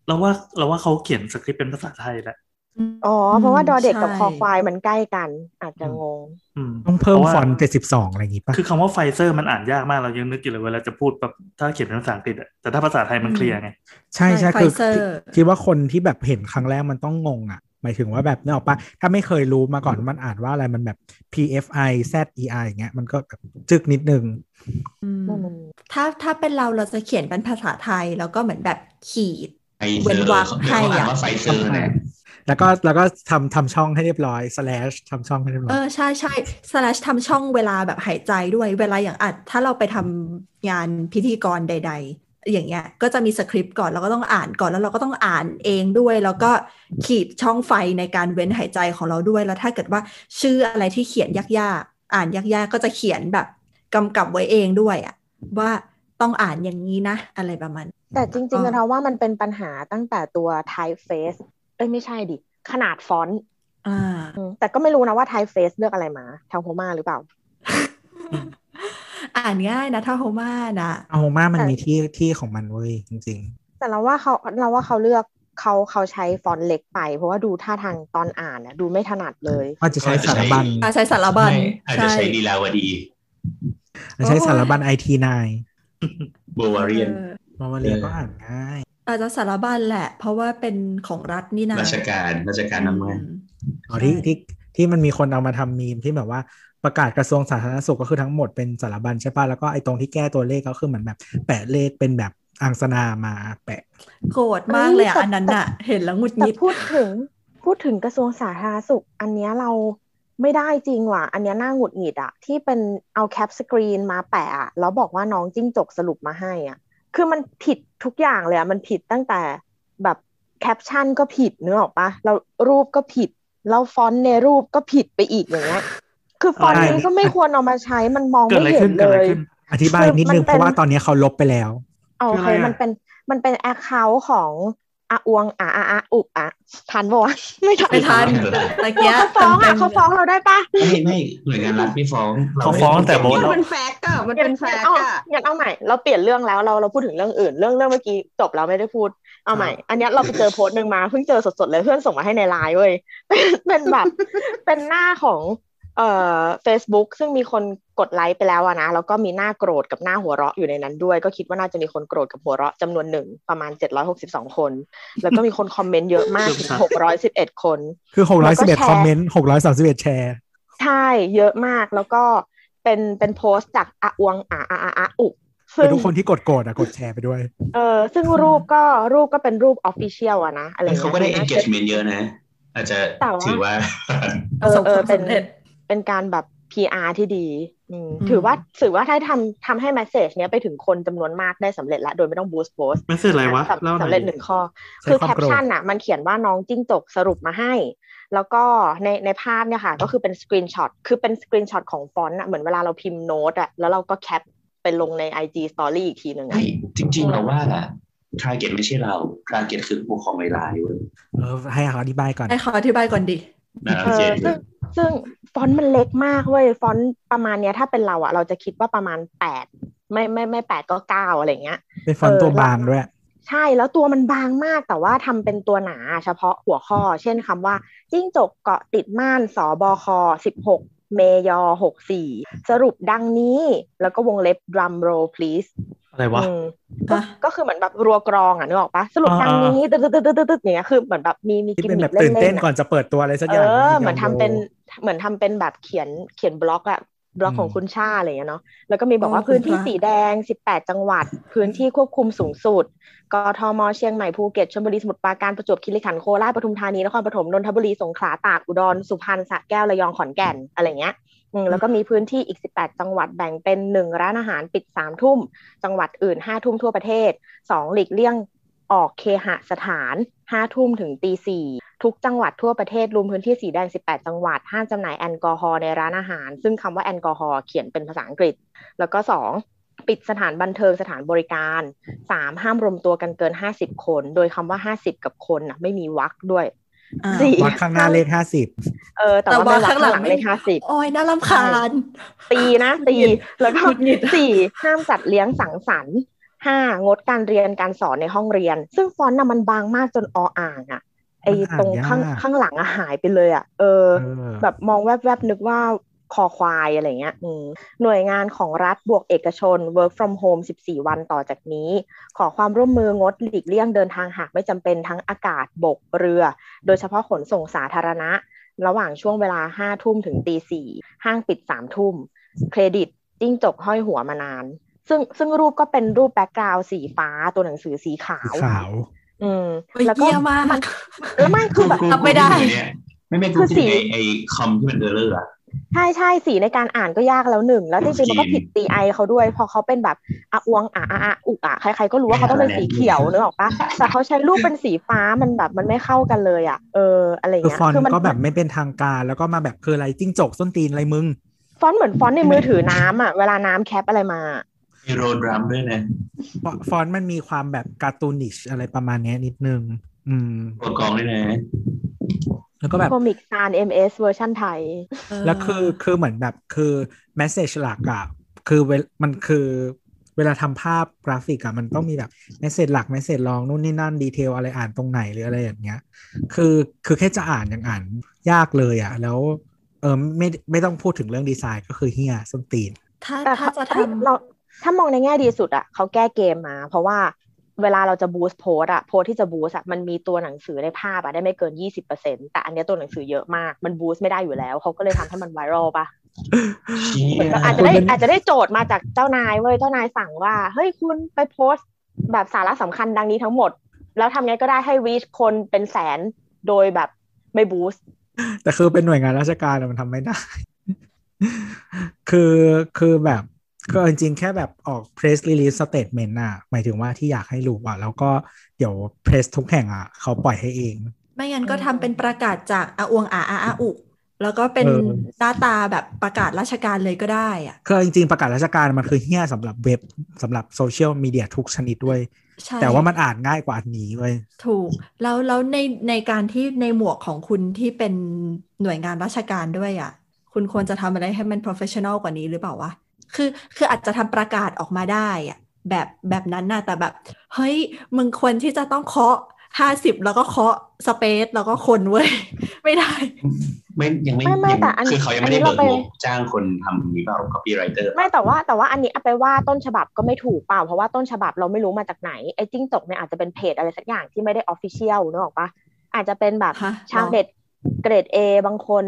เราว่าเราว่าเขาเขียนสคริปต์เป็นภาษาไทยแหละอ๋อ เพราะว่าดอเด็กกับใช่คอควายมันใกล้กัน อาจจะงงอืมต้องเพิ่มเพราะว่าฟอนต์เจ็ดสิบสองอะไรอย่างงี้ป่ะ คือคำว่าไฟเซอร์มันอ่านยากมากเรายังนึกอยู่เลยเวลาจะพูดแบบถ้าเขียนเป็นภาษาอังกฤษอะแต่ถ้าภาษาไทยมัน clear ไง ใช่ใช่ใช่คือ Pfizer คิดว่าคนที่แบบเห็นครั้งแรกมันต้องงงอะห มายถึงว่าแบบเนี่ยออกปะถ้าไม่เคยรู้มาก่อนว่ามันอ่านว่าอะไรมันแบบ PFI ZEI อย่างเงี้ยมันก็แบบจึกนิดนึงอืมอืมถ้าถ้าเป็นเราเราจะเขียนเป็นภาษาไทย แล้วก็เหมือนแบบขีดไฟเว้เซอนร์วรรคเขาให้เรียกอะว่าไฟเซอร์นะแล้วก็แล้วก็ทำทำช่องให้เรียบร้อย slash ทำช่องให้เรียบร้อย เอออใช่ใช่ slash ทำช่องเวลาแบบหายใจด้วย เวลาอย่างอัด ถ้าเราไปทำงานพิธีกรใด ๆ อย่างเงี้ยก็จะมีสคริปต์ก่อนแล้วก็ต้องอ่านก่อนแล้วเราก็ต้องอ่านเองด้วย แล้วก็ขีดช่องไฟในการเว้นหายใจของเราด้วยแล้วถ้าเกิดว่าชื่ออะไรที่เขียนยากๆ อ่านยากๆ ก็จะเขียนแบบกำกับไว้เองด้วยอะว่าต้องอ่านอย่างนี้นะอะไรประมาณ แต่จริงๆอ๋อนะเราว่ามันเป็นปัญหาตั้งแต่ตัว typeface เอ้ยไม่ใช่ดิ ขนาดฟอนต์อ่าอืมแต่ก็ไม่รู้นะว่า typeface เลือกอะไรมาทางโฮมาหรือเปล่า อ่านง่ายนะถ้าโฮมานะเอามามันแต่มีที่ที่ของมันเว้ยจริงแต่เราว่าเขาเราว่าเขาเลือกเขาเขาใช้ฟอนต์เล็กไป เพราะว่าดูท่าทางตอนอ่านนะดูไม่ถนัดเลยๆว่าจะใช้สารบัญอ่าใช้สารบัญไม่อาจจะใช่ใช้ลีลาวดีใช้โอ้ยสารบัญไอทีนายโบวาเรียนเออมามาเรียนก็อ่านง่ายอาจจะสารบัญแหละ เพราะว่าเป็นของรัฐนี่นะราชการราชการนำมาอืมอ๋อที่ใช่ที่ที่มันมีคนเอามาทำมีมที่แบบว่า ประกาศกระทรวงสาธารณสุขก็คือทั้งหมดเป็นสารบัญใช่ป่ะ แล้วก็ไอ้ตรงที่แก้ตัวเลขก็คือเหมือนแบบแปะเลขเป็นแบบอังสนามาแปะ โกรธมากเลยอะเอ้ยแต่อันนั้นอะเห็นแล้วหงุดหแต่งิดพูดถึงพูดถึงกระทรวงสาธารณสุข อันเนี้ยเราไม่ได้จริงว่ะ อันเนี้ยน่าหงุดหงิดอะที่เป็นเอา cap screen มาแปะอะแล้วบอกว่าน้องจิ้งจกสรุปมาให้อะ คือมันผิดทุกอย่างเลยอะมันผิดตั้งแต่แบบแคปชั่นก็ผิดเนื้อออกปะแล้วรูปก็ผิด แล้วฟอนต์ในรูปก็ผิดไปอีกอย่างเงี้ย คือฟอนต์ใช่นี้ก็ไม่ควรเอามาใช้มันมองเกิดไม่อะไรเห็ขึ้นนเลเกิดอะไรยขึ้นอธิบายนิดนึงคือมันเป็นเพราะว่าตอนนี้เขาลบไปแล้วเอาโอเคคืออะไรอะมันเป็นมันเป็นแอคเคาท์ของอาอวงอาอาอาอุบอะทันปะวะไม่ทันไม่ทันตะเกียเขาฟ้องอะเขาฟ้องเราได้ปะไม่ไม่หน่วยงานรัฐไม่ฟ้องเขาฟ้องแต่โบ๊ทมันเป็นแฟกต์อะมันเป็นแฟกเอาต์อะงั้นเอาใหม่ เราเปลี่ยนเรื่องแล้วเราเราพูดถึงเรื่องอื่น เรื่องเรื่องเมื่อกี้จบแล้วไม่ได้พูดเอาใหม่ อันเนี้ยเราไปเจอโพสต์หนึ่งมาเพิ่งเจอสดๆเลยเพื่อนส่งมาให้ในไลน์เว้ยเป็นเป็นแบบเป็นหน้าของ เอ่อ Facebook ซึ่งมีคนกดไลค์ไปแล้วอะนะแล้วก็มีหน้าโกรธกับหน้าหัวเราะอยู่ในนั้นด้วย ก็คิดว่าน่าจะมีคนโกรธกับหัวเราะจำนวนหนึ่งประมาณ 762 คน แล้วก็มีคนคอมเมนต์เยอะมากถึง611 คน คือแล้วก็แชร์611 คอมเมนต์ 631 แชร์ ใช่เยอะมากแล้วก็เป็นเป็นโพสต์จากอาอวงอาอาอาอาอุคือทุกคนที่กดโกรธอะกดแชร์ไปด้วย เออซึ่งรูปก็รูปก็เป็นรูป official อะนะอะไรเอ้ยเงี้ยเขาก็ได้น่าจะ engagement เยอะนะ อาจจะแต่ว่าถือว่า เออเออประสบความเป็นสำ เร็จเป็นการแบบ PR ที่ดีอืมอืมถือว่าถือว่าถ้าทำทำให้ message เนี้ยไปถึงคนจำนวนมากได้สำเร็จแล้วโดยไม่ต้อง boost post ไม่ใช่อะไรวะสำเล่าหน่สำอยเร็จหนึ่งข้อใช้คือความโกรธชั่นอะ มันเขียนว่าน้องจิ้งจกสรุปมาให้ แล้วก็ในในภาพเนี่ยค่ะ ก็คือเป็น screenshot คือเป็น screenshot ของฟอนต์อะเหมือนเวลาเราพิมพ์โน้ตอะแล้วเราก็ capไปลงใน IG Story อีกทีหนึ่งเฮ้อะยจริง ๆ เราว่าอะ target ไม่ใช่เรา target คือผู้ปกครองในไลน์เว้ยเออให้เขาอธิบายก่อน ให้เขาอธิบายก่อนดินะเอเจอ ซึ่งซึ่งฟอนต์มันเล็กมากเว้ยฟอนต์ประมาณเนี้ยถ้าเป็นเราอะเราจะคิดว่าประมาณแปดไม่ไม่ไม่แปดก็เก้าอะไรเงี้ยเป็นฟอนต์เออตัวบางด้วยใช่แล้วตัวมันบางมากแต่ว่าทำเป็นตัวหนาเฉพาะหัวข้อ เช่นคำว่าจิ้งจกเกาะติดม่านสบคสิบหกเมยหกสี่สรุปดังนี้แล้วก็วงเล็บ drum roll please อะไรวะอืมก็ฮะก็คือเหมือนแบบรัวกรองอะนึกออกปะสรุปอ่าดังนี้ตึ๊ดตึ๊ดตึ๊ดตึ๊ดตึ๊ดอย่างเงี้ยคือเหมือนแบบมีมีที่กิมเป็นมิแบคบตื่นเล่เต้นนๆก่อนอะจะเปิดตัวอะไรสักอเอย่างอที่เหมือนยทำเป็นดูเหมือนทำเป็นแบบเขียนเขียนบล็อกอะบล็อกอืมของคุณชาอะไรอย่างเงี้ยเนาะแล้วก็มีบอกว่าอ๋อพื้นที่คุณพระสีแดง 18 จังหวัด พื้นที่ควบคุมสูงสุดกทมเชียงใหม่ภูเก็ตชลบุรีสมุทรปราการประจวบคีรีขันธ์โคราชปทุมธานีนครปฐมนนทบุรีสงขลาตากอุดรสุพรรณสระแก้วระยองขอนแก่นอะไรเงี้ยอืม แล้วก็มีพื้นที่อีก 18 จังหวัดแบ่งเป็น 1 ร้านอาหารปิด 3 ทุ่ม จังหวัดอื่น 5 ทุ่มทั่วประเทศ 2 หลีกเลี่ยงออกเคหสถาน 5 ทุ่มถึงตีสี่ทุกจังหวัดทั่วประเทศรวมพื้นที่สีแดง 18 จังหวัด ห้ามจำหน่ายแอลกอฮอล์ในร้านอาหาร ซึ่งคำว่าแอลกอฮอล์เขียนเป็นภาษาอังกฤษ แล้วก็ 2ปิดสถานบันเทิงสถานบริการ 3 ห้ามรวมตัวกันเกิน 50 คน โดยคำว่า 50 กับคนนะไม่มีวรรคด้วย วัดข้างหน้าเลขห้าสิบเออ แต่แต่ว่าว่าไม่วรรคข้างหลังข้างหลังไม่เลขห้าสิบโอ้ยน่ารำคาญตีนะตีหงุดหงิดแล้วก็หงุดหงิดสี่ห้ามจัดเลี้ยงสังสรรค์ห้างดการเรียนการสอนในห้องเรียน ซึ่งฟอนต์น่ะมันบางมากจนออ่างอะไอ้มันอ่านตรงข้างยากข้างหลังอะหายไปเลยอะเออเออ แบบมองแวบๆนึกว่า คอควายอะไรเงี้ยอืมหน่วยงานของรัฐบวกเอกชน work from home 14 วันต่อจากนี้ ขอความร่วมมืองดหลีกเลี่ยงเดินทางหากไม่จำเป็นทั้งอากาศบกเรือ โดยเฉพาะขนส่งสาธารณะ ระหว่างช่วงเวลาห้าทุ่มถึงตีสี่ห้างปิดสามทุ่ม เครดิตจิ้งจกห้อยหัวมานาน ซึ่งซึ่งรูปก็เป็นรูป background สีฟ้าตัวหนังสือสีขาว สีขาว อืมโอ้ยแล้วก็เยี่ยมากแล้วไม่คือแบบกูรับไม่ได้กูเนี่ยไม่ไม่กูคือคิดสีถึงไอ้ไอ้คอมที่มัน error อะ ใช่ใช่สีในการอ่านก็ยากแล้วหนึ่ง แล้วจริงๆมันก็ผิด CI เขาด้วย พอเขาเป็นแบบอะอวงอะอะอะอุอะใครๆก็รู้ว่าเขาต้องเป็นสีเขียวนึกออกปะแต่เขาใช้รูปเป็นสีฟ้ามันแบบมันไม่เข้ากันเลยอะเอออะไรคือเงี้ยฟอนต์มัก็แบบไม่เป็นทางการแล้วก็มาแบบคืออะไรจิ้งจกส้นตีนอะไรมึง ฟอนต์เหมือนฟอนต์ในมือถือน้ำอะเวลาน้ำแคปอะไรมามีโรดรัมด้วยนะฟฟอนต์มันมีความแบบการ์ตูนิชอะไรประมาณเนี้ยนิดนึง อืมตัวกรองด้วยนะ แล้วก็แบบโคมิกซาน MS เวอร์ชันไทย แล้วคือคือเหมือนแบบคือแมสเซจหลักอะคือเวลมันคือเวลาทำภาพกราฟิกอะมันต้องมีแบบ message หลัก message รองนู่นนี่นั่น detail อะไรอ่านตรงไหนหรืออะไรอย่างเงี้ย คือคือแค่จะอ่านยังอ่านยากเลยอะแล้วเออไม่ไม่ต้องพูดถึงเรื่องดีไซน์ก็คือเฮียส้นตีน ถ้าแต่ถ้าจะทเอ้ยเราถ้ามองในแง่ดีสุดอะเขาแก้เกมมา เพราะว่า เวลาเราจะ boost post อะโพสที่จะ boost อะมันมีตัวหนังสือในภาพอะได้ไม่เกินยี่สิบเปอร์เซ็นแต่อันเนี้ยตัวหนังสือเยอะมาก มัน boost ไม่ได้อยู่แล้วเขาก็เลยทำให้มัน viral ปะเชี่เหมือนยกับอาจจะได้อาจจะได้โจทย์มาจากเจ้านายเว้ยเจ้านายสั่งว่า เฮ้ยคุณไปโพสต์แบบสาระสำคัญดังนี้ทั้งหมด แล้วทำไงก็ได้ให้รีชคนเป็นแสนโดยแบบไม่บูสต์แต่คือเป็นหน่วยงานราชการอะมันทำไม่ได้ คือคือแบบ ก็จริงๆ แค่แบบออก press release statement น่ะ หมายถึงว่าที่อยากให้รู้อะ แล้วก็เดี๋ยว press ทุกแห่งอะ เขาปล่อยให้เอง ไม่งั้นก็ทำเป็นประกาศจากอาอวงอาอาอาอุแล้วก็เป็นเออหน้าตาแบบประกาศราชการเลยก็ได้อะคือจริงๆ ประกาศราชการมันคือเฮี้ยสำหรับเว็บสำหรับโซเชียลมีเดียทุกชนิดด้วยใช่แต่ว่ามันอ่านง่ายกว่าอันนี้เว้ยถูก แล้วแล้วในในการที่ในหมวกของคุณที่เป็นหน่วยงานราชการด้วยอะ คุณควรจะทำอะไรให้มัน professional กว่านี้หรือเปล่าวะ คือคืออาจจะทำประกาศออกมาได้อะแบบแบบนั้นนะแต่แบบ เฮ้ย มึงควรที่จะต้องเคาะห้าสิบแล้วก็เคาะ space แล้วก็คนเว้ย ไม่ได้ ไม่ยังไม่ไม่ไม่ยังแต่อันคือเขายังไม่อันนี้ได้เบิกเราไปงบจ้างคนทำนี่เปล่า copywriter ไม่แต่ว่าแต่ว่าอันนี้เอาไปว่าต้นฉบับก็ไม่ถูกเปล่า เพราะว่าต้นฉบับเราไม่รู้มาจากไหน ไอ้จิ้งจกเนี่ยอาจจะเป็นเพจอะไรสักอย่างที่ไม่ได้ official นึกออกปะอาจจะเป็นแบบฮะชาวเน็ตเกรด A บางคน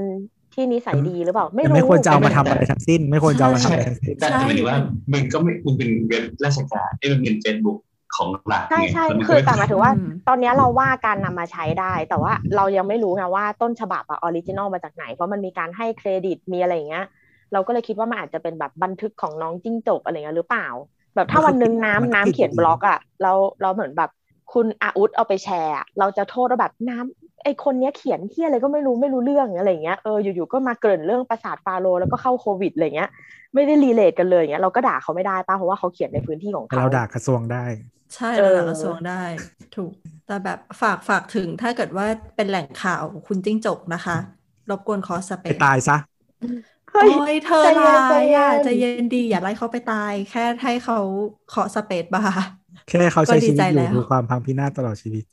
ที่นิสัยดีหรือเปล่า ไม่แต่รู้ไม่ควรจะเอามาทำไม่อะไรทั้งสิ้น ไม่ควรจะเอามาทำอะไรทั้งสิ้นแต่ใช่หมายถึงว่ามึงก็ไม่มึงเป็นเว็บราชการไอ้ยมันเป็นเฟซบุ๊กของหลักใช่ไงใช่แล้วมึงก็คือไม่แต่หมายถึงว่าอืมตอนเนี้ยเราว่าการนำมาใช้ได้ แต่ว่าเรายังไม่รู้ไงว่าต้นฉบับอะ original มาจากไหน เพราะมันมีการให้เครดิตมีอะไรอย่างเงี้ย เราก็เลยคิดว่ามันอาจจะเป็นแบบบันทึกของน้องจิ้งจกอะไรเงี้ยหรือเปล่า แบบถ้าวันหนึ่งน้ำน้ำเขียนบล็อกอะเราเราเหมือนแบบคุณอาอุดเอาไปแชร์อะเราจะโทษว่าแบบน้ำ ไอ้คนเนี้ยเขียนเหี้ยอะไรก็ไม่รู้ไม่รู้เรื่องอะไรเงี้ยเอออยู่ๆก็มาเกริ่นเรื่องประสาทฟาโรห์แล้วก็เข้าโควิดอะไรเงี้ย ไม่ได้รีเลทกันเลยอย่างเงี้ยเราก็ด่าเขาไม่ได้ป่ะเพราะว่าเขาเขียนในพื้นที่ของแต่เขาเราด่ากระทรวงได้ ใช่เอระอดับกระทรวงได้ ถูก แต่แบบฝากฝากถึงถ้าเกิดว่าเป็นแหล่งข่าวคุณจิ้งจกนะคะรบกวนขอสเปไปซตายซะเฮ้ยโอ้ยเธอใจเย็ร้านใจยเย็อะนใจะเย็นดีอย่าไล่เขาไปตาย แค่ให้เขาเคาะสเปซบาร์แค่เขาใช้ก็ดีชีวิตใจอยู่แล้วดูความพังพินาศตลอดชีวิต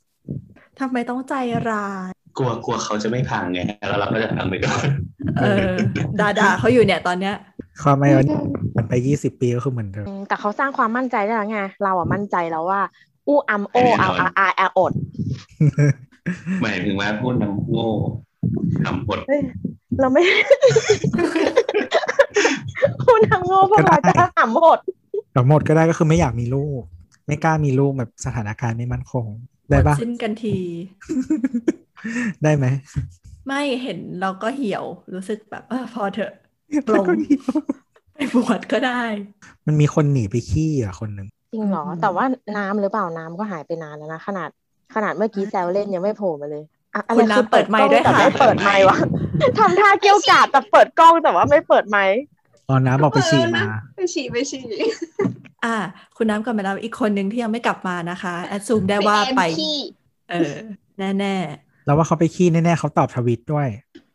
ทำไมต้องใจร้ายกลัวกลัวเขาจะไม่พังไงแล้วเราก็จะพังไปก่อนเออด่าด่าเขาอยู่เนี่ยตอนเนี้ยความไม่มันไปยี่สิบปีก็คือเหมือนเดิมอืมแต่เขาสร้างความมั่นใจได้แล้วไงเราอะมั่นใจแล้วว่า อู้อัมโออาอาอาอาอดหมายถึงว่าพูดน้ำโง่ทำบทเฮ้ยเราไม่คุณทำโง่พวกเราจะหำหดแต่หมดก็ได้ก็คือไม่อยากมีลูก ไม่กล้ามีลูกแบบสถานการณ์ไม่มั่นคงหม ได้ดปะสิ้นกันที ได้ไหม ไม่เห็นเราก็เหี่ยวรู้สึกแบบเออพอเถอะแล้วก็ลงไปบวชก็ได้ มันมีคนหนีไปขี้อะคนหนึ่งจริงเหรอ แต่ว่าน้ำหรือเปล่าน้ำก็หายไปนานแล้วนะ ขนาดขนาดเมื่อกี้แซวเล่นยังไม่โผล่มาเลยอะอะไรคุณน้ำคือเปิดไมค์ด้วยแต่ค่ะไม่เปิดไมค์วะทำท่าเกี้ยวกราดแต่เปิดกล้องแต่ว่าไม่เปิดไมค์ อ๋อน้ำบอกไปฉี่มา ไปฉี่ไปฉี่อ่า คุณน้ำกลับมาแล้วอีกคนหนึ่งที่ยังไม่กลับมานะคะแอดซูมได้ว่าไปแอนขี้เออแน่แล้วว่าเขาไปขี้แน่ๆเขาตอบทวิตด้วย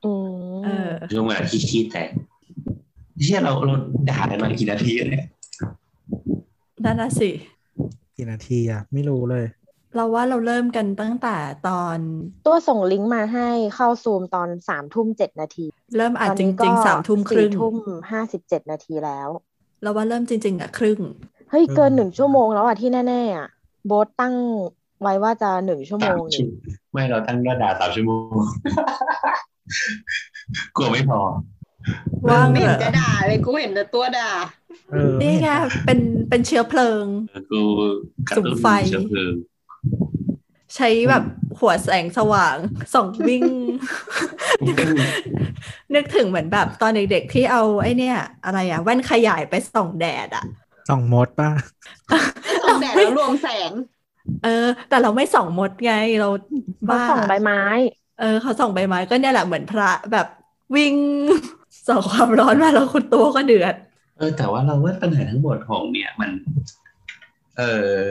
อืมๆเออช่วงเวลาที่ขี้แตกเชี่ยเราเราด่ากันมากี่นาทีแล้วเนี่ยนั่นน่ะสิ กี่นาทีอะไม่รู้เลย เราว่าเราเริ่มกันตั้งแต่ตอน ตัวส่งลิงก์มาให้เข้าซูมตอนสามทุ่มเจ็ดนาที เริ่มอ่านตอนจนี้ก็ริงๆสามทุ่มครึ่งสี่ทุ่มห้าสิบเจ็ดนาทีแล้ว เราว่าเริ่มจริง ๆอะครึ่ง เฮ้ยอืมเกินหนึ่งชั่วโมงแล้วอะที่แน่ๆอะโบทตั้งไว้ว่าจะหนึ่งชั่วโมสามงชั่นี่วไม่เราตั้งด่าสามชั่วโมง กลัวไม่พอว่างไม่เหรเห็นอจะด่าเลยกูเห็นแต่ตัวด่าเออนี่ไงเป็นเป็นเชื้อเพลิงกูกระตุ้นสุมไฟเชื้อเพลิง ใช้แบบหัวแสงสว่างส่องวิ่ง นึกถึงเหมือนแบบตอนเด็กๆที่เอาไอ้เนี่ย อะไรอะแว่นขยายไปส่องแดดอะส่องมดป่ะส่องแดดแล้วรวมแสง เออ แต่เราไม่ส่องมดไงเราเขาบ้าส่องใบไม้ เออ เขาส่องใบไม้ก็เนี่ยแหละเหมือนพระแบบวิ่งส่องความร้อนมาแล้วคุณตัวก็เดือด เออ แต่ว่าเราว่าปัญหาทั้งหมดของเนี่ยมัน เออ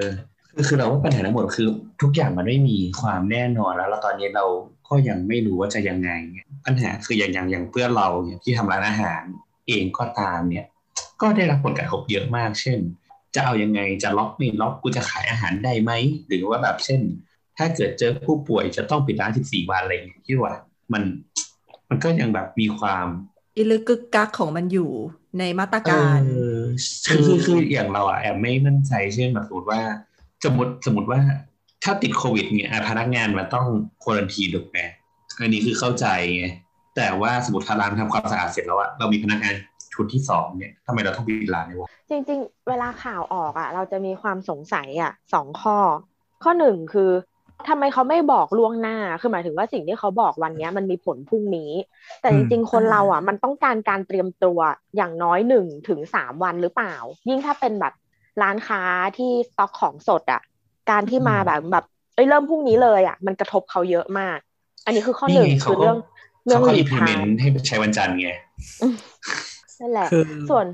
คือคือเราว่าปัญหาทั้งหมดคือทุกอย่างมันไม่มีความแน่นอนแล้วแล้วตอนนี้เราก็ยังไม่รู้ว่าจะยังไงเนี่ยปัญหาคืออย่างอย่างอย่างเพื่อนเราเนี่ยที่ทำร้านอาหารเองก็ตามเนี่ย ก็ได้รับผลกระทบเยอะมาก เช่น จะเอายังไงจะล็อกไม่ล็อกกูจะขายอาหารได้ไหมหรือว่าแบบเช่น ถ้าเกิดเจอผู้ป่วยจะต้องปิดร้าน14วันอะไรอย่างเงี้ยที่ว่า มันมันก็ยังแบบมีความอีลึกกึกกักของมันอยู่ในมาตรการเออคือคือคืออย่างเราอะแอบไม่มั่นใจเช่นแบบสมมติว่า สมมติสมมติว่าถ้าติดโควิดเนี่ยอะพนักงานมันต้องควอรันทีถูกไหมอันนี้คือเข้าใจไงแต่ว่าสมมติถ้าร้านทำความสะอาดเสร็จแล้วอะเรามีพนักงานชุดที่สองเนี่ยทำไมเราต้องปิดร้านเนี่ยวะจริง ๆ เวลาข่าวออกอะเราจะมีความสงสัยอะสองข้อ ข้อหนึ่งคือทำไมเขาไม่บอกล่วงหน้า คือหมายถึงว่าสิ่งที่เขาบอกวันเนี้ยมันมีผลพรุ่งนี้ แต่จริง ๆ คนเราอะ มันต้องการการเตรียมตัวอย่างน้อยหนึ่งถึงสามวันหรือเปล่า ยิ่งถ้าเป็นแบบ ร้านค้าที่สต็อกของสดอะ การที่มาแบบแบบเอ้ยเริ่มพรุ่งนี้เลยอะ มันกระทบเขาเยอะมาก อันนี้คือข้อหนึ่งนี่ไงคือเขาก็เรื่องเรื่องเขาก็หลีอิกมพลิทาเมนงต์ให้ใช้วันจันทร์ไงนั่นแหละคือส่วน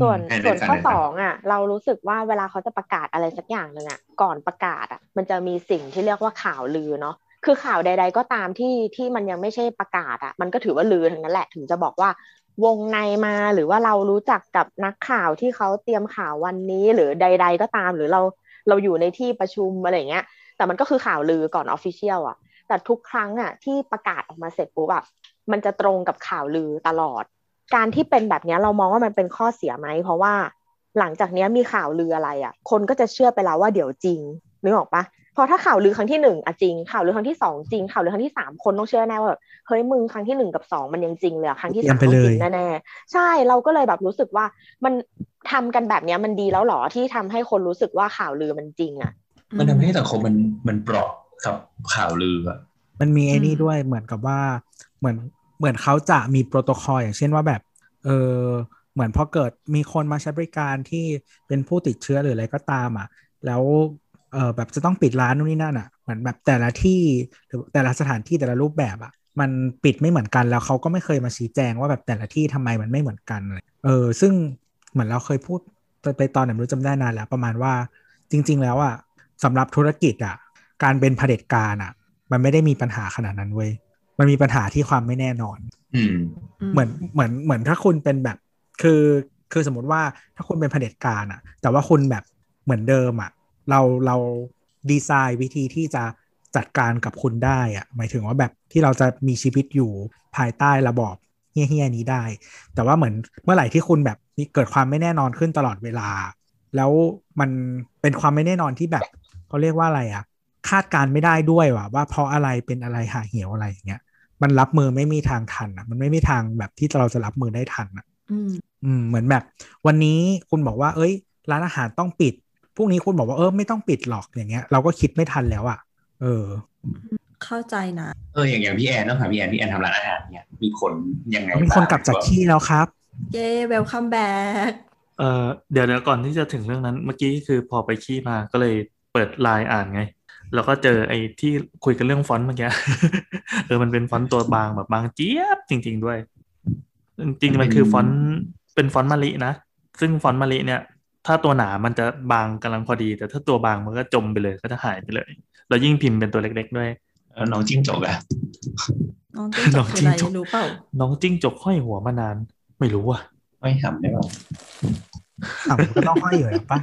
ส่วนอืมส่วนข้อได้ได้สองอะ เรารู้สึกว่าเวลาเขาจะประกาศอะไรสักอย่างหนึ่งอะก่อนประกาศอะ มันจะมีสิ่งที่เรียกว่าข่าวลือเนาะคือข่าวใด ๆ ก็ตามที่ที่มันยังไม่ใช่ประกาศอะ มันก็ถือว่าลือทั้งนั้นแหละถึงจะบอกว่า วงในมาหรือว่าเรารู้จักกับนักข่าวที่เขาเตรียมข่าววันนี้หรือใด ๆ ก็ตาม หรือเราเราอยู่ในที่ประชุมอะไรเงี้ย แต่มันก็คือข่าวลือก่อนออฟฟิเชียลอะแต่ทุกครั้งอะที่ประกาศออกมาเสร็จปุ๊บอะมันจะตรงกับข่าวลือตลอด การที่เป็นแบบเนี้ยเรามองว่ามันเป็นข้อเสียไหมเพราะว่า หลังจากเนี้ยมีข่าวลืออะไรอะ คนก็จะเชื่อไปแล้วว่าเดี๋ยวจริงนึกออกปะพอถ้าข่าวลือครั้งที่หนึ่งอะจริง ข่าวลือครั้งที่สองจริง ข่าวลือครั้งที่สามคนต้องเชื่อแน่ว่าแบบเฮ้ยมึงครั้งที่หนึ่งกับสองมันยังจริงเลยอะครั้งที่เตรียสามมไปต้องเลยจริงแน่ๆใช่เราก็เลยแบบรู้สึกว่ามันทำกันแบบเนี้ยมันดีแล้วหรอที่ทำให้คนรู้สึกว่าข่าวลือมันจริงอะมันทำให้สังคมมันมันเปราะกับข่าวลืออะมันมีไอ้นี่อืมด้วยเหมือนกับว่าเหมือนเหมือนเขาจะมีโปรโตคอลอย่างเช่นว่าแบบ เออ เหมือนพอเกิดมีคนมาใช้บริการที่เป็นผู้ติดเชื้อหรืออะไรก็ตามอะ แล้วเออแบบจะต้องปิดร้านนู่นนี่นั่นอะเหมือนแบบแต่ละที่หรือแต่ละสถานที่แต่ละรูปแบบอะมันปิดไม่เหมือนกันแล้วเขาก็ไม่เคยมาชี้แจงว่าแบบแต่ละที่ทำไมมันไม่เหมือนกันเลยเออซึ่งเหมือนเราเคยพูดไปไปตอนไหนไม่รู้จำได้นานแล้วประมาณว่าจริง ๆ แล้วอะสำหรับธุรกิจอะการเป็นเผด็จการอะ มันไม่ได้มีปัญหาขนาดนั้นเว้ยมันมีปัญหาที่ความไม่แน่นอน อืมเหมือนเหมือนเหมือนถ้าคุณเป็นแบบ คือคือสมมติว่าถ้าคุณเป็นเผด็จการอะแต่ว่าคุณแบบเหมือนเดิมอะเราเราดีไซน์วิธีที่จะจัดการกับคุณได้อะหมายถึงว่าแบบที่เราจะมีชีวิตอยู่ภายใต้ระบอบเฮี้ยๆนี้ได้ แต่ว่าเหมือนเมื่อไหร่ที่คุณแบบมีเกิดความไม่แน่นอนขึ้นตลอดเวลา แล้วมันเป็นความไม่แน่นอนที่แบบเขาเรียกว่าอะไรอะคาดการณ์ไม่ได้ด้วยว่าว่าเพราะอะไรเป็นอะไรหาเหี่ยวอะไรอย่างเงี้ยมันรับมือไม่มีทางทันอะ มันไม่มีทางแบบที่เราจะรับมือได้ทันอะ อืมอืมเหมือนแบบ วันนี้คุณบอกว่า เอ้ย ร้านอาหารต้องปิดพรุ่งนี้คุณบอกว่าเออไม่ต้องปิดหรอกอย่างเงี้ย เราก็คิดไม่ทันแล้วอะ เออ เข้าใจนะเอออย่างอย่างพี่แอนต้องถามพี่แอนพี่แอนทำร้านอาหารเนี่ยมีผลยังไงมีคนกลับจากที่แล้วครับ เย้ welcome backเออเดี๋ยวเดี๋ยวก่อนที่จะถึงเรื่องนั้น เมื่อกี้คือพอไปขี้มาก็เลยเปิดไลน์อ่านไง แล้วก็เจอไอ้ที่คุยกันเรื่องฟอนต์เมื่อกี้เออมันเป็นฟอนต์ตัวบางแบบบางเจี๊ยบจริง ๆด้วย จริงๆมันคือฟอนต์เป็นฟอนต์มะลินะ ซึ่งฟอนต์มะลิเนี่ย ถ้าตัวหนามันจะบางกำลังพอดี แต่ถ้าตัวบางมันก็จมไปเลยก็จะหายไปเลย แล้วยิ่งพิมพ์เป็นตัวเล็ก ๆ ด้วยเออน้องจิ้งจกอะน้องจิ้งจน้กองคือจิ้อะงไรจกรู้เปล่า น้องจิ้งจกห้อยหัวมานาน ไม่รู้อะไม่ทำได้หรออะมันก็ต้องห้อยอยู่แล้วปะ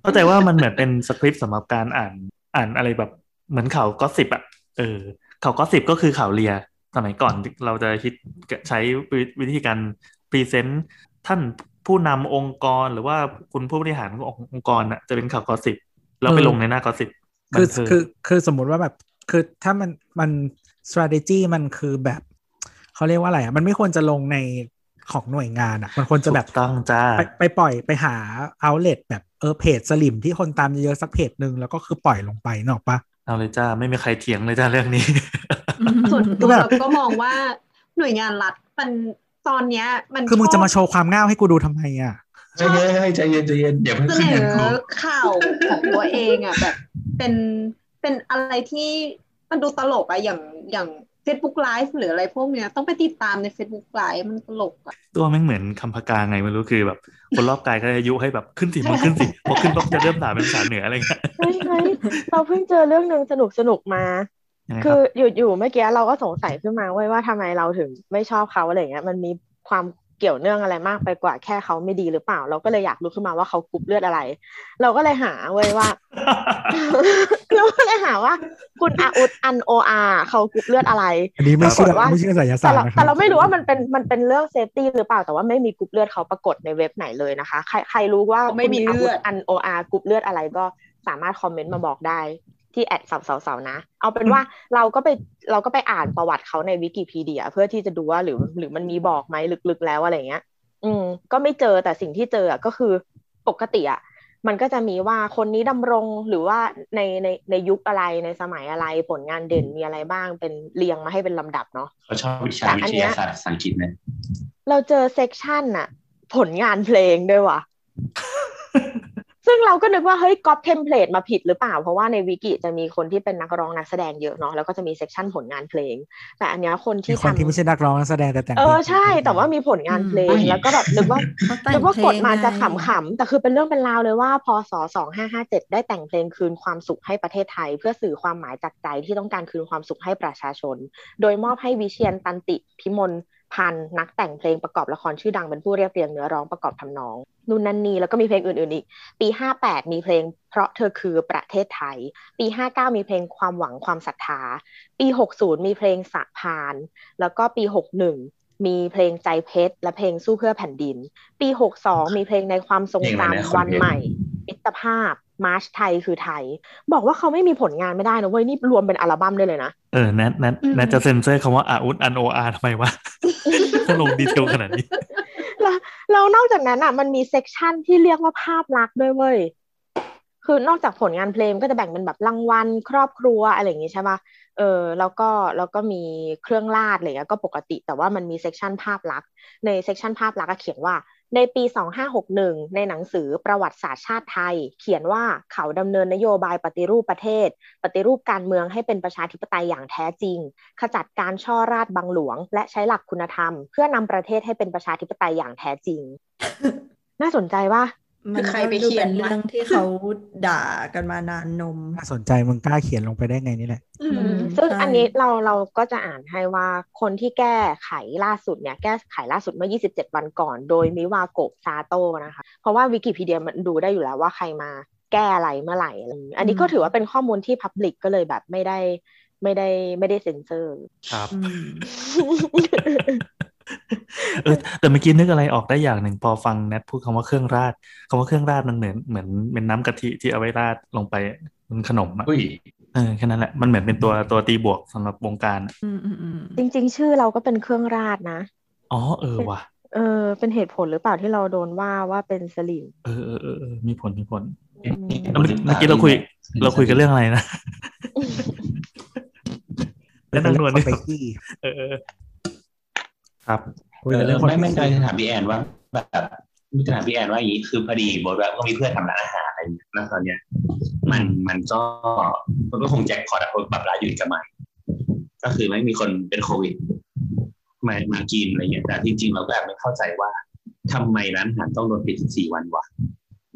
เข้าใจว่ามันเหมือนเป็นสคริปต์สำหรับการอ่านอ่านอะไรแบบเหมือนข่าวก็สิบอะเออข่าวก็สิบก็คือข่าวเลีย สมัยก่อนเราจะคิดใช้วิธีการพรีเซนต์ท่านผู้นำองค์กรหรือว่าคุณผู้บริหารขององค์กรอะจะเป็นข่าวก็สิบแล้วไปลงในหน้าก็สิบคือคือคือสมมุติว่าแบบคือถ้ามันมัน strategy มันคือแบบเขาเรียกว่าอะไรอะมันไม่ควรจะลงในของหน่วยงานอะ มันควรจะแบบถูกต้องจ้าไปไปปล่อยไปหา outlet แบบเออเพจสลิมที่คนตามเยอะๆสักเพจหนึ่งแล้วก็คือปล่อยลงไปเนกอะปะเอาเลยจ้า ไม่มีใครเถียงเลยจ้าเรื่องนี้ ส่วนคืตัอวแบบเราก็มองว่าหน่วยงานรัฐมันตอนเนี้ย มันคือมึงจะมาชโชว์ความง่าวให้กูดูทำไมอะใจเย็นใจเย็นใจเย็นอย่าเพิ่งอบเสขึ้นนเงินอกูข่าวของตัวเองอะแบบเป็นเป็นอะไรที่มันดูตลกอะอย่างอย่าง Facebook Live หรืออะไรพวกเนี้ยต้องไปติดตามใน Facebook Live มันตลกอะตัวแม่งเหมือนคำพกาไงไม่รู้คือแบบ คนรอบกายก็จะยุให้แบบขึ้นสิมาขึ้นสิพอขึ้นปั๊บจะเริ่มด่าเป็นภาษาเหนืออะไรเงี้ยเฮ้ยเฮ้ยเราเพิ่งเจอเรื่องหนึ่งสนุกสนุกมายังไง คคืรับคืออยู่อยู่เมื่อกี้เราก็สงสัยขึ้นมาเว้ยว่าทำไมเราถึงไม่ชอบเขาอะไรเงี้ยมันมีความเกี่ยวเนื่องอะไรมากไปกว่าแค่เขาไม่ดีหรือเปล่า เราก็เลยอยากรู้ขึ้นมาว่าเขากรุ๊ปเลือดอะไร เราก็เลยหาเว้ยว่าเราก็เลยหาว่า คุณอาอุดอันโออาเขากรุ๊ปเลือดอะไรอันนี้ไม่เชื่อปรากฏว่าไม่เชื่อไสยแต่ศาสตร์นะคแต่รับเราไม่รู้ว่ามันเป็นมันเป็นเรื่อง safety หรือเปล่าแต่ว่าไม่มีกรุ๊ปเลือดเขาปรากฏในเว็บไหนเลยนะคะ ใครใครรู้ว่าไม่มีเลือดอันโออาร์กรุ๊ปเลือดอะไรก็สามารถคอมเมนต์มาบอกได้ ที่ at สับเสาๆนะ เอาเป็นว่าเราก็ไปเราก็ไปอ่านประวัติเขาในวิกิพีเดีย เพื่อที่จะดูว่าหรือหรือมันมีบอกไหมลึกๆแล้วอะไรเงี้ย อืม ก็ไม่เจอแต่สิ่งที่เจออะก็คือปกติอะมันก็จะมีว่าคนนี้ดำรงหรือว่าในในในยุคอะไรในสมัยอะไรผลงานเด่นมีอะไรบ้างเป็นเรียงมาให้เป็นลำดับเนาะเขาชอบวิชาแต่วิอันทเนี้ยยาศาสตร์ภาษาอังกฤษนะแต่อันเนี้ยเราเจอ section น่ะผลงานเพลงด้วยว่ะ ซึ่งเราก็นึกว่าเฮ้ยก๊อป template มาผิดหรือเปล่า เพราะว่าในวิกิจะมีคนที่เป็นนักร้องนักแสดงเยอะเนาะแล้วก็จะมี section ผลงานเพลง แต่อันเนี้ยคนมีที่คนทำที่ไม่ใช่นักร้องนักแสดงแต่แต่งเพลงองใช่ แต่ว่ามีผลงานเพลงแล้วก็แบบนึกว่าเขาแต่งนึกว่าเพลกดมาจะไงขำๆแต่คือเป็นเรื่องเป็นราวเลยว่าพศ2557ได้แต่งเพลงคืนความสุขให้ประเทศไทย เพื่อสื่อความหมายจากใจที่ต้องการคืนความสุขให้ประชาชน โดยมอบให้วิเชียนตันติพิมล พันธ์นักแต่งเพลงประกอบละครชื่อดังเป็นผู้เรียบเรียงเนื้อร้องประกอบทำนอง นู่นนั่นนี่แล้วก็มีเพลงอื่นๆอีก ปี 58 มีเพลง เพราะเธอคือประเทศไทย ปี 59 มีเพลงความหวังความศรัทธา ปี 60 มีเพลงสะพาน แล้วก็ปี 61 มีเพลงใจเพชรและเพลงสู้เพื่อแผ่นดิน ปี 62 มีเพลงในความทรงจำวันใหม่มิตรภาพ มาร์ชไทยคือไทย บอกว่าเขาไม่มีผลงานไม่ได้นะเว้ยนี่รวมเป็นอัลบั้มได้เลยนะ เออแนทแนทแนทจะเซ็นเซอร์คำว่าอาอุดอันโออาทำไมวะถ้าลง detail ขนาดนี้ี้แล้วแล้วนอกจากนั้นอะ มันมี section ที่เรียกว่าภาพลักษณ์ด้วยเว้ยคือนอกจากผลงานเพลงก็จะแบ่งเป็นแบบรางวัลครอบครัวอะไรอย่างงี้ใช่ปะเออแล้วก็แล้วก็มีเครื่องราชอะไรเงี้ยก็ปกติแต่ว่ามันมี section ภาพลักษณ์ใน section ภาพลักษณ์ก็เขียนว่า ในปี 2561 ในหนังสือประวัติศาสตร์ชาติไทย เขียนว่าเขาดำเนินนโยบายปฏิรูปประเทศ ปฏิรูปการเมืองให้เป็นประชาธิปไตยอย่างแท้จริง ขจัดการช่อราชบังหลวง และใช้หลักคุณธรรม เพื่อนำประเทศให้เป็นประชาธิปไตยอย่างแท้จริง น่าสนใจว่า มันใครก็ไปดูเขียเป็นนวะเรื่องที่เขาด่ากันมานานนมน่าสนใจมึงกล้าเขียนลงไปได้ไงนี่แหละอืมซึ่งใช่อันนี้เราเราก็จะอ่านให้ว่าคนที่แก้ไขล่าสุดเนี่ยแก้ไขล่าสุดเมื่อ 27 วันก่อน โดยมิวาโกะซาโตะนะคะ เพราะว่าวิกิพีเดียมันดูได้อยู่แล้วว่าใครมาแก้อะไรเมื่อไหร่อะไรอย่างนี้อันนี้ก็ถือว่าเป็นข้อมูลที่พับลิกก็เลยแบบไม่ได้ไม่ได้ไม่ได้เซ็นเซอร์ ครับอืม เออแต่เมื่อกี้นึกอะไรออกได้อย่างหนึ่งพอฟังแนทพูดคำว่าเครื่องราดคำว่าเครื่องราดมันเหมือนเหมือนเป็นน้ำกะทิที่เอาไว้ราดลงไปบนขนมอะอุ้ยเออแค่นั้นแหละมันเหมือนเป็นตัวตัวตีบวกสำหรับวงการอะอืมอืมอืมจริง ๆ ชื่อเราก็เป็นเครื่องราดนะอ๋อเออว่ะเออเป็นเหตุผลหรือเปล่าที่เราโดนว่าว่าเป็นสลิมเออเออเออเออมีผลมีผลอืมแล้วเมื่อเมื่อกี้เราคุย เราคุยกันเรื่องอะไรนะแล้วนางนวลไปนี่ขี้เออเออ ครับคุยกันเรื่องคนไม่ไม่ได้ถามพี่แอนว่าแบบจะถามพี่แอนว่าอย่างนี้คือพอดีบทแบบก็มีเพื่อนทำร้านอาหารอะไรอย่างเงี้ยแล้วตอนเนี้ย มันมันก็มันก็คงแจ็คพอตอะคนปรับร้านอยู่กับใหม่ก็คือไม่มีคนเป็นโควิดมามากินอะไรเงี้ยแต่จริงๆเราก็แอบไม่เข้าใจว่าทำไมร้านอาหารต้องโดนปิด14วันวะ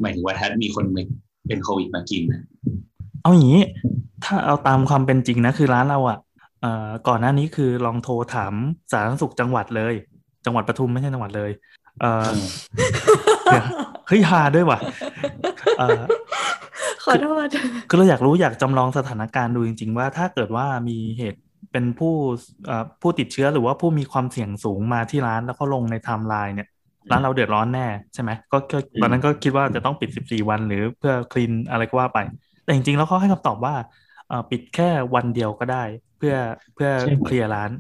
หมายถึงว่าถ้ามีคนเป็นโควิดมากินนะเอาอย่างนี้ ถ้าเอาตามความเป็นจริงนะคือร้านเราอะเอ่อ ก่อนหน้านี้คือลองโทรถามสาธารณสุขจังหวัดเลย จังหวัดปทุมไม่ใช่จังหวัดเลย เออเดี๋ยวเฮ้ยฮาด้วยว่ะเออขอโทษคือเราอยากรู้อยากจำลองสถานการณ์ดูจริง ๆ ว่าถ้าเกิดว่ามีเหตุเป็นผู้เอ่อผู้ติดเชื้อหรือว่าผู้มีความเสี่ยงสูงมาที่ร้านแล้วก็ลงในไทม์ไลน์เนี่ยร้านเราเดือดร้อนแน่ใช่ไหมก็ก็ตอนนั้นก็คิดว่าจะต้องปิด 14 วันหรือเพื่อคลีนอะไรก็ว่าไป แต่จริงๆแล้วเขาให้คำตอบว่าเอ่อ ปิดแค่วันเดียวก็ได้ เพื่อเพื่อใช่เคลียร์ร้าน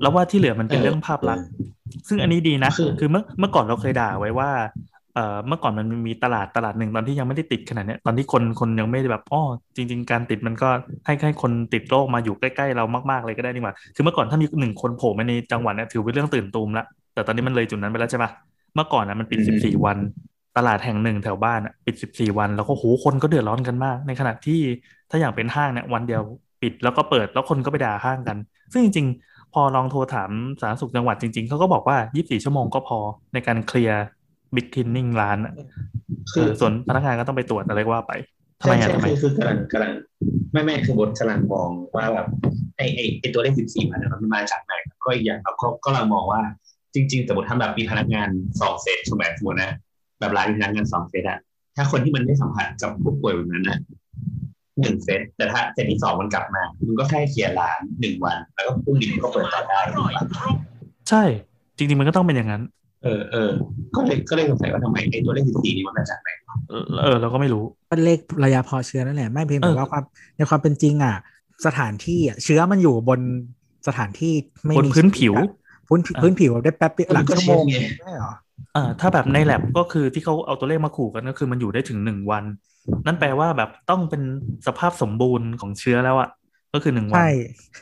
แล้วว่าที่เหลือมันเป็นเรื่องภาพลักษณ์ซึ่งอันนี้ดีนะ คือคือเมื่อเมื่อก่อนเราเคยด่าไว้ว่าเอ่อเมื่อก่อนมันมีตลาดตลาดหนึ่งตอนที่ยังไม่ได้ติดขนาดเนี้ยตอนที่คนคนยังไม่ได้แบบอ๋อจริง ๆ การติดมันก็ให้ให้คนติดโรคมาอยู่ใกล้ๆเรามากๆเลยก็ได้นี่หว่าคือเมื่อก่อนถ้ามีหนึ่งคนโผล่มาในจังหวัดเนี่ยถือเป็นเรื่องตื่นตูมละแต่ตอนนี้มันเลยจุดนั้นไปแล้วใช่ปะเมื่อก่อนนะมันปิดอืม14วัน ตลาดแห่งหนึ่งแถวบ้านอะปิด14วัน แล้วก็โหคนก็เดือดร้อนกันมาก ในขณะที่ ถ้าอย่างเป็นห้างเนี่ยวันเดียวปิดแล้วก็เปิดแล้วคนก็ไปด่าห้างกัน ซึ่งจริง ๆ พอลองโทรถามสาธารณสุขจังหวัดจริง ๆเขาก็บอกว่า 24 ชั่วโมงก็พอในการเคลียร์บิ๊กคลีนนิ่งร้านอะคือเออส่วนพนักงานก็ต้องไปตรวจอะไรก็ว่าไปทำไมใช่อะใช่ทำไมคือคือกำลังกำลังไม่ไม่คือบทกำลังมองว่าแบบไอไอไอตัวเลขสิบสี่พันยมันมาจากไหนก็อีกอย่างเราก็ก็กำลังมองว่าจจริง ๆ สมมติถ้าแบบมีพนักงานสองเซตถูกไหมสมมตินะแบบร้านมีพนักงานสองเซตอะถ้าคนที่มันได้สัมผัสกับผู้ป่วยแบบนั้นนะ หนึ่งเซตแต่ถ้าเซตที่สองมันกลับมามึงก็แค่เคลียร์ร้านหนึ่งวัน แล้วก็พรุ่งนี้มึงก็เปิดต่อได้ถูกปะใช่ จริง ๆ มันก็ต้องเป็นอย่างนั้น เออเออก็เลยก็เลยสงสัยว่าทำไมไอ้ตัวเลขสิบสี่นี้มันมาจากไหนเออเออเราก็ไม่รู้เป็นเลขระยะพอเชื้อนั่นแหละไม่เพียงแต่เออว่าความในความเป็นจริงอะ สถานที่อะเชื้อมันอยู่บนสถานที่ไม่บนมีพื้นผิวชีวิตอะพื้นพื้นผิวได้แป๊บเดียวหลักชั่วโมงก็เช็คไงไม่เหรอ อ่าถ้าแบบในแลบก็คือที่เขาเอาตัวเลขมาขู่กันก็คือมันอยู่ได้ถึงหนึ่งวัน นั่นแปลว่าแบบต้องเป็นสภาพสมบูรณ์ของเชื้อแล้วอะก็คือหนึ่งวันใช่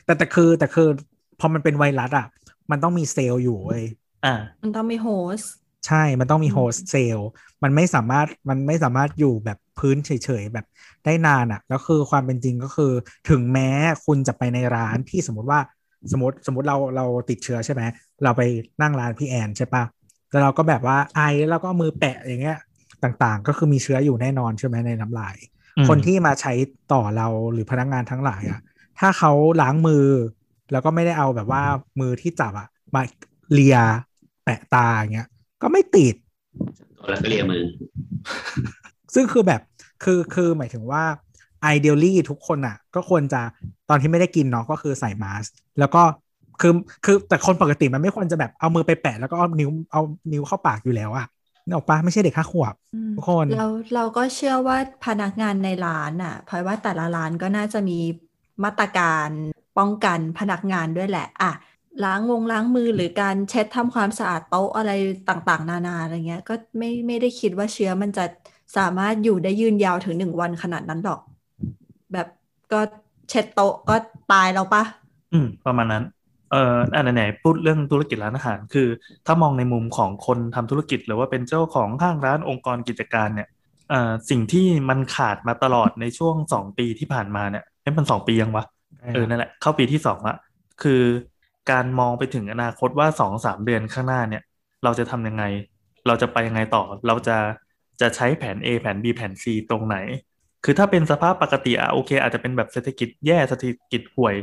แต่แต่คือแต่คือพอมันเป็นไวรัสอะมันต้องมีเซลล์อยู่เว้ยอ่า มันต้องมี hostใช่ มันต้องมีอืมโฮสต์เซลล์ มันไม่สามารถ มันไม่สามารถอยู่แบบพื้นเฉยๆ แบบได้นานอะ่ะแล้วคือความเป็นจริงก็คือ ถึงแม้คุณจะไปในร้านที่สมมติว่า สมมติ สมมติเรา เราติดเชื้อใช่ไหม เราไปนั่งร้านพี่แอนใช่ปะ แล้วเราก็แบบว่าไอแล้วก็เอามือแปะอย่างเงี้ยต่างๆ ก็คือมีเชื้ออยู่แน่นอนใช่ไหมในน้ำลายอืมคนที่มาใช้ต่อเราหรือพนักงานทั้งหลายอะถ้าเขาล้างมือ แล้วก็ไม่ได้เอาแบบว่ามือที่จับอะมาเลียแปะตาอย่างเงี้ย ก็ไม่ติดตัวแล้วก็เรียมือ ซึ่งคือแบบคือคือหมายถึงว่า ideally ทุกคนอะก็ควรจะตอนที่ไม่ได้กินเนาะก็คือใส่มาสก์แล้วก็ คือคือแต่คนปกติมันไม่ควรจะแบบเอามือไปแปะแล้วก็เอานิ้วเอานิ้วเข้าปากอยู่แล้วอะนึกออกปะไม่ใช่เด็กห้าขวบอืมทุกคนเราเราก็เชื่อว่าพนักงานในร้านอะเพราะว่าแต่ละร้านก็น่าจะมีมาตรการป้องกันพนักงานด้วยแหละอะล้างวงล้างมือหรือการเช็ดทำความสะอาดโต๊ะอะไรต่างๆ นานาอะไรเงี้ย ก็ไม่ไม่ได้คิดว่าเชื้อมันจะสามารถอยู่ได้ยืนยาวถึงหนึ่งวันขนาดนั้นหรอก แบบก็เช็ดโต๊ะก็ตายแล้วปะอืม ประมาณนั้น เอ่ออันไหนๆพูดเรื่องธุรกิจร้านอาหาร คือ ถ้ามองในมุมของคนทำธุรกิจ หรือว่าเป็นเจ้าของห้างร้านองค์กรกิจการเนี่ยเอ่อสิ่งที่มันขาดมาตลอดในช่วงสองปีที่ผ่านมาเนี่ยเอ๊ะมันสองปียังวะเออนั่นแหละเข้าปีที่สองละคือการมองไปถึงอนาคตว่าสองสามเดือนข้างหน้าเนี่ย เราจะทำยังไง เราจะไปยังไงต่อ เราจะจะใช้แผน A แผน B แผน C ตรงไหน คือถ้าเป็นสภาพปกติอะโอเค อาจจะเป็นแบบเศรษฐกิจแย่เศรษฐกิจห่วย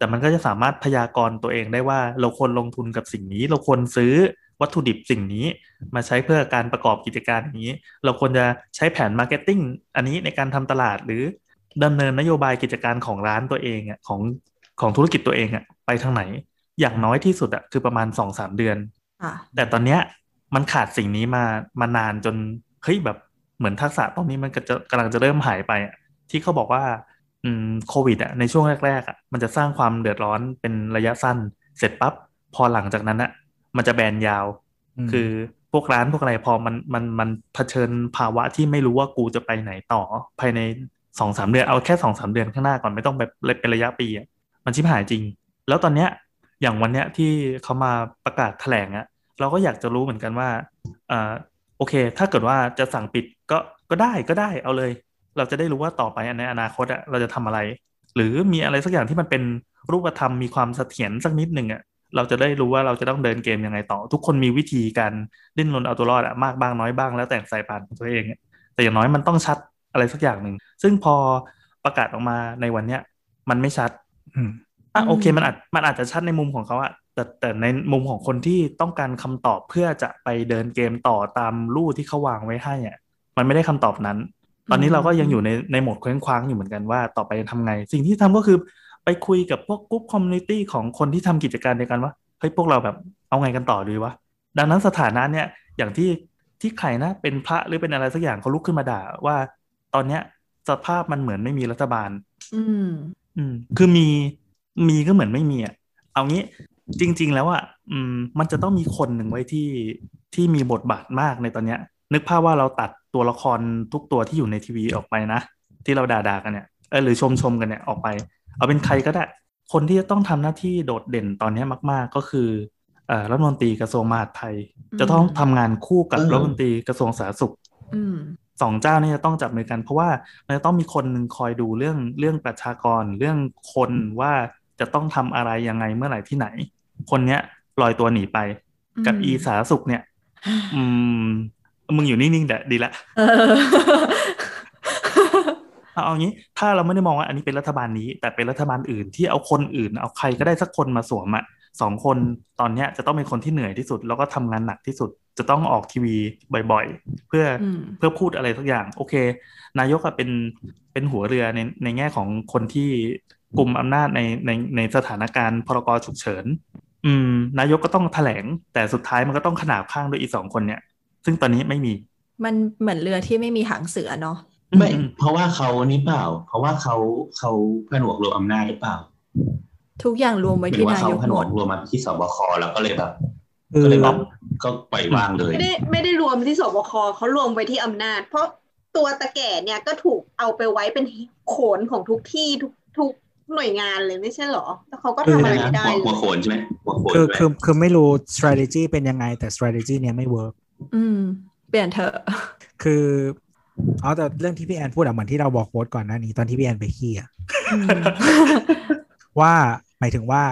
แต่มันก็จะสามารถพยากรณ์ตัวเองได้ว่าเราควรลงทุนกับสิ่งนี้ เราควรซื้อวัตถุดิบสิ่งนี้ มาใช้เพื่อการประกอบกิจการอย่างนี้ เราควรจะใช้แผน marketing อันนี้ในการทำตลาดหรือดำเนินนโยบายกิจการของร้านตัวเองอะของของธุรกิจตัวเองอะไปทางไหน อย่างน้อยที่สุดอะคือประมาณสองสามเดือนอะแต่ตอนเนี้ยมันขาดสิ่งนี้มามานานจนเฮ้ยแบบเหมือนทักษะตรงนี้มันก็จะกำลังจะเริ่มหายไปอะที่เขาบอกว่าอืม โควิดอะในช่วงแรกๆอะมันจะสร้างความเดือดร้อนเป็นระยะสั้น เสร็จปั๊บพอหลังจากนั้นอะมันจะแบนยาวอืมคือพวกร้านพวกอะไรพอมันมันมันเผชิญภาวะที่ไม่รู้ว่ากูจะไปไหนต่อ ภายในสองสามเดือนเอาแค่สองสามเดือนข้างหน้าก่อนไม่ต้องแบบเป็นระยะปีอะมันชิบหายจริง แล้วตอนเนี้ยอย่างวันเนี้ยที่เขามาประกาศแถลงอะเราก็อยากจะรู้เหมือนกันว่าอ่าโอเค ถ้าเกิดว่าจะสั่งปิดก็ก็ได้ก็ได้เอาเลย เราจะได้รู้ว่าต่อไปในอนาคตอะเราจะทำอะไร หรือมีอะไรสักอย่างที่มันเป็นรูปธรรมมีความเสถียรสักนิดหนึ่งอะเราจะได้รู้ว่าเราจะต้องเดินเกมยังไงต่อ ทุกคนมีวิธีการดิ้นรนเอาตัวรอดอะมากบ้างน้อยบ้างแล้วแต่สายพานของตัวเองอะแต่อย่างน้อยมันต้องชัดอะไรสักอย่างหนึ่ง ซึ่งพอประกาศออกมาในวันเนี้ยมันไม่ชัด อืมอะอืมโอเคมันอาจมันอาจจะชัดในมุมของเขาอะแต่แต่ในมุมของคนที่ต้องการคำตอบเพื่อจะไปเดินเกมต่อตามลู่ที่เขาวางไว้ให้อะมันไม่ได้คำตอบนั้น ตอนนี้เราก็ยังอยู่ในในโหมดเคว้งคว้างอยู่เหมือนกันว่าต่อไปจะทำไง สิ่งที่ทำก็คือไปคุยกับพวกกลุ่ม community ของคนที่ทำกิจการเดียวกันว่าเฮ้ยพวกเราแบบเอาไงกันต่อดีวะดังนั้นสถานะเนี่ยอย่างที่ที่ใครนะเป็นพระหรือเป็นอะไรสักอย่างเขาลุกขึ้นมาด่าว่า ตอนเนี้ยสภาพมันเหมือนไม่มีรัฐบาล อืม อืม คือมีมีก็เหมือนไม่มีอะเอางี้จริง ๆ แล้วอะอืม มันจะต้องมีคนหนึ่งไว้ที่ที่มีบทบาทมากในตอนเนี้ย นึกภาพว่าเราตัดตัวละครทุกตัวที่อยู่ในทีวีออกไปนะ ที่เราด่าๆกันเนี่ยเออหรือชมชมๆกันเนี่ยออกไป เอาเป็นใครก็ได้ คนที่จะต้องทำหน้าที่โดดเด่นตอนเนี้ยมาก ๆ ก็คือเอ่อรัฐมนตรีกระทรวงมหาดไทยอืมจะต้องทำงานคู่กับเออรัฐมนตรีกระทรวงสาธารณสุขอืมสองเจ้านี่จะต้องจับมือกัน เพราะว่ามันจะต้องมีคนหนึ่งคอยดูเรื่องเรื่องประชากรเรื่องคนว่าจะต้องทำอะไรยังไงเมื่อไหร่ที่ไหน คนเนี้ยลอยตัวหนีไป กับอืมอีสาธารณสุขเนี่ย อืม มึงอยู่นิ่งๆแหละดีละเออเอาเอางี้ ถ้าเราไม่ได้มองว่าอันนี้เป็นรัฐบาลนี้ แต่เป็นรัฐบาลอื่นที่เอาคนอื่น เอาใครก็ได้สักคนมาสวมอะสองคนตอนเนี้ยจะต้องเป็นคนที่เหนื่อยที่สุด แล้วก็ทำงานหนักที่สุด จะต้องออกทีวีบ่อยๆ เพื่ออมเพื่อพูดอะไรสักอย่าง โอเค นายกอะเป็นเป็นหัวเรือในในแง่ของคนที่กลุ่มอำนาจในในในสถานการณ์พรกฉุกเฉิน อืม นายกก็ต้องแถลง แต่สุดท้ายมันก็ต้องขนาบข้างด้วยอีสองคนเนี่ย ซึ่งตอนนี้ไม่มี มันเหมือนเรือที่ไม่มีหางเสือเนาะไม่อืมเพราะว่าเขานี่เปล่า เพราะว่าเขาเขาผนวกรวมอำนาจหรือเปล่า ทุกอย่างรวมไว้หรือที่ว่านาเขายกผนหมวดกรวมมาที่สบคแล้วก็เลยแบบคือก็เลยแบบก็ปล่อยว่างเลย ไม่ได้ไม่ได้รวมที่สบคเขารวมไว้ที่อำนาจ เพราะตัวตะแก่เนี่ยก็ถูกเอาไปไว้เป็นโขนของทุกที่ทุกทุกหน่วยงานเลยไม่ใช่เหรอแล้วเขาก็ทำอะไรไม่ได้หัวเลหัวยโขนใช่ไหมหัวโขนคือใช่ไหมคือคือไม่รู้ strategy เป็นยังไงแต่ strategy เนี้ยไม่ work อืม เปลี่ยนเถอะ คือเอาแต่เรื่องที่พี่แอนพูดอะเหมือนที่เราบอกโค้ดก่อนหน้านี้ตอนที่พี่แอนไปขี้อะอืมว่าหมายถึงว่า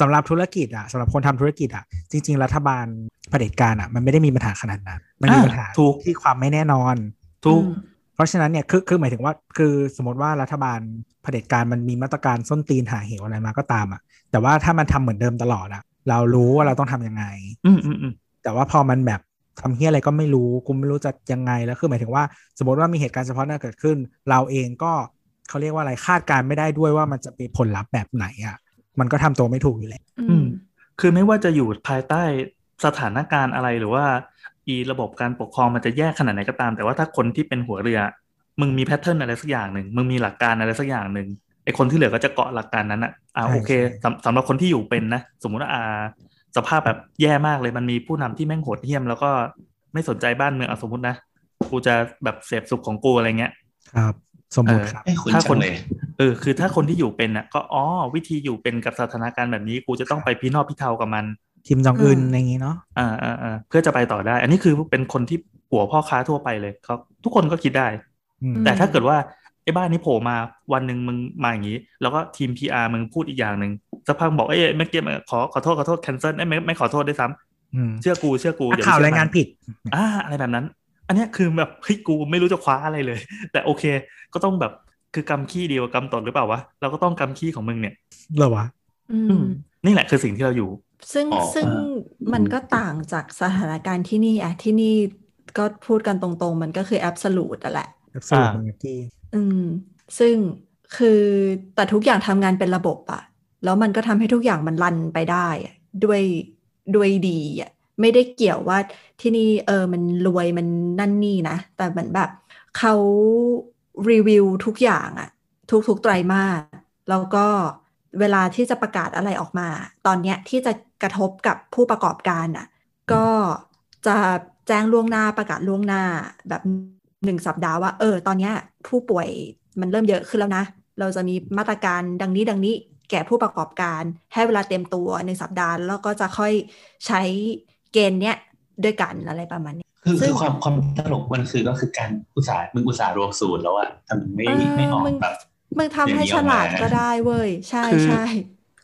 สำหรับธุรกิจอะสำหรับคนทำธุรกิจอะจริง ๆ รัฐบาลเผด็จการอะมันไม่ได้มีปัญหาขนาดนั้น มันมีอ่าปัญหาถูกที่ความไม่แน่นอนทุกเพราะฉะนั้นเนี่ยคือคือหมายถึงว่าคือสมมติว่ารัฐบาลเผด็จการมันมีมาตรการส้นตีนหาเหวอะไรมาก็ตามอะแต่ว่าถ้ามันทำเหมือนเดิมตลอดอะเรารู้ว่าเราต้องทำยังไง อืมอืมอืมแต่ว่าพอมันแบบ ทำเฮียอะไรก็ไม่รู้กูไม่รู้จะยังไงแล้วคือหมายถึงว่า สมมติว่ามีเหตุการณ์เฉพาะหน้าเกิดขึ้น เราเองก็เขาเรียกว่าอะไรคาดการณ์ไม่ได้ด้วยว่ามันจะมีผลลัพธ์แบบไหนอะ่ะ มันก็ทำตัวไม่ถูกอยู่แล้วอืม คือไม่ว่าจะอยู่ภายใต้สถานการณ์อะไรหรือว่า อีระบบการปกครองมันจะแยกขนาดไหนก็ตาม แต่ว่าถ้าคนที่เป็นหัวเรือ มึงมีแพทเทิร์นอะไรสักอย่างหนึ่งมึงมีหลักการอะไรสักอย่างหนึ่งไอคนที่เหลือก็จะเกาะหลักการนั้นอะอ่าใช่โอเคใช่สำสำหรับคนที่อยู่เป็นนะ สมมุติว่าอ่า สภาพแบบแย่มากเลยมันมีผู้นำที่แม่งโหดเหี้ยม แล้วก็ไม่สนใจบ้านเมืองอะสมมตินะกูจะแบบเสพสุขของกูอะไรเงี้ย ครับ สมมติครับให้คุณถ้าจัคนงเลยเออคือถ้าคนที่อยู่เป็นอะ ก็อ๋อวิธีอยู่เป็นกับสถานการณ์แบบนี้ กูจะต้องไปพี่นอกพี่เทากับมันคิมจองอึนอืมอย่างนี้เนาะอ่าอ่าอ่าเพื่อจะไปต่อได้ อันนี้คือเป็นคนที่หัวพ่อค้าทั่วไปเลยเขาทุกคนก็คิดได้อืมแต่ถ้าเกิดว่าไอ้บ้านนี้โผล่มาวันหนึ่งมึงมาอย่างนี้ แล้วก็ทีม PR มึงพูดอีกอย่างหนึ่งสักพักบอกเอ้ยเมื่อกี้ขอขอโทษขอโทษ cancel เอ้ยไม่ไม่ขอโทษด้วยซ้ำอืมเชื่อกูเชื่อกูนักอย่ข่าวไปเชื่รายงานผิดอ่าอะไรแบบนั้น อันเนี้ยคือแบบเฮ้ยกูไม่รู้จะคว้าอะไรเลย แต่โอเค ก็ต้องแบบคือกำขี้เดียวกับกำตดหรือเปล่าวะเราก็ต้องกำขี้ของมึงเนี่ยเหรอวะอือืมมนี่แหละคือสิ่งที่เราอยู่ ซึ่งอ๋อซึ่งอ่ามันก็ต่างจากสถานการณ์ที่นี่อะที่นี่ก็พูดกันตรงๆ มันก็คือแอบสูตอะแหละ สรุปอ่ามันที่อืม ซึ่งคือแต่ทุกอย่างทำงานเป็นระบบอะแล้วมันก็ทำให้ทุกอย่างมันรันไปได้อะด้วยด้วยดีอะไม่ได้เกี่ยวว่าที่นี่เออมันรวยมันนั่นนี่นะ แต่เหมือนแบบเขารีวิวทุกอย่างอะทุกๆไตรมาสแล้วก็เวลาที่จะประกาศอะไรออกมา ตอนเนี้ยที่จะกระทบกับผู้ประกอบการอะก็จะแจ้งล่วงหน้าประกาศล่วงหน้าแบบ หนึ่งสัปดาห์ว่าเออตอนเนี้ยผู้ป่วยมันเริ่มเยอะขึ้นแล้วนะ เราจะมีมาตรการดังนี้ดังนี้แก่ผู้ประกอบการให้เวลาเตรียมตัวหนึ่งสัปดาห์ แล้วก็จะค่อยใช้เกณฑ์เนี้ยด้วยกันอะไรประมาณนี้คือซึ่คืงอความความตลกมันคือก็คือการอุตสาห์มึงอุตสาห์รวมสูตรแล้วอะแต่มันไม่เออไม่ออกมึงแบบมึงทำให้ฉลาดก็ได้เว้ย ใช่คือใช่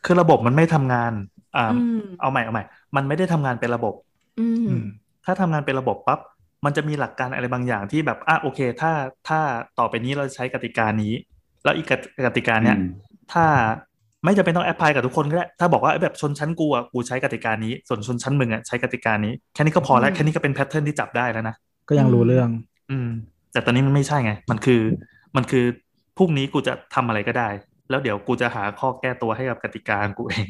คือระบบมันไม่ทำงานอ่าอืมเอาใหม่เอาใหม่ มันไม่ได้ทำงานเป็นระบบ อืมอืมถ้าทำงานเป็นระบบปั๊บ มันจะมีหลักการอะไรบางอย่างที่แบบอะโอเค ถ้าถ้าต่อไปนี้เราใช้กติกานี้ แล้วอีกกติกาเนี้ยอืมถ้าไม่จำเป็นต้อง apply กับทุกคนก็ได้ ถ้าบอกว่าแบบชนชั้นกูอะกูใช้กติกานี้ ส่วนชนชั้นมึงอะใช้กติกานี้ แค่นี้ก็พอแล้วอืมแค่นี้ก็เป็น pattern ที่จับได้แล้วนะ ก็ยังรู้เรื่อง อืม แต่ตอนนี้มันไม่ใช่ไง มันคือ มันคือพรุ่งนี้กูจะทำอะไรก็ได้ แล้วเดี๋ยวกูจะหาข้อแก้ตัวให้กับกติกากูเอง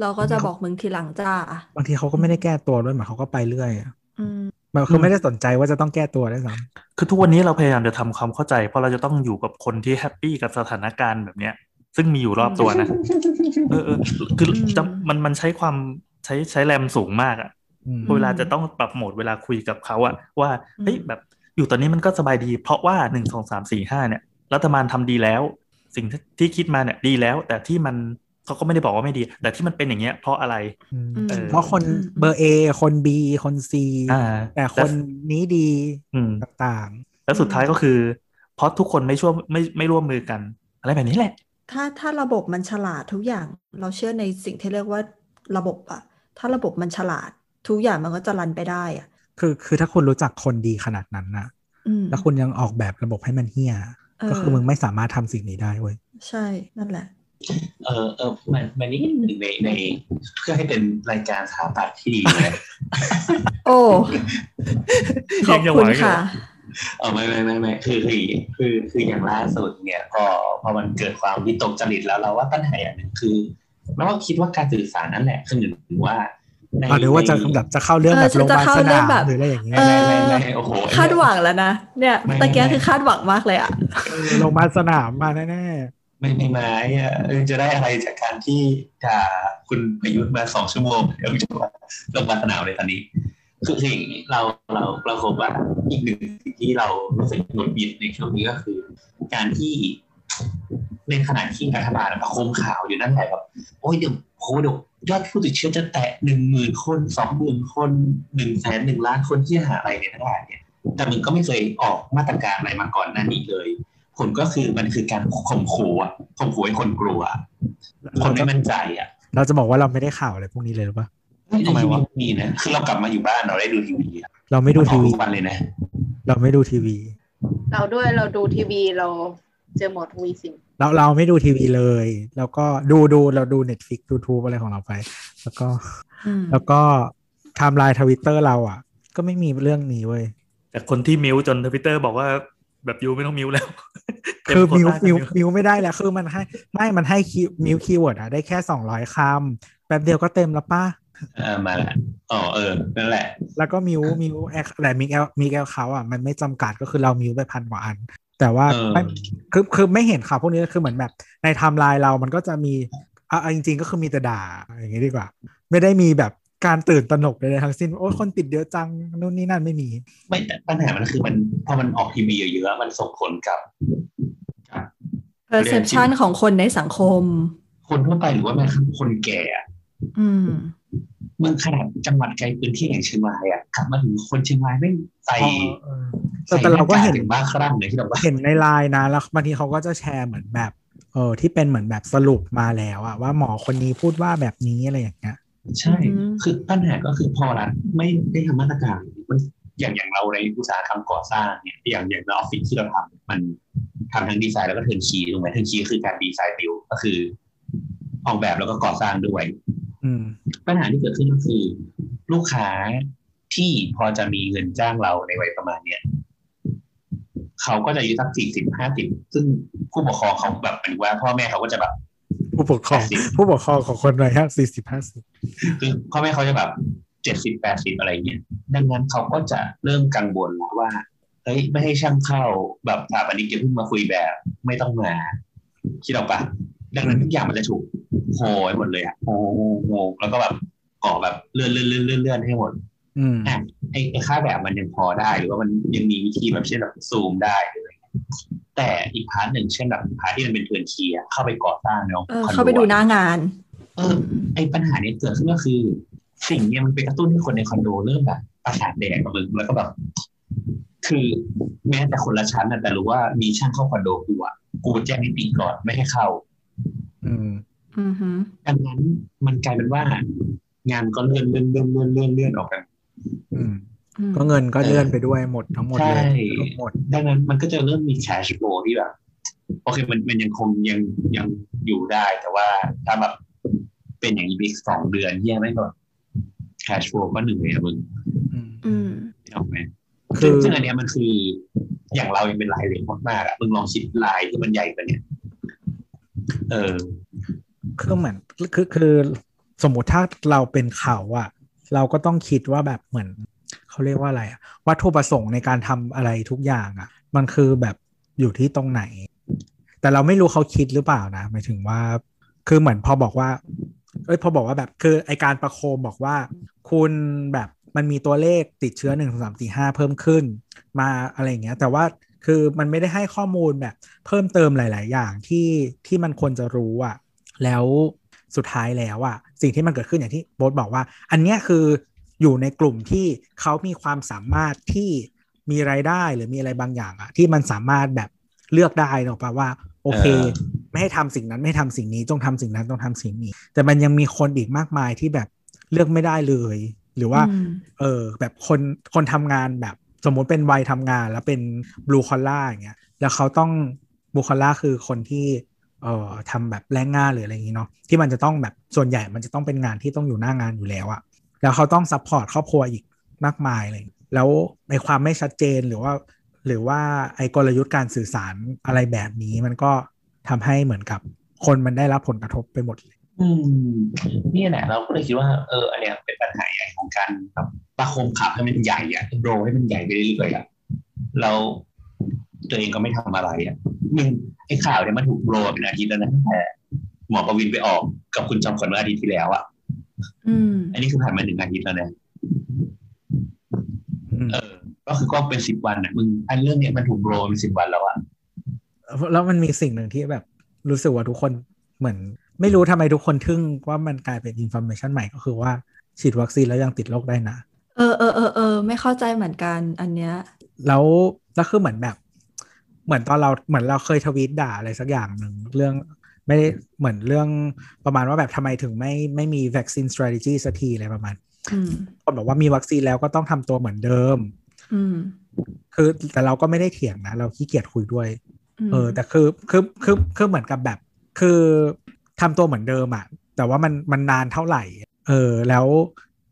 เราก็จะบอกมึงทีหลังจ้า บางทีเขาก็ไม่ได้แก้ตัวด้วยเหมือนเขาก็ไปเรื่อยอะอืม มันคือไม่ได้สนใจว่าจะต้องแก้ตัวด้วยซ้ำคือทุกวันนี้เราพยายามจะทำความเข้าใจ เพราะเราจะต้องอยู่กับคนที่ happy กับสถานการณ์แบบเนี้ย ซึ่งมีอยู่รอบตัวนะเออเออคืออืมจะมันมันใช้ความใช้ใช้แรมสูงมากอะอืมเวลาจะต้องปรับโหมดเวลาคุยกับเขาอะว่าเฮ้ยแบบอยู่ตอนนี้มันก็สบายดี เพราะว่าหนึ่งสองสามสี่ห้าเนี่ยรัฐบาลทำดีแล้ว สิ่งที่ที่คิดมาเนี่ยดีแล้ว แต่ที่มัน เขาก็ไม่ได้บอกว่าไม่ดี แต่ที่มันเป็นอย่างเงี้ยเพราะอะไรอืมเออเพราะคนอืมเบอร์เอคนบีคนซีอ่าแต่คนนี้ดีอืมต่างแล้วสุดท้ายก็คือ เพราะทุกคนไม่ช่วยไม่ไม่ร่วมมือกัน อะไรแบบนี้แหละ ถ้าถ้าระบบมันฉลาดทุกอย่าง เราเชื่อในสิ่งที่เรียกว่าระบบอะถ้าระบบมันฉลาด ทุกอย่างมันก็จะรันไปได้อะๆคือคือถ้าคุณรู้จักคนดีขนาดนั้นนะอืมแล้วคุณยังออกแบบระบบให้มันเฮี้ยเออก็คือมึงไม่สามารถทำสิ่งนี้ได้เว้ยใช่นั่นแหละ เออเออมันมันนี่หนึ่งในในเพื่อให้เป็นรายการสถาปัตย์ที่ดีเลยโอ้ขอบยังจะหคุวัณงอยู่ค่ะเออไม่ไม่ไม่ไม่คือคือคือคืออย่างล่าสุดเนี่ยพอพอมันเกิดความวิตกจริตแล้วเราว่าปัญหาอย่างหนึ่งคือเราก็คิดว่าการสื่อสารนั่นแหละคือหนึ่งถึงว่าในอะหรือว่าจะในแบบจะเข้าเรื่องเออแบบฉันโรงพจะยาบาลเข้าสเรื่นาองมแบบหรืออะไรอย่างเงี้ยเออไม่ไม่ไม่โอ้โหคาดหวังแล้วนะเนี่ยไม่ตะเกียไม่คือคาดหวังมากเลยอะเออโรงพยาบาลสนามมาแน่ ไม่ไม่ไม้อะจะได้อะไรจากการที่ด่าคุณประยุทธ์มาสองชั่วโมงเดี๋ยวจะมาลงมาสนามเลยตอนนี้ คือคืออย่งเราเราเราพบว่าอีกหนึ่งสิ่งที่เรารู้สึกหงุดหงิดในช่วงนี้ก็คือ การที่ในขณะที่รัฐบาลประคมข่าวอยู่นั่นแหละแบบโอ้ยเดี๋ยวโหเดี๋ยวยอดผู้ติดเชื้อจะแตะหนึ่งหมื่นคนสองหมื่นคนหนึ่งแสนหนึ่งล้านคนที่หาอะไรเนี่ยทั้งหลายเนี่ยแต่มึงก็ไม่เคยออกมาตรการอะไรมาก่อนหน้านี้เลย ผลก็คือมันคือการข่มขู่อะข่มขู่ให้คนกลัวๆคนไม่มั่นใจอะเราจะบอกว่าเราไม่ได้ข่าวอะไรพวกนี้เลยหรือเปล่าทำไมวะมีนะคือเรากลับมาอยู่บ้านเราได้ดูทีวีอะเราไม่ดูทีวีออกทุกวันเลยนะ เราไม่ดูทีวี เราด้วยเราดูทีวีเราเจอหมดวีสิงเราเราไม่ดูทีวีเลย แล้วก็ดูดูเราดู Netflix YouTube อะไรของเราไป แล้วก็อืมแล้วก็ไทม์ไลน์ทวิตเตอร์เราอะ ก็ไม่มีเรื่องนี้เว้ยแต่คนที่มิวจนทวิตเตอร์บอกว่า แบบยูไม่ต้องมิวแล้ว คือเต็มิวโควต้ามิวจะมิวไม่ได้แล้วคือมันให้ไม่มันให้คิวมิวคีย์เวิร์ดอะได้แค่สองร้อยคำแป๊บเดียวก็เต็มแล้วป้าเออมาละอ๋อเออนั่นแหละ แล้วก็มิวมิวแอคแต่มิกแอลมิกแอลเขาอะมันไม่จำกัดก็คือเรามิวไปพันกว่าอัน แต่ว่าเออไม่คือคือไม่เห็นข่าวพวกนี้คือเหมือนแบบในไทม์ไลน์เรามันก็จะมีอะจริงๆก็คือมีแต่ด่าอย่างงี้ดีกว่า ไม่ได้มีแบบ การตื่นตระหนกใดๆทั้งสิ้น โอ้ยคนติดเยอะจังนู่นนี่นั่นไม่มี ไม่แต่ปัญหามันคือมันพอมันออกทีวีเยอะๆมันส่งผลกับกับ perception ของคนในสังคม คนทั่วไปหรือว่าแม้กระทั่งคนแก่อะอืมเมืองขนาดจังหวัดไกลพื้นที่อย่างเชียงรายอะกลับมาถึงคนเชียงรายไม่ใส่เออแต่แต่เราก็เห็นใส่ถึงบ้าครั่งเลยที่เราว่าเห็นในไลน์นะแล้วบางทีเขาก็จะแชร์เหมือนแบบเออที่เป็นเหมือนแบบสรุปมาแล้วอะว่าหมอคนนี้พูดว่าแบบนี้อะไรอย่างเงี้ย ใช่อืมคือปัญหาก็คือพอรัฐไม่ได้ทำมาตรการมันอย่างอย่างเราในอุตสาหกรรมก่อสร้างเนี่ยอย่างอย่างในออฟฟิศที่เราทำมันทำทั้งดีไซน์แล้วก็ turnkey ถูกไหม turnkey คือการ design build ก็คือ ออกแบบแล้วก็ก่อสร้างด้วยอืมปัญหาที่เกิดขึ้นก็คือ ลูกค้าที่พอจะมีเงินจ้างเราในวัยประมาณเนี้ยเขาก็จะอายุสักสี่สิบห้าสิบซึ่งผู้ปกครองเขาแบบเป็นว่าพ่อแม่เขาก็จะแบบ ผู้ปกครอง80ผู้ปกครองของคนวัยห้าสี่สิบห้าสิบคือพ่อแม่เขาจะแบบเจ็ดสิบแปดสิบอะไรเงี้ยดังนั้นเขาก็จะเริ่มกังวลแล้วว่าเฮ้ยไม่ให้ช่างเข้าแบบสถาปนิกจะเพิ่งมาคุยแบบไม่ต้องมาคิดออกปะดังนั้นทุกอย่างมันจะถูกโหยหมดเลยอะโหโหแล้วก็แบบก่อแบบเลื่อนเลื่อนเลื่อนเลื่อนเลื่อนให้หมดอืมอะไอ้ไอ้ค่าแบบมันยังพอได้หรือว่ามันยังมีวิธีแบบเช่นแบบซูมได้หรืออะไรเงี้ย แต่อีก part หนึ่งเช่นแบบ part ที่มันเป็น turnkey อะเข้าไปก่อสร้างเนาะเออเข้าไปดูหน้างาน เออ ไอ้ปัญหาเนี้ยเกิดขึ้นก็คือ สิ่งเนี้ยมันไปกระตุ้นให้คนในคอนโดเริ่มแบบประสาทแดกกับมึงแล้วก็แบบ คือแม้แต่คนละชั้นน่ะแต่รู้ว่ามีช่างเข้าคอนโดกูอะกูแจ้งนิติก่อนไม่ให้เข้า อืมอือหือดังนั้นมันกลายเป็นว่างานก็เลื่อนเลื่อนเลื่อนเลื่อนเลื่อนเลื่อนออกกัน อืมอืม ก็เงินก็เลื่อนไปด้วยหมดทั้งหมดเลยใช่ทั้งหมดดังนั้นมันก็จะเริ่มมี cash flow ที่แบบโอเคมันมันยังคงยังยังอยู่ได้ แต่ว่าถ้าแบบเป็นอย่างนี้อีกสองเดือนเฮียไม่ก็ cash flow ก็เหนื่อยอะมึงอืมอืมนึกออกไหมคืซึ่งอซึ่งอันเนี้ยมันคืออย่างเรายังเป็นลายเหล็กมากๆอะมึงลองคิดลายที่มันใหญ่กว่าเนี้ยเออคือเหมือนคือคือ สมมุติถ้าเราเป็นเขาอะเราก็ต้องคิดว่าแบบเหมือน เขาเรียกว่าอะไรอะวัตถุประสงค์ในการทำอะไรทุกอย่างอะมันคือแบบอยู่ที่ตรงไหน แต่เราไม่รู้เขาคิดหรือเปล่านะหมายถึงว่า คือเหมือนพอบอกว่า เอ้ยพอบอกว่าแบบคือไอการประโคมบอกว่า คุณแบบมันมีตัวเลขติดเชื้อหนึ่งสามสี่ห้าเพิ่มขึ้น มาอะไรอย่างเงี้ย แต่ว่าคือมันไม่ได้ให้ข้อมูลแบบเพิ่มเติมหลาย ๆ อย่างที่ที่มันควรจะรู้อะแล้วสุดท้ายแล้วอะสิ่งที่มันเกิดขึ้นอย่างที่โบ๊ทบอกว่า อันเนี้ยคือ อยู่ในกลุ่มที่เขามีความสามารถที่มีรายได้หรือมีอะไรบางอย่างอะที่มันสามารถแบบเลือกได้เนอะปะว่า โอเคเออไม่ให้ทำสิ่งนั้นไม่ให้ทำสิ่งนี้จงทำสิ่งนั้นจงทำสิ่งนี้ แต่มันยังมีคนอีกมากมายที่แบบเลือกไม่ได้เลย หรือว่าอืมเออแบบคนคนทำงานแบบสมมุติเป็นวัยทำงานแล้วเป็น blue collar อย่างเงี้ยแล้วเขาต้อง blue collar คือคนที่เอ่อทำแบบแรงงานหรืออะไรอย่างนี้เนาะที่มันจะต้องแบบส่วนใหญ่มันจะต้องเป็นงานที่ต้องอยู่หน้างานอยู่แล้วอะ แล้วเขาต้อง support ครอบครัวอีกมากมายเลย แล้วในความไม่ชัดเจนหรือว่า หรือว่าไอ้กลยุทธ์การสื่อสารอะไรแบบนี้มันก็ทำให้เหมือนกับคนมันได้รับผลกระทบไปหมดเลยอืมนี่แหละเราก็เลยคิดว่าเอออันเนี้ยเป็นปัญหาใหญ่ของการแบบประคมขับให้มันใหญ่อะโรให้มันใหญ่ไปเรื่อยๆอะเราตัวเองก็ไม่ทำอะไรอะมึงไอ้ข่าวเนี่ยมันถูกโรเป็นอาทิตย์แล้วนะแต่หมอประวินไปออกกับคุณจอมขวัญเมื่ออาทิตย์ที่แล้วอะ อืมอันนี้คือผ่านมาหนึ่งอาทิตย์แล้วนะอืมเออ ก็คือก็เป็นสิบวันอะมึงอันเรื่องเนี้ยมันถูกโรเป็นสิบวันแล้วอะแล้วมันมีสิ่งหนึ่งที่แบบ รู้สึกว่าทุกคนเหมือน ไม่รู้ทำไมทุกคนทึ่งว่ามันกลายเป็นอินโฟมชันใหม่ก็คือว่าฉีดวัคซีนแล้วยังติดโรคได้นะเออเออเออเออไม่เข้าใจเหมือนกันอันเนี้ย แล้วแล้วคือเหมือนแบบ เหมือนตอนเราเหมือนเราเคยทวีตด่าอะไรสักอย่างหนึ่งเรื่อง ไม่ได้เหมือนเรื่องประมาณว่าแบบทำไมถึงไม่ไม่มี vaccine strategy สักทีอะไรประมาณอืมคนบอกว่ามีวัคซีนแล้วก็ต้องทำตัวเหมือนเดิมอืมคือแต่เราก็ไม่ได้เถียงนะ เราขี้เกียจคุยด้วยมเออ แต่คือคือคือคือเหมือนกับแบบ คือทำตัวเหมือนเดิมอะแต่ว่ามันมันนานเท่าไหร่ เออ แล้ว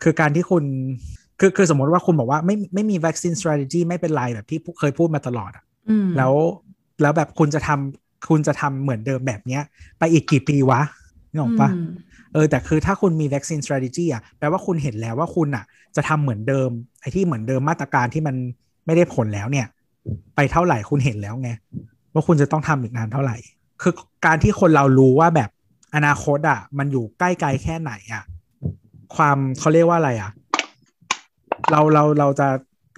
คือการที่คุณคือคือสมมติว่าคุณบอกว่าไม่ไม่มี vaccine strategy ไม่เป็นไรแบบที่เคยพูดมาตลอดอะอืมแล้วแล้วแบบคุณจะทำ คุณจะทำเหมือนเดิมแบบเนี้ย ไปอีกกี่ปีวะนึกออกปะอืมเออแต่คือถ้าคุณมี vaccine strategy อะแปลว่าคุณเห็นแล้วว่าคุณอะ จะทำเหมือนเดิมไอ้ที่เหมือนเดิมมาตรการที่มันไม่ได้ผลแล้วเนี่ย ไปเท่าไหร่คุณเห็นแล้วไงว่าคุณจะต้องทำอีกนานเท่าไหร่ คือการที่คนเรารู้ว่าแบบอนาคตอะ มันอยู่ใกล้ไกลแค่ไหนอะ ความเขาเรียกว่าอะไรอะ เราเราเราจะ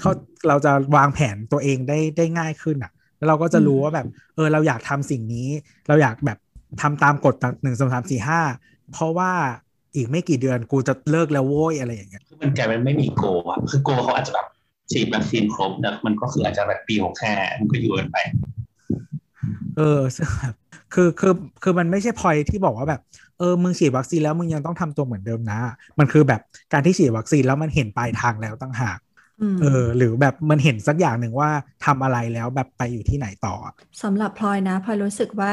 เขาเราจะวางแผนตัวเองได้ได้ง่ายขึ้นอะ แล้วเราก็จะรู้ว่าแบบ เออ เราอยากทำสิ่งนี้ เราอยากแบบทำตามกฎหนึ่งสองสามสี่ห้าเพราะว่าอีกไม่กี่เดือนกูจะเลิกแล้วโว้ยอะไรอย่างเงี้ยคือมันกลายเป็นไม่มีโกอะคือโกเขาอาจจะแบบฉีดวัคซีนครบแต่มันก็คืออาจจะแบบปีหกห้ามันก็อยู่กันไป เออซึ่งแบบคือคือคือมันไม่ใช่พอยที่บอกว่าแบบ เออมึงฉีดวัคซีนแล้วมึงยังต้องทำตัวเหมือนเดิมนะ มันคือแบบการที่ฉีดวัคซีนแล้วมันเห็นปลายทางแล้วต่างหากอืม เออหรือแบบมันเห็นสักอย่างหนึ่งว่าทำอะไรแล้วแบบไปอยู่ที่ไหนต่ออะสำหรับพลอยนะพลอยรู้สึกว่า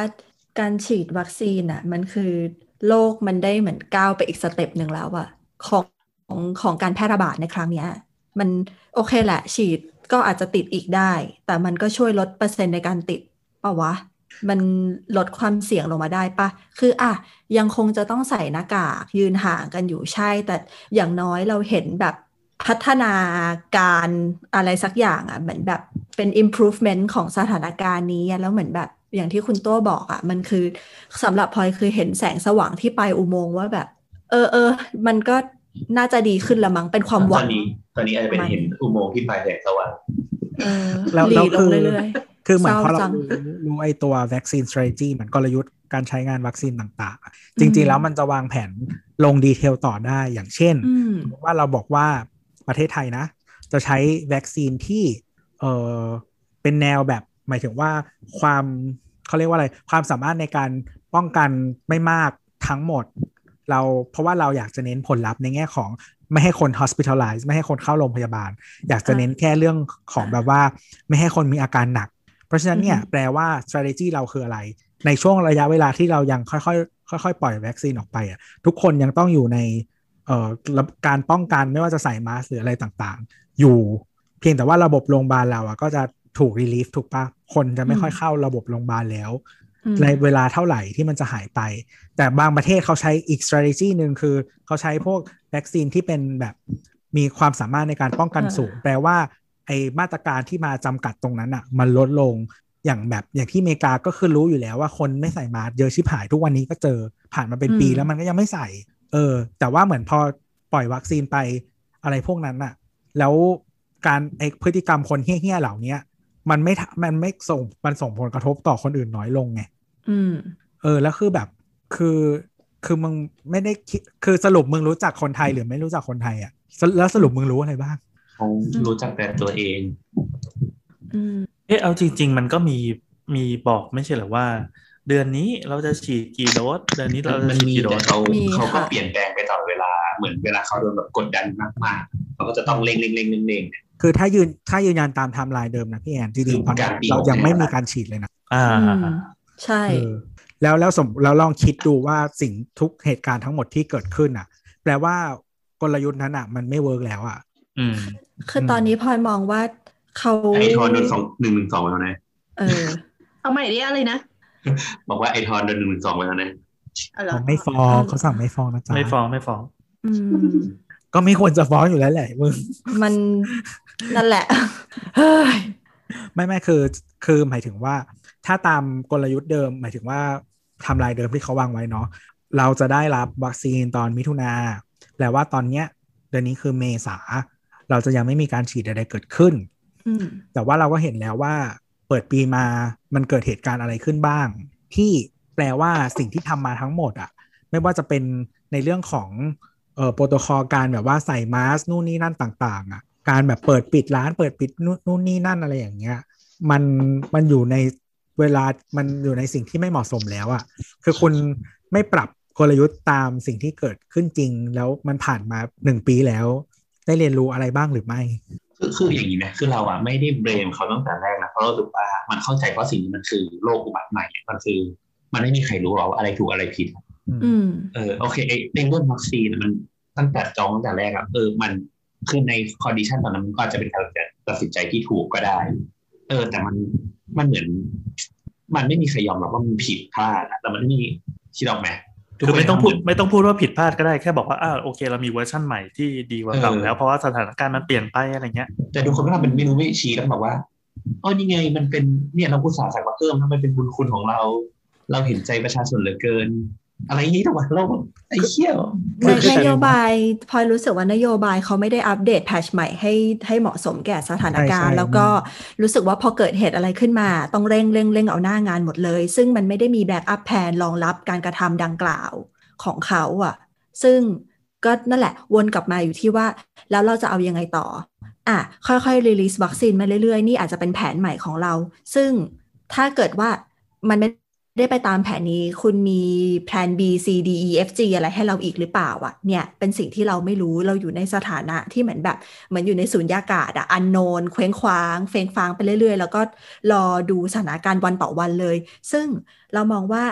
การฉีดวัคซีนอะ มันคือโลกมันได้เหมือนก้าวไปอีก step หนึ่งแล้วอะของของของการแพร่ระบาดในครั้งเนี้ย มันโอเคแหละ ฉีดก็อาจจะติดอีกได้ แต่มันก็ช่วยลดเปอร์เซ็นต์ในการติดเปล่าวะ มันลดความเสี่ยงลงมาได้ปะคืออะยังคงจะต้องใส่หน้ากากยืนห่างกันอยู่ใช่ แต่อย่างน้อยเราเห็นแบบ พัฒนาการอะไรสักอย่างอะเหมือนแบบเป็น improvement ของสถานการณ์นี้อะแล้วเหมือนแบบอย่างที่คุณตัวบอกอะ มันคือสำหรับพลอยคือเห็นแสงสว่างที่ปลายอุโมงค์ว่าแบบ เออเออมันก็น่าจะดีขึ้นละมั้งเป็นความหตวัองนนี้ ตอนนี้อาจจะเป็นเห็นอุโมงค์ที่ปลายแสงสว่างเออแล้วหลีแล้วลคืงอเรื่อยคือเหมือนพอเราเศร้าจังรู้รู้ไอ้ตัว vaccine strategy เหมือนกลยุทธ์การใช้งานวัคซีนต่างๆอะอืมจริง ๆ แล้วมันจะวางแผนลงดีเทลต่อได้อย่างเช่นๆอืมว่าเราบอกว่า ประเทศไทยนะ จะใช้วัคซีนที่เออเป็นแนวแบบหมายถึงว่าความเขาเรียกว่าอะไร ความสามารถในการป้องกันไม่มากทั้งหมด เราเพราะว่าเราอยากจะเน้นผลลัพธ์ในแง่ของไม่ให้คน hospitalize ไม่ให้คนเข้าโรงพยาบาล อยากจะอ่าเน้นแค่เรื่องของแบบว่า ไม่ให้คนมีอาการหนัก เพราะฉะนั้นเนี่ยอือฮึแปลว่า strategy เราคืออะไร ในช่วงระยะเวลาที่เรายังค่อยๆค่อยๆปล่อยวัคซีนออกไปอะทุกคนยังต้องอยู่ใน เอ่อระการป้องกันไม่ว่าจะใส่มาสก์หรืออะไรต่างๆ อยู่ เพียงแต่ว่าระบบโรงพยาบาลเราอะก็จะถูกรีลีฟถูกปะคนจะไม่ค่อยเข้าระบบโรงพยาบาลแล้วอืมในเวลาเท่าไหร่ที่มันจะหายไป แต่บางประเทศเขาใช้อีก strategy หนึ่งคือเขาใช้พวกวัคซีนที่เป็นแบบมีความสามารถในการป้องกันอ่าสูง แปลว่าไอมาตรการที่มาจำกัดตรงนั้นอะมันลดลงอย่างแบบอย่างที่อเมริกาก็คือรู้อยู่แล้วว่าคนไม่ใส่มาสก์เยอะชิบหายทุกวันนี้ก็เจอผ่านมาเป็นปีแล้วมันก็ยังไม่ใส่ เออ แต่ว่าเหมือนพอปล่อยวัคซีนไปอะไรพวกนั้นอะแล้วการไอพฤติกรรมคนเฮี้ยๆเหล่าเนี้ยมันไม่ทำมันไม่ส่ง มันส่งผลกระทบต่อคนอื่นน้อยลงไง อืม เออ แล้วคือแบบ คือ คือมึงไม่ได้คิด คือสรุปมึงรู้จักคนไทยหรือไม่รู้จักคนไทยอะสแล้วสรุปมึงรู้อะไรบ้างเขารู้จักแต่ตัวเอง อืม เอ๊ะเอาจริง ๆ มันก็มี มีบอกไม่ใช่เหรอว่า เดือนนี้เราจะฉีดกี่โดสเดือนนี้เราจะมันฉีดมีกี่โดแต่สเขามีเขาก็ค่ะเปลี่ยนแปลงไปตลอดเวลาเหมือนเวลาเขาโดนแบบกดดันมากๆเขาก็จะต้องเร่งเร่งเร่งเร่งเร่งคือถ้ายืนถ้ายืนยันตามไทม์ไลน์เดิมนะพี่แอนจริงๆตอนนี้กลางปีเรายัง66ไม่มีการฉีดเลยนะอ่าอืมใช่เออแล้วแล้วสมแล้วลองคิดดูว่าสิ่งทุกเหตุการณ์ทั้งหมดที่เกิดขึ้นอะ แปลว่ากลยุทธ์นั้นอะ มันไม่เวิร์กแล้วอะอืมคือตอนนี้พลอยมองว่าเขาไอทอนโดนสองหนึ่งหนึ่งสองไปแล้วนะเออเอาใหม่ดิอะไรนะ บอกว่าไอทอนโดนหนึ่งหนึ่งสองไปแล้วนะเอาเหรอเขาไม่ฟ้องเขาสั่งไม่ฟ้องนะจ๊ะไม่ฟ้องไม่ฟ้องอืมก็ไม่ควรจะฟ้องอยู่แล้วแหละมึงมันนั่นแหละเฮ้ยไม่ไม่คือคือหมายถึงว่า ถ้าตามกลยุทธ์เดิม หมายถึงว่าไทำลายเดิมที่เขาวางไว้เนาะเราจะได้รับวัคซีนตอนมิถุนาแปลว่าตอนเนี้ยเดือนนี้คือเมษา เราจะยังไม่มีการฉีดใดๆเกิดขึ้นอืมแต่ว่าเราก็เห็นแล้วว่า เปิดปีมามันเกิดเหตุการณ์อะไรขึ้นบ้าง ที่แปลว่าสิ่งที่ทำมาทั้งหมดอะไม่ว่าจะเป็นในเรื่องของเอ่อโปรโตคอลการแบบว่าใส่มาสก์นู่นนี่นั่นต่างๆอะการแบบเปิดปิดร้านเปิดปิดนู่นนู่นนี่นั่นอะไรอย่างเงี้ยมันมันอยู่ในเวลามันอยู่ในสิ่งที่ไม่เหมาะสมแล้วอะคือคุณไม่ปรับกลยุทธ์ตามสิ่งที่เกิดขึ้นจริง แล้วมันผ่านมาหนึ่งปีแล้ว ได้เรียนรู้อะไรบ้างหรือไม่ คือคืออย่างนี้นะคือเราอะไม่ได้เบรมเขาตั้งแต่แรกนะเพราะเราถือว่ามันเข้าใจว่าสิ่งนี้มันคือโลกอุบัติใหม่มันคือ มันไม่มีใครรู้หรอกว่าอะไรถูกอะไรผิดอืมเออโอเคไอ้ในเรื่องวัคซีนมันตั้งแต่จองตั้งแต่แรกอะเออมันคือใน condition ตอนนั้นมันก็อาจจะเป็นการตัดสินใจที่ถูกก็ได้ เออ แต่มันมันเหมือน มันไม่มีใครยอมรับว่ามันผิดพลาดอะแต่มันไม่มีคิดออกไหม คือไม่ต้องพูดทุกคนไม่ต้องพูดว่าผิดพลาดก็ได้แค่บอกว่าอ้าวโอเค เรามีเวอร์ชั่นใหม่ที่ดีกว่าเก่าเออแล้วเพราะว่าสถานการณ์มันเปลี่ยนไปอะไรเงี้ย แต่ทุกคนก็ทำเป็นไม่รู้ไม่ชี้แล้วบอกว่าอ๋อนี่ไงมันเป็นเนี่ยเราอุตส่าห์สั่งมาเพิ่มทำไมเป็นบุญคุณของเรา เราเห็นใจประชาชนเหลือเกิน อะไรอย่างนี้แต่ว่าเราแบบไอ้เหี้ยในนโยบายพลอยรู้สึกว่านโยบายเขาไม่ได้ update patch ใหม่ให้ให้เหมาะสมแก่สถานการณ์ใช่ใช่แล้วก็รู้สึกว่าพอเกิดเหตุอะไรขึ้นมา ต้องเร่งเร่งเร่งเอาหน้างานหมดเลย ซึ่งมันไม่ได้มี backup แผนรองรับการกระทำดังกล่าวของเขาอะ ซึ่งก็นั่นแหละวนกลับมาอยู่ที่ว่า แล้วเราจะเอายังไงต่อ อะ ค่อยๆรีลีสวัคซีนมาเรื่อยๆ นี่อาจจะเป็นแผนใหม่ของเรา ซึ่งถ้าเกิดว่ามันไม่ ได้ไปตามแผนนี้คุณมีแผน B C D E F G อะไรให้เราอีกหรือเปล่าอะเนี่ยเป็นสิ่งที่เราไม่รู้เราอยู่ในสถานะที่เหมือนแบบเหมือนอยู่ในศูนย์ยากาศอะอันโนนเคว้งคว้าง เฟงฟางไปเรื่อย ๆ แล้วก็รอดูสถานการณ์วันต่อวันเลย ซึ่งเรามองว่า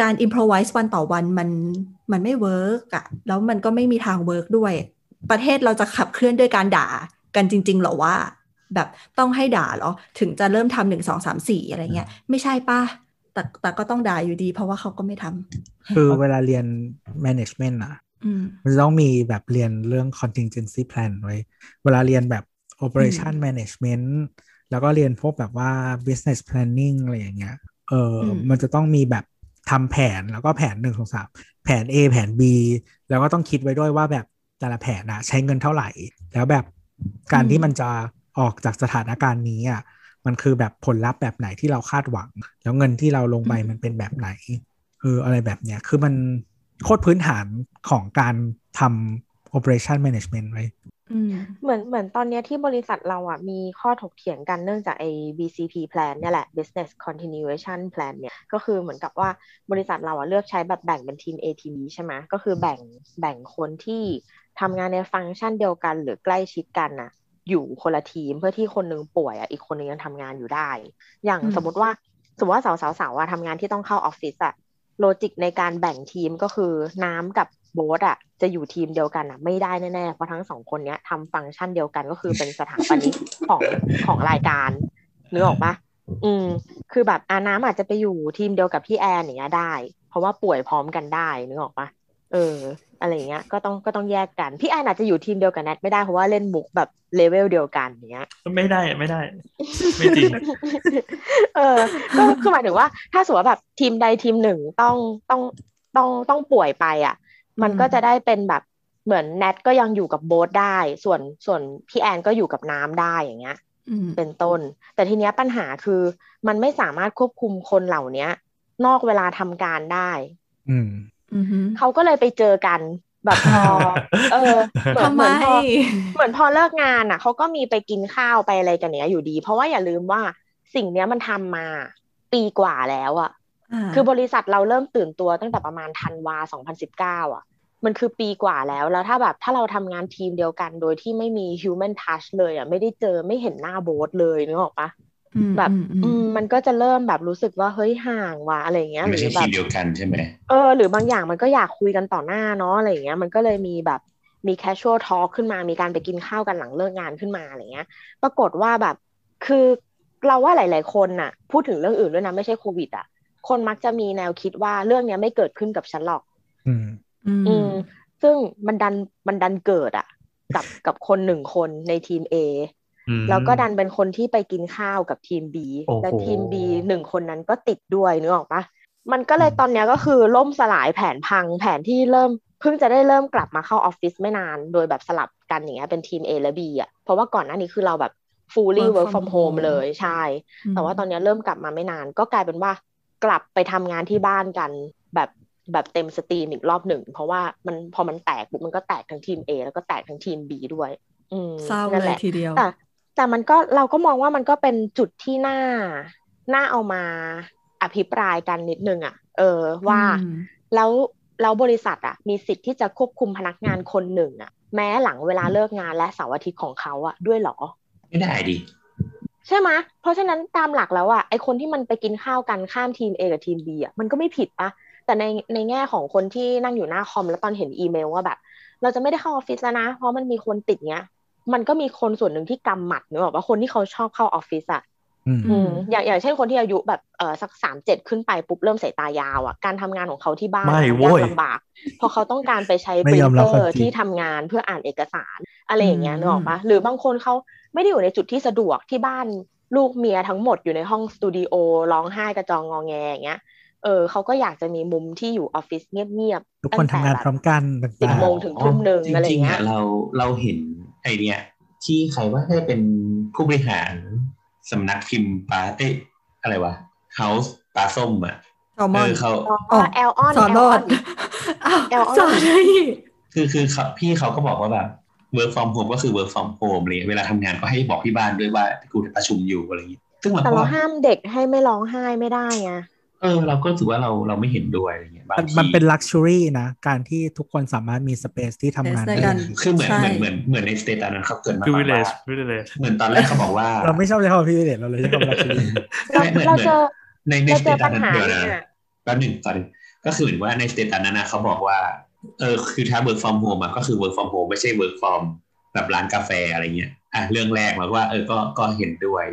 การ improvise วันต่อวันมันมันไม่ work อะแล้วมันก็ไม่มีทาง work ด้วย ประเทศเราจะขับเคลื่อนด้วยการด่ากันจริง ๆหรอว่า แบบต้องให้ด่าหรอ ถึงจะเริ่มทำหนึ่งสองสามสี่อะไรเงี้ย ไม่ใช่ป่ะ แต่แต่ก็ต้องด่าอยู่ดี เพราะว่าเขาก็ไม่ทำคือเวลาเรียน management อะอืมมันจะต้องมีแบบเรียนเรื่อง contingency plan ไว้ เวลาเรียนแบบ operation management แล้วก็เรียนพวกแบบว่า business planning อะไรอย่างเงี้ย เอออมมันจะต้องมีแบบทำแผนแล้วก็แผนหนึ่งสองสามแผน A แผน B แล้วก็ต้องคิดไว้ด้วยว่าแบบแต่ละแผนนะใช้เงินเท่าไหร่ แล้วแบบการที่มันจะออกจากสถานการณ์นี้อะ มันคือแบบผลลัพธ์แบบไหนที่เราคาดหวัง แล้วเงินที่เราลงไปมันเป็นแบบไหนเอออะไรแบบเนี้ยคือมันโคตรพื้นฐานของการทำ operation management ไว้อืมเหมือนเหมือนตอนเนี้ยที่บริษัทเราอะมีข้อถกเถียงกันเนื่องจากไอ้ BCP plan เนี่ยแหละ business continuation plan เนี่ยก็คือเหมือนกับว่าบริษัทเราอะเลือกใช้แบบแบ่งเป็นทีม A ทีม B ใช่ไหมก็คือแบ่งแบ่งคนที่ทำงานในฟังก์ชันเดียวกันหรือใกล้ชิดกันน่ะ อยู่คนละทีมเพื่อที่คนหนึ่งป่วยอะอีกคนหนึ่งยังทำงานอยู่ได้ อย่างอืมสมมติว่าสมมติว่าสาวสาวสาวอะทำงานที่ต้องเข้าออฟฟิศอะ logic ในการแบ่งทีมก็คือน้ำกับโบ๊ทอะจะอยู่ทีมเดียวกันอะไม่ได้แน่ๆเพราะทั้งสองคนเนี้ยทำฟังก์ชันเดียวกันก็คือเป็นสถาปนิกของของรายการนึกออกปะอืม คือแบบอาน้ำอาจจะไปอยู่ทีมเดียวกับพี่แอนอย่างเงี้ยได้ เพราะว่าป่วยพร้อมกันได้นึกออกปะ เออ อะไรอย่างเงี้ย ก็ต้องก็ต้องแยกกัน พี่แอนอาจจะอยู่ทีมเดียวกับแนทไม่ได้เพราะว่าเล่นมุกแบบเลเวลเดียวกันอย่างเงี้ย ไม่ได้ไม่ได้ ไม่จริง เออ ก็คือหมายถึงว่า ถ้าสมมติว่าแบบทีมใดทีมหนึ่งต้องต้องต้องต้องป่วยไปอะ มันก็จะได้เป็นแบบเหมือนแนทก็ยังอยู่กับโบ๊ทได้ ส่วนส่วนพี่แอนก็อยู่กับน้ำได้อย่างเงี้ยอืมเป็นต้น แต่ทีเนี้ยปัญหาคือ มันไม่สามารถควบคุมคนเหล่าเนี้ย นอกเวลาทำการได้ อืมอือฮึ เขาก็เลยไปเจอกันแบบพอเออเหมือนทำเหไมมือนพอเหมือนพอเลิกงานอะเขาก็มีไปกินข้าวไปอะไรกันเนี้ยอยู่ดี เพราะว่าอย่าลืมว่าสิ่งเนี้ยมันทำมาปีกว่าแล้วอะาคือบริษัทเราเริ่มตื่นตัวตั้งแต่ประมาณธันวา2019อะ มันคือปีกว่าแล้วแล้วถ้าแบบถ้าเราทำงานทีมเดียวกันโดยที่ไม่มี human touch เลยอะไม่ได้เจอไม่เห็นหน้าโบสเลยนึกออกปะอืม แบบอืมอืมอืมมันก็จะเริ่มแบบรู้สึกว่าเฮ้ยห่างว่ะอะไรอย่างเงี้ยหไม่รืใช่อแบทีบมเดียวกันใช่ไหมเออหรือบางอย่างมันก็อยากคุยกันต่อหน้าเนาะอะไรอย่างเงี้ยมันก็เลยมีแบบมี casual talk ขึ้นมามีการไปกินข้าวกันหลังเลิกงานขึ้นมาอะไรเงี้ย ปรากฏว่าแบบคือเราว่าหลาย ๆ คนน่ะ พูดถึงเรื่องอื่นด้วยนะไม่ใช่โควิดอะ คนมักจะมีแนวคิดว่าเรื่องเนี้ยไม่เกิดขึ้นกับฉันหรอก อืม อืมอืมซึ่งมันดันมันดันเกิดอะ กับกับคนหนึ่งคนในทีม A อืม แล้วก็ดันเป็นคนที่ไปกินข้าวกับทีม B โอ้โหและทีม B หนึ่งคนนั้นก็ติดด้วยนึกออกปะมันก็เลยตอนเนี้ยก็คือล่มสลายแผนพังแผนที่เริ่มเพิ่งจะได้เริ่มกลับมาเข้าออฟฟิศไม่นาน โดยแบบสลับกันอย่างเงี้ยเป็นทีม A และ B อะเพราะว่าก่อนหน้านี้คือเราแบบ fully Work work from from home home เลยใช่ แต่ว่าตอนเนี้ยเริ่มกลับมาไม่นาน ก็กลายเป็นว่ากลับไปทำงานที่บ้านกันแบบแบบเต็มสตรีมอีกรอบหนึ่ง เพราะว่ามันพอมันแตกปุ๊บมันก็แตกทั้งทีม A แล้วก็แตกทั้งทีม B ด้วยอืมเศร้านั่นเลแหยละทีเดียวแต่ แต่มันก็เราก็มองว่ามันก็เป็นจุดที่น่าน่าเอามาอภิปรายกันนิดนึงอะ เออว่าอืมแล้วแล้วบริษัทอะ มีสิทธิ์ที่จะควบคุมพนักงานคนหนึ่งอะ แม้หลังเวลาเลิกงานและเสาร์อาทิตย์ของเขาอะด้วยเหรอ ไม่ได้ดิใช่ไหมยเพราะฉะนั้นตามหลักแล้วอะไอคนที่มันไปกินข้าวกันข้ามทีม A กับทีม B อะมันก็ไม่ผิดปะแต่ในในแง่ของคนที่นั่งอยู่หน้าคอมแล้วตอนเห็นอีเมลว่าแบบ เราจะไม่ได้เข้าออฟฟิศแล้วนะ เพราะมันมีคนติดเนี้ย มันก็มีคนส่วนหนึ่งที่กำหมัดนึกออกว่าคนที่เขาชอบเข้าออฟฟิศอะอืมอืมอย่างอย่างเช่นคนที่อายุแบบเออสักสามเจ็ดขึ้นไปปุ๊บเริ่มสายตายาวอะการทำงานของเขาที่บ้านไม่อะโว้ยากยลำบากเพราะเขาต้องการไปใช้ไม่ปริยนอมเตรัอบความร์จริงที่ทำงานเพื่ออ่านเอกสารอะไรอย่างเงี้ยอืมนึกออกปะหรือบางคนเขาไม่ได้อยู่ในจุดที่สะดวกที่บ้านลูกเมียทั้งหมดอยู่ในห้องสตูดิโอร้องไห้กระจองงอแงอย่างเงี้ยเออเขาก็อยากจะมีมุมที่อยู่ออฟฟิศเงียบๆทุกคนทำงานพร้อมกันสิบต่างโมงถึงทุ่มหนึ่งอะไรจริงเงี้ๆยอะเราเราเห็น ไอเนี้ยที่ใครว่าได้เป็นผู้บริหารสำนักพิมพ์ปลาเอ้ยอะไรวะ House ปลาส้มอะแซลมเออนอเขาอ๋อแอลออนสอนแอลรอออดนอ้าวแอลออนใช่คือคือเขาพี่เขาก็บอกว่าแบบ work from home ก็คือ work from home เลยเวลาทำงานก็ให้บอกที่บ้านด้วยว่ากูประชุมอยู่อะไรอย่างงี้ซึ่งมันแต่ก็เราห้ามเด็กให้ไม่ร้องไห้ไม่ได้ไงเออเราก็รู้สึกว่าเราเราไม่เห็นด้วยอะไรเงี้ยบางมันทีมันเป็นลักชัวรี่นะ การที่ทุกคนสามารถมีสเปซที่ทำงานในได้การคือเหมือนใช่เหมือนเหมือนเหมือนในสเตตัสนั้นเขาเกิดมาคือก่อวินเลว่าจวิเลจเหมือนตอนแรกเขาบอกว่า เราไม่ชอบใช้คำว่าพี่เดชเราเลยใช้คำว่าลักชัวรี่เราไม่เหมือนเราเหมือนเจอในในเราสเจเตอตัปัสญนั้นหาเดี๋ยวเนี่นะยแป๊บหนึ่งก่อนก็คือเหมือนว่าในสเตตัสนั้นนะเขาบอกว่าเออคือถ้า work from home อะก็คือ work from home ไม่ใช่ work from แบบร้านกาแฟอะไรเงี้ยอะเรื่องแรกเราว่าเออก็ก็เห็นด้วย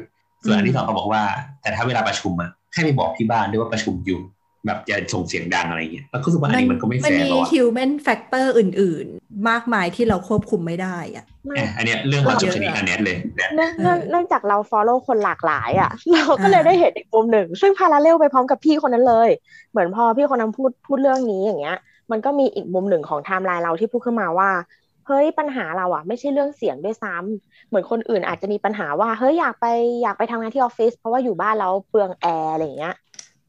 ส่วนอันที่สองเขาบอกว่า แต่ถ้าเวลาประชุมอะ ให้ไปบอกที่บ้านด้วยว่าประชุมอยู่แบบอย่าส่งเสียงดังอะไรเงี้ยแล้วก็รู้สึกว่าอันนี้มันก็ไม่มัแฟร์มีหรอก human factor อื่น ๆ มากมายที่เราควบคุมไม่ได้อะเอะอันเนี้ยเรื่องความจบชนิดอันเนี้ยเลยเนี่ยเนื่องเนื่องเออเนื่องจากเรา follow คนหลากหลายอะ เราก็เลยอ่าได้เห็นอีกมุมหนึ่ง ซึ่ง parallel ไปพร้อมกับพี่คนนั้นเลย เหมือนพอพี่คนนั้นพูดพูดเรื่องนี้อย่างเงี้ย มันก็มีอีกมุมหนึ่งของไทม์ไลน์เราที่พูดขึ้นมาว่า เฮ้ยปัญหาเราอะไม่ใช่เรื่องเสียงด้วยซ้ำเหมือนคนอื่นอาจจะมีปัญหาว่าเฮ้ยอยากไปอยากไปทำงานที่ออฟฟิศเพราะว่าอยู่บ้านแล้วเปลืองแอร์อะไรอย่างเงี้ย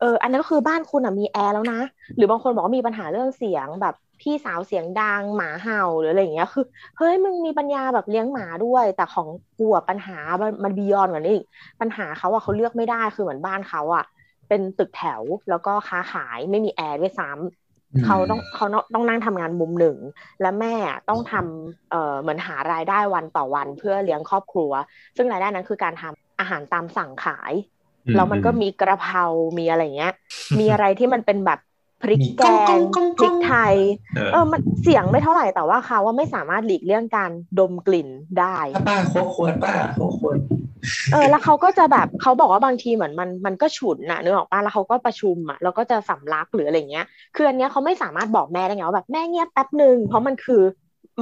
เอออันนั้นก็คือบ้านคุณอะมีแอร์แล้วนะ หรือบางคนบอกว่ามีปัญหาเรื่องเสียงแบบพี่สาวเสียงดังหมาเห่าหรืออะไรอย่างเงี้ยคือเฮ้ยมึงมีปัญญาแบบเลี้ยงหมาด้วย แต่ของกูอะปัญหามันมันบียอนกว่านี้ปัญหาเขาอะเขาเลือกไม่ได้คือเหมือนบ้านเขาอะเป็นตึกแถวแล้วก็ค้าขายไม่มีแอร์ด้วยซ้ำ เขาต้องเขาต้องนั่งทำงานมุมหนึ่ง และแม่ต้องทำเอ่อเหมือนหารายได้วันต่อวันเพื่อเลี้ยงครอบครัว ซึ่งรายได้นั้นคือการทำอาหารตามสั่งขายอืแล้วมันก็มีกระเพรา มีอะไรเงี้ย มีอะไรที่มันเป็นแบบพริกแกงพริกไทยเออเออมันเสียงไม่เท่าไหร่แต่ว่าเขาว่าไม่สามารถหลีกเลี่ยงการดมกลิ่นได้ป้าป้าโคกควรป้าโคกควร เออแล้วเขาก็จะแบบเขาบอกว่าบางทีเหมือนมันมันก็ฉุนน่ะนึกออกปะแล้วเขาก็ประชุมอะแล้วก็จะสำลักหรืออะไรเงี้ยคืออันเนี้ยเขาไม่สามารถบอกแม่ได้ไงว่าแบบแม่เงียบแป๊บหนึ่งเพราะมันคือ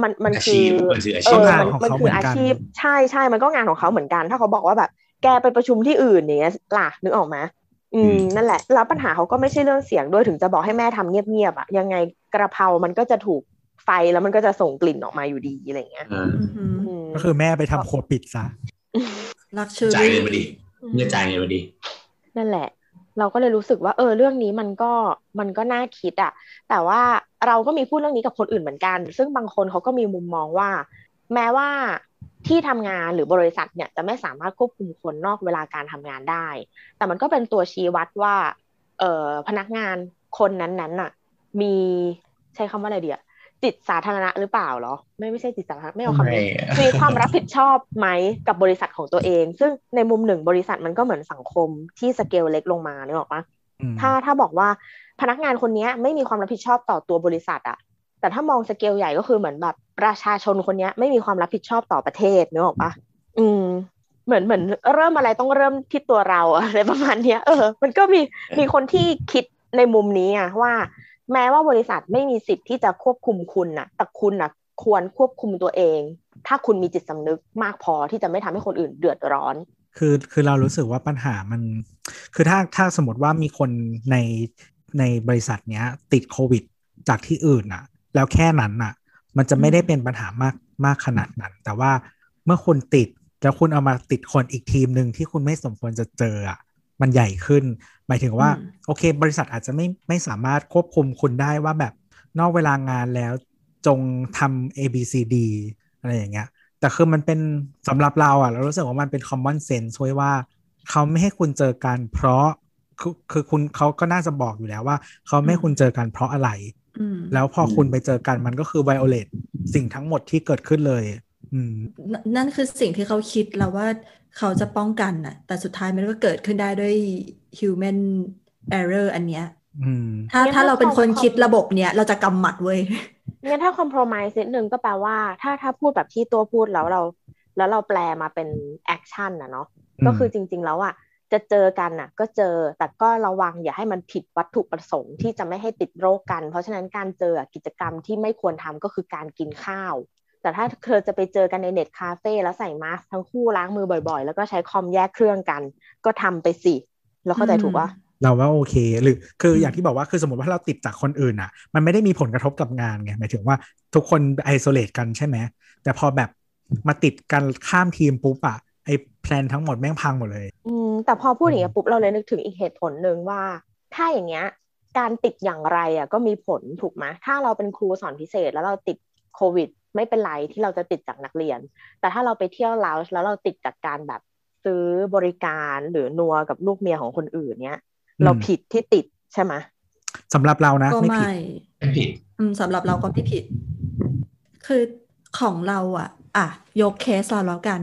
มันมันอาคืชีอพมันคืออาเอชีพองานมันของมันเขาคือเหมือนกันอาชีพใช่ใช่มันก็งานของเขาเหมือนกัน ถ้าเขาบอกว่าแบบแกไปประชุมที่อื่นอย่างเงี้ยล่ะนึกออกไหมอืมนั่นแหละแล้วปัญหาเขาก็ไม่ใช่เรื่องเสียงด้วยถึงจะบอกให้แม่ทำเงียบๆอะยังไงกระเพรามันก็จะถูกไฟแล้วมันก็จะส่งกลิ่นออกมาอยู่ดีอะไรเงี้ยเอออืมก็คือแม่ไปทำครัวปิดซะ ลักชัวจ่ายรี่เงินมาดิเงินจ่ายเงินมาดินั่นแหละ เราก็เลยรู้สึกว่า เออเรื่องนี้มันก็มันก็น่าคิดอะแต่ว่าเราก็มีพูดเรื่องนี้กับคนอื่นเหมือนกัน ซึ่งบางคนเขาก็มีมุมมองว่า แม้ว่าที่ทำงานหรือบริษัทเนี่ยจะไม่สามารถควบคุมคนนอกเวลาการทำงานได้ แต่มันก็เป็นตัวชี้วัดว่า เออพนักงานคนนั้นๆน่ะ มีใช้คำว่าอะไรเดียจ จิตสาธารณะหรือเปล่าเหรอ ไม่ไม่ใช่จิตสาธารณะไม่เอาคำไม่นี้มีความรับผิดชอบไหมกับบริษัทของตัวเอง ซึ่งในมุมหนึ่งบริษัทมันก็เหมือนสังคมที่สเกลเล็กลงมาเนี่ยหรอกปะอืมถ้าถ้าบอกว่าพนักงานคนเนี้ยไม่มีความรับผิดชอบต่อตัวบริษัทอะแต่ถ้ามองสเกลใหญ่ก็คือเหมือนแบบประชาชนคนเนี้ยไม่มีความรับผิดชอบต่อประเทศเนกออกปะอืมเหมือนเหมือนเริ่มอะไรต้องเริ่มที่ตัวเราอะไรประมาณเนี้ยเออ มันก็มีมีคนที่คิดในมุมนี้อะว่า แม้ว่าบริษัทไม่มีสิทธิ์ที่จะควบคุมคุณนะแต่คุณนะควรควบคุมตัวเอง ถ้าคุณมีจิตสำนึกมากพอที่จะไม่ทำให้คนอื่นเดือดร้อน คือคือเรารู้สึกว่าปัญหามัน คือถ้าถ้าสมมติว่ามีคนในในบริษัทเนี้ย ติดโควิดจากที่อื่นอะแล้วแค่นั้นอะมันจะไม่ได้เป็นปัญหามากมากขนาดนั้น แต่ว่าเมื่อคุณติดแล้วคุณเอามาติดคนอีกทีมหนึ่งที่คุณไม่สมควรจะเจออะมันใหญ่ขึ้นหมายถึงว่าอืมโอเค บริษัทอาจจะไม่ไม่สามารถควบคุมคุณได้ว่าแบบนอกเวลางานแล้วจงทำ A B C D อะไรอย่างเงี้ย แต่คือมันเป็นสำหรับเราอะ เรารู้สึกว่ามันเป็น common sense ช่วยว่า เขาไม่ให้คุณเจอกันเพราะคือคือคุณเขาก็น่าจะบอกอยู่แล้วว่า เขาไม่ให้คุณเจอกันเพราะอะไรอืมแล้วพอคุณไปเจอกันมันก็คือ violate สิ่งทั้งหมดที่เกิดขึ้นเลยอืมนนั่นคือสิ่งที่เขาคิดแล้วว่า เขาจะป้องกันน่ะ แต่สุดท้ายมันก็เกิดขึ้นได้ด้วย human error อันเนี้ยอืมถ้างั้นถ้าเราเป็นคนถ้าเขาคิดระบบเนี้ยเราจะกำหมัดเว้ยงั้นถ้า compromise นิดนึงก็แปลว่า ถ้าถ้าพูดแบบที่ตัวพูดแล้วเรา แล้วเราแปลมาเป็น action นะเนาะอืมก็คือจริง ๆ แล้วอะจะเจอกันน่ะ ก็เจอแต่ก็ระวังอย่าให้มันผิดวัตถุประสงค์ที่จะไม่ให้ติดโรคกัน เพราะฉะนั้นการเจอกิจกรรมที่ไม่ควรทำก็คือการกินข้าว แต่ถ้าเธอจะไปเจอกันในเน็ตคาเฟ่แล้วใส่มาสก์ทั้งคู่ล้างมือบ่อยๆ แล้วก็ใช้คอมแยกเครื่องกัน ก็ทำไปสิ แล้วเข้าใจถูกปะเราว่าโอเค หรือคืออืมอย่างที่บอกว่าคือสมมติว่าเราติดจากคนอื่นอะ มันไม่ได้มีผลกระทบกับงานไงหมายถึงว่าทุกคน isolate กันใช่ไหมแต่พอแบบมาติดกันข้ามทีมปุ๊บอะไอแพลนทั้งหมดแม่งพังหมดเลย อืมแต่พอพูดอย่างเงี้ยปุ๊บเราเลยนึกถึงอีกเหตุผลหนึ่งว่า ถ้าอย่างเงี้ย การติดอย่างไรอะก็มีผลถูกไหมถ้าเราเป็นครูสอนพิเศษแล้วเราติดโควิด ไม่เป็นไรที่เราจะติดจากนักเรียน แต่ถ้าเราไปเที่ยวลาวแล้วเราติดจากการแบบซื้อบริการหรือนัวกับลูกเมียของคนอื่นเนี้ยอืมเราผิดที่ติดใช่ไหมสำหรับเรานะก็ไม่ผิดไม่ไม่ผิดอืมสำหรับเราก็ไม่ผิด คือของเราอะ อะ ยกเคสเราแล้วกัน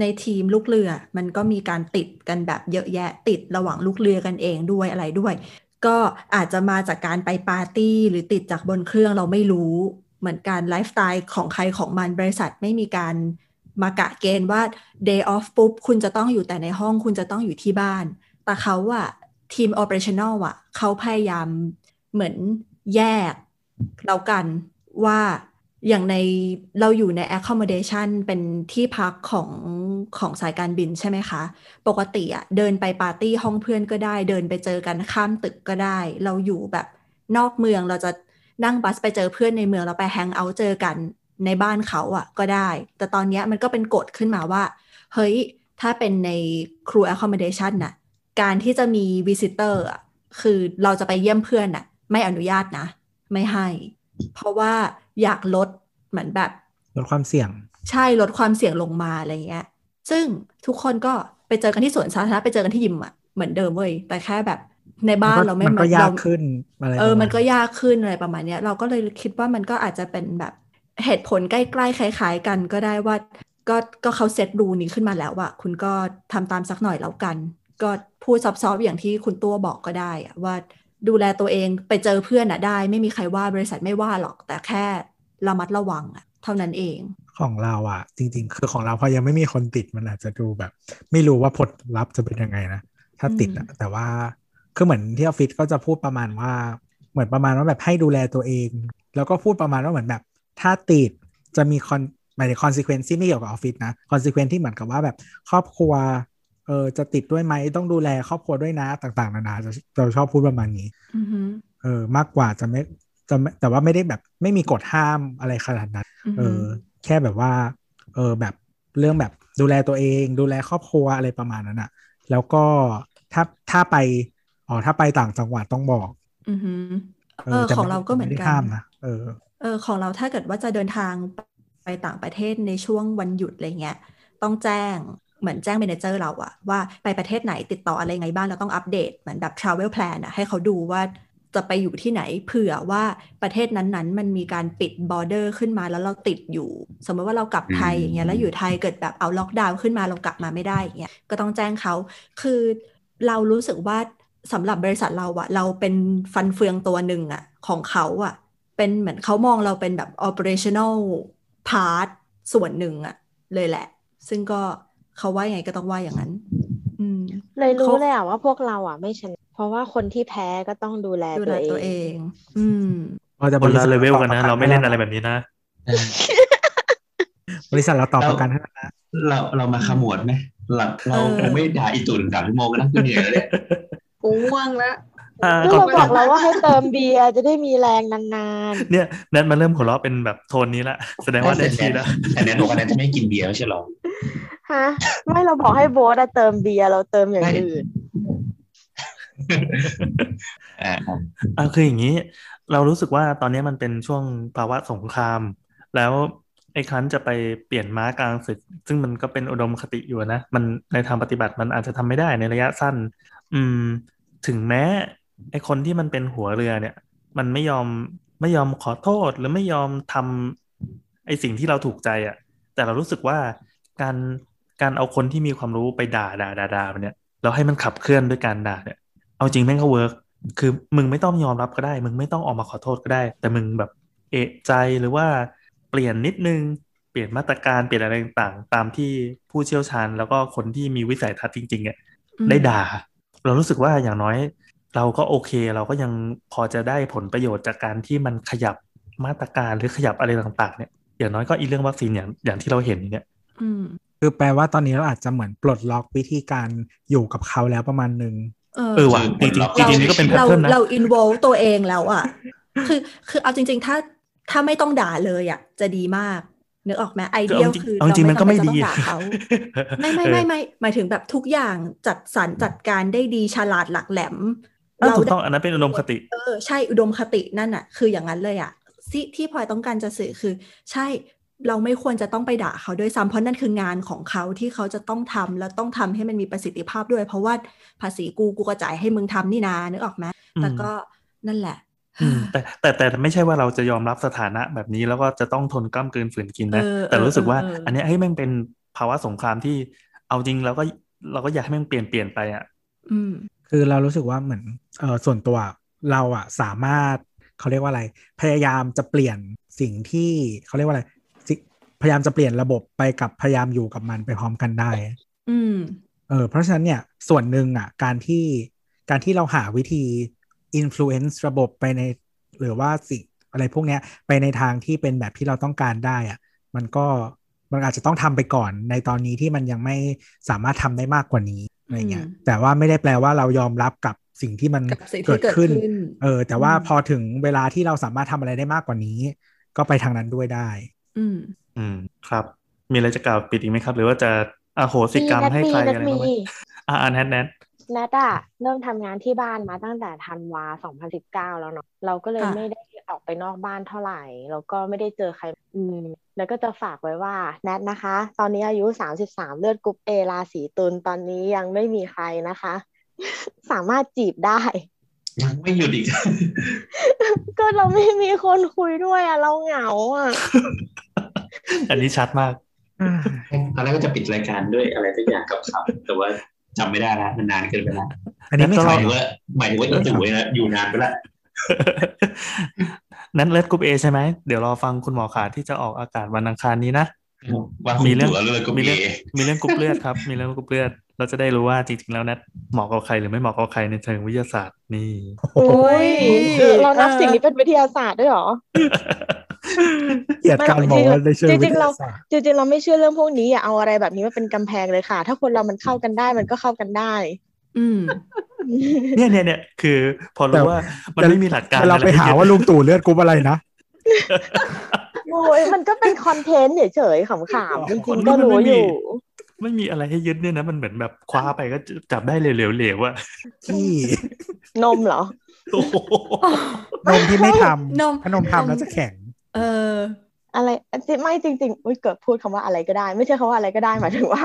ในทีมลูกเรือ มันก็มีการติดกันแบบเยอะแยะติดระหว่างลูกเรือกันเองด้วยอะไรด้วย ก็อาจจะมาจากการไปปาร์ตี้หรือติดจากบนเครื่องเราไม่รู้ เหมือนการไลฟ์สไตล์ของใครของมันบริษัทไม่มีการมากะเกณฑ์ว่า day off ปุ๊บ คุณจะต้องอยู่แต่ในห้องคุณจะต้องอยู่ที่บ้าน แต่เขาอะทีม operational อะเขาพยายามเหมือนแยกแล้วกันว่าอย่างในเราอยู่ใน accommodation เป็นที่พักของของสายการบินใช่ไหมคะ ปกติอะเดินไปปาร์ตี้ห้องเพื่อนก็ได้ เดินไปเจอกันข้ามตึกก็ได้ เราอยู่แบบนอกเมืองเราจะ นั่งบัสไปเจอเพื่อนในเมืองเราไปแฮงเอาท์เจอกันในบ้านเขาอะก็ได้ แต่ตอนเนี้ยมันก็เป็นกฎขึ้นมาว่า เฮ้ย ถ้าเป็นใน crew accommodation น่ะ การที่จะมี visitor อะคือเราจะไปเยี่ยมเพื่อนน่ะ ไม่อนุญาตนะ ไม่ให้ เพราะว่าอยากลดเหมือนแบบลดความเสี่ยง ใช่ลดความเสี่ยงลงมาอะไรเงี้ย ซึ่งทุกคนก็ไปเจอกันที่สวนสาธารณะไปเจอกันที่ยิมอะเหมือนเดิมเว้ยแต่แค่แบบ ในบ้านเราไม่มันก็ยากเรขึ้นอะไรเออประาณมันก็ยากขึ้นอะไรประมาณเนี้ย เราก็เลยคิดว่ามันก็อาจจะเป็นแบบเหตุผลใกล้ๆคล้ายๆกันก็ได้ว่าก็ก็เขาเซตรูนี้ขึ้นมาแล้วอะคุณก็ทำตามสักหน่อยแล้วกัน ก็พูดซอฟๆอย่างที่คุณตัวบอกก็ได้อะว่าดูแลตัวเองไปเจอเพื่อนอะได้ ไม่มีใครว่าบริษัทไม่ว่าหรอกแต่แค่ระมัดระวังอะเท่านั้นเองของเราอะจริง ๆ คือของเราพอยังไม่มีคนติดมันอาจจะดูแบบ ไม่รู้ว่าผลลัพธ์จะเป็นยังไงนะถ้าติดอะแต่ว่า คือเหมือนที่ออฟฟิศก็จะพูดประมาณว่า เหมือนประมาณว่าแบบให้ดูแลตัวเอง แล้วก็พูดประมาณว่าเหมือนแบบ ถ้าติดจะมี con หมายถึง consequence ที่ไม่เกี่ยวกับออฟฟิศนะ consequence ที่เหมือนกับว่าแบบครอบครัวเออจะติดด้วยไหมต้องดูแลครอบครัวด้วยนะต่าง ๆ นานาจะเราชอบพูดประมาณนี้อือฮึเออมากกว่าจะไม่จะไม่แต่ว่าไม่ได้แบบไม่มีกฎห้ามอะไรขนาดนั้นอือเอออือฮึแค่แบบว่า เออแบบเรื่องแบบดูแลตัวเอง ดูแลครอบครัวอะไรประมาณนั้นอะแล้วก็ถ้าถ้าไป อ๋อถ้าไปต่างจังหวัดต้องบอก อือฮึเออแต่ของไม่เราก็เหมือนไได้กัห้ามนนะเออ เออ ของเราถ้าเกิดว่าจะเดินทางไปต่างประเทศในช่วงวันหยุดอะไรเงี้ยต้องแจ้งเหมือนแจ้ง manager เราอะว่าไปประเทศไหนติดต่ออะไรไงบ้างเราต้องอัปเดตเหมือนแบบ travel plan อะให้เขาดูว่าจะไปอยู่ที่ไหนเผื่อว่าประเทศนั้นๆ มันมีการปิด border ขึ้นมาแล้วเราติดอยู่ สมมติว่าเรากลับไทยอย่างเงี้ยแล้วอยู่ไทยเกิดแบบเอาล็อกดาวน์ขึ้นมาเรากลับมาไม่ได้อย่างเงี้ยก็ต้องแจ้งเขาคือเรารู้สึกว่า สำหรับบริษัทเราอะเราเป็นฟันเฟืองตัวหนึ่งอะของเขาอะเป็นเหมือนเขามองเราเป็นแบบ operational part ส่วนหนึ่งอะเลยแหละ ซึ่งก็เขาว่ายังไงก็ต้องว่าอย่างนั้นอืมเลยรู้เขาเลยอะว่าพวกเราอะไม่ชนะเพราะว่าคนที่แพ้ก็ต้องดูแลดูตัแลวเอตัวเองงอืมเราจะคนละษัทเลเวลกันนะต่เราไม่เล่นอะไรแบบนี้นะ บริษัทเราต่อประกันให้แล้วนะเราเรามาขมวดไหมเราเราเออคงไม่ด่าอีตุ่นสามชั่วโมงกันนะคุณเหนื่อยแล้วเนี่ย กูง่วงแล้วอ่าก็ก่อนเราบอกแล้วว่าให้เติมเบียร์จะได้มีแรงนานเนี่ยแนทมาเริ่มหัวเราะเป็นแบบโทนนี้ละแสดงว่าได้ทีแล้วแต่แนนบอกว่าแนนจะไม่กินเบียร์ไม่ใช่หรอๆฮะไม่เราบอกให้โบ๊ทอะเติมเบียร์เราเติมอย่างอื่นอ่าอ่าคืออย่างนี้ เรารู้สึกว่าตอนนี้มันเป็นช่วงภาวะสงคราม แล้วไอ้ครั้นจะไปเปลี่ยนม้ากลางศึก ซึ่งมันก็เป็นอุดมคติอยู่นะ มันในทางปฏิบัติมันอาจจะทำไม่ได้ในระยะสั้น อืม ถึงแม้ไอ้คนที่มันเป็นหัวเรือเนี่ย มันไม่ยอมไม่ยอมขอโทษหรือไม่ยอมทำไอ้สิ่งที่เราถูกใจอะ่ะ แต่เรารู้สึกว่าการการเอาคนที่มีความรู้ไปด่าด่าด่าด่ามันเนี่ยแล้วให้มันขับเคลื่อนด้วยการด่าเนี่ย เอาจริงแม่งก็ workคือมึงไม่ต้องยอมรับก็ได้ มึงไม่ต้องออกมาขอโทษก็ได้ แต่มึงแบบเอะใจหรือว่าเปลี่ยนนิดนึงเปลี่ยนมาตรการเปลี่ยนอะไรต่างๆ ตามที่ผู้เชี่ยวชาญ แล้วก็คนที่มีวิสัยทัศน์จริงๆเนี่ยอืมได้ด่า เรารู้สึกว่าอย่างน้อย เราก็โอเค เราก็ยังพอจะได้ผลประโยชน์จากการที่มันขยับมาตรการหรือขยับอะไรต่างๆเนี่ยอย่างน้อยก็อีเรื่องวัคซีนอย่างอย่างที่เราเห็นเนี่ยอืมคือแปลว่าตอนนี้เราอาจจะเหมือนปลดล็อกวิธีการอยู่กับเขาแล้วประมาณหนึ่งเออเออว่ะจริงๆจริงๆนี่ก็เป็นแพทเราเทิร์นนะเรา involve ตัวเองแล้วอะคือคือเอาจริง ๆ ถ้าถ้าไม่ต้องด่าเลยอะจะดีมาก นึกออกไหมไอคือเดียเอาจริงคือเอาจริงมันก็ไม่เราดีจำเป็นจะต้องด่าเขาไม่ไม่ไม่ไม่หมายถึงแบบทุกอย่างจัดสรรจัดการได้ดีฉลาดหลักแหลมเออถูกได้ต้องอันนั้นเป็นอุดมคติ เออใช่อุดมคตินั่นอะ คืออย่างนั้นเลยอะที่ที่พลอยต้องการจะสื่อคือ ใช่เราไม่ควรจะต้องไปด่าเขาด้วยซ้ำเพราะนั่นคืองานของเขาที่เขาจะต้องทำแล้วต้องทำให้มันมีประสิทธิภาพด้วย เพราะว่าภาษีกูกูก็จ่ายให้มึงทำนี่นานึกออกไหมแต่ก็นั่นแหละอืม แต่แต่แต่ไม่ใช่ว่าเราจะยอมรับสถานะแบบนี้แล้วก็จะต้องทนกล้ามกลืนฝืนกินนะเออแต่รู้สึกว่าเออเอออัอันเนี้ยให้แม่งเป็นภาวะสงครามที่เอาจริงเราก็เราก็อยากให้แม่งเปลี่ยนเปลี่ยนไปอะอืมคือเรารู้สึกว่าเหมือนเออส่วนตัวเราอะสามารถเขาเรียกว่าอะไร พยายามจะเปลี่ยนสิ่งที่เขาเรียกว่าอะไรสิพยายามจะเปลี่ยนระบบไปกับพยายามอยู่กับมันไปพร้อมกันได้ อืม เออเพราะฉะนั้นเนี่ยส่วนหนึ่งอะ การที่การที่เราหาวิธี influence ระบบไปใน หรือว่าสิ่งอะไรพวกเนี้ยไปในทางที่เป็นแบบที่เราต้องการได้อะมันก็มันอาจจะต้องทำไปก่อนในตอนนี้ที่มันยังไม่สามารถทำได้มากกว่านี้อะไรเงี้ยอืมแต่ว่าไม่ได้แปลว่าเรายอมรับกับสิ่งที่มันกับสิ่งที่เกิดขึ้น เออ แต่ว่าอืมพอถึงเวลาที่เราสามารถทำอะไรได้มากกว่านี้ ก็ไปทางนั้นด้วยได้ อืม อืม ครับ มีอะไรจะกล่าวปิดอีกไหมครับ หรือว่าจะอโหสิกรรมให้ใครนัอะดไรมีบ้างไหมอ่าอ่าแนทแนท นัดอะเริ่มทำงานที่บ้านมาตั้งแต่ธันวา 2019 แล้วเนาะเราก็เลยค่ะไม่ได้ออกไปนอกบ้านเท่าไหร่แล้วก็ไม่ได้เจอใคร อืม แล้วก็จะฝากไว้ว่าแนทนะคะ ตอนนี้อายุ 33 เลือดกรุ๊ปเอราศีตุลตอนนี้ยังไม่มีใครนะคะ สามารถจีบได้ ยังไม่หยุดอีก ก็เราไม่มีคนคุยด้วยอะเราเหงาอะอันนี้ชัดมากตอนแรกก็จะปิดรายการด้วยอะไรสักอย่างกับข่าวแต่ว่า จำไม่ได้แล้วมันนานเกินไปแล้วอันนี้ไม่แล้วหก็มายถึงว่าหมายถึงว่าอีตู่เนี่ยอยู่นานไปแล้วนั้นเลิศกรุ๊ปเอใช่ไหมเดี๋ยวรอฟังคุณหมอขาที่จะออกอากาศวันอังคารนี้นะว่าคุณมีเรื่องตู่เลือกก็มีมีเรื่องมีเรื่องกรุ๊ปเลือดครับ มีเรื่องกรุ๊ปเลือด เราจะได้รู้ว่าจริงๆแล้วแนทเหมาะกับใครหรือไม่เหมาะกับใครในเชิงวิทยาศาสตร์นี่โอ้ยเออเรานับสิ่งนี้เป็นวิทยาศาสตร์ด้วยเหรอ เกลียดการบอกว่าในเชิงจวิริทงๆเรายาศาสตร์จริงๆเราไม่เชื่อเรื่องพวกนี้อย่าเอาอะไรแบบนี้มาเป็นกำแพงเลยค่ะ ถ้าคนเรามันเข้ากันได้มันก็เข้ากันได้ อืมเนี่ยเนี่ยเนี่ยคือ พอรู้ว่ามันไม่มีหลักการแต่เราไปหาอะรว่าลุงตู่เลือดกรุ๊ปอะไรนะโอ้ยมันก็เป็นคอนเทนต์เฉยๆขำๆจริงๆก็มันรู้ไม่อมียู่ไม่มีอะไรให้ยึดเนี่ยนะ มันเหมือนแบบคว้าไปก็จับได้เหลวๆๆอะที่นมเหรอโอ้โหนมที่ไม่ทนมำถ้านมทำแล้วจะแข็ง เออ อะไรไม่จริงๆอุ้ยเกิดพูดคำว่าอะไรก็ได้ ไม่ใช่คำว่าอะไรก็ได้หมายถึงว่า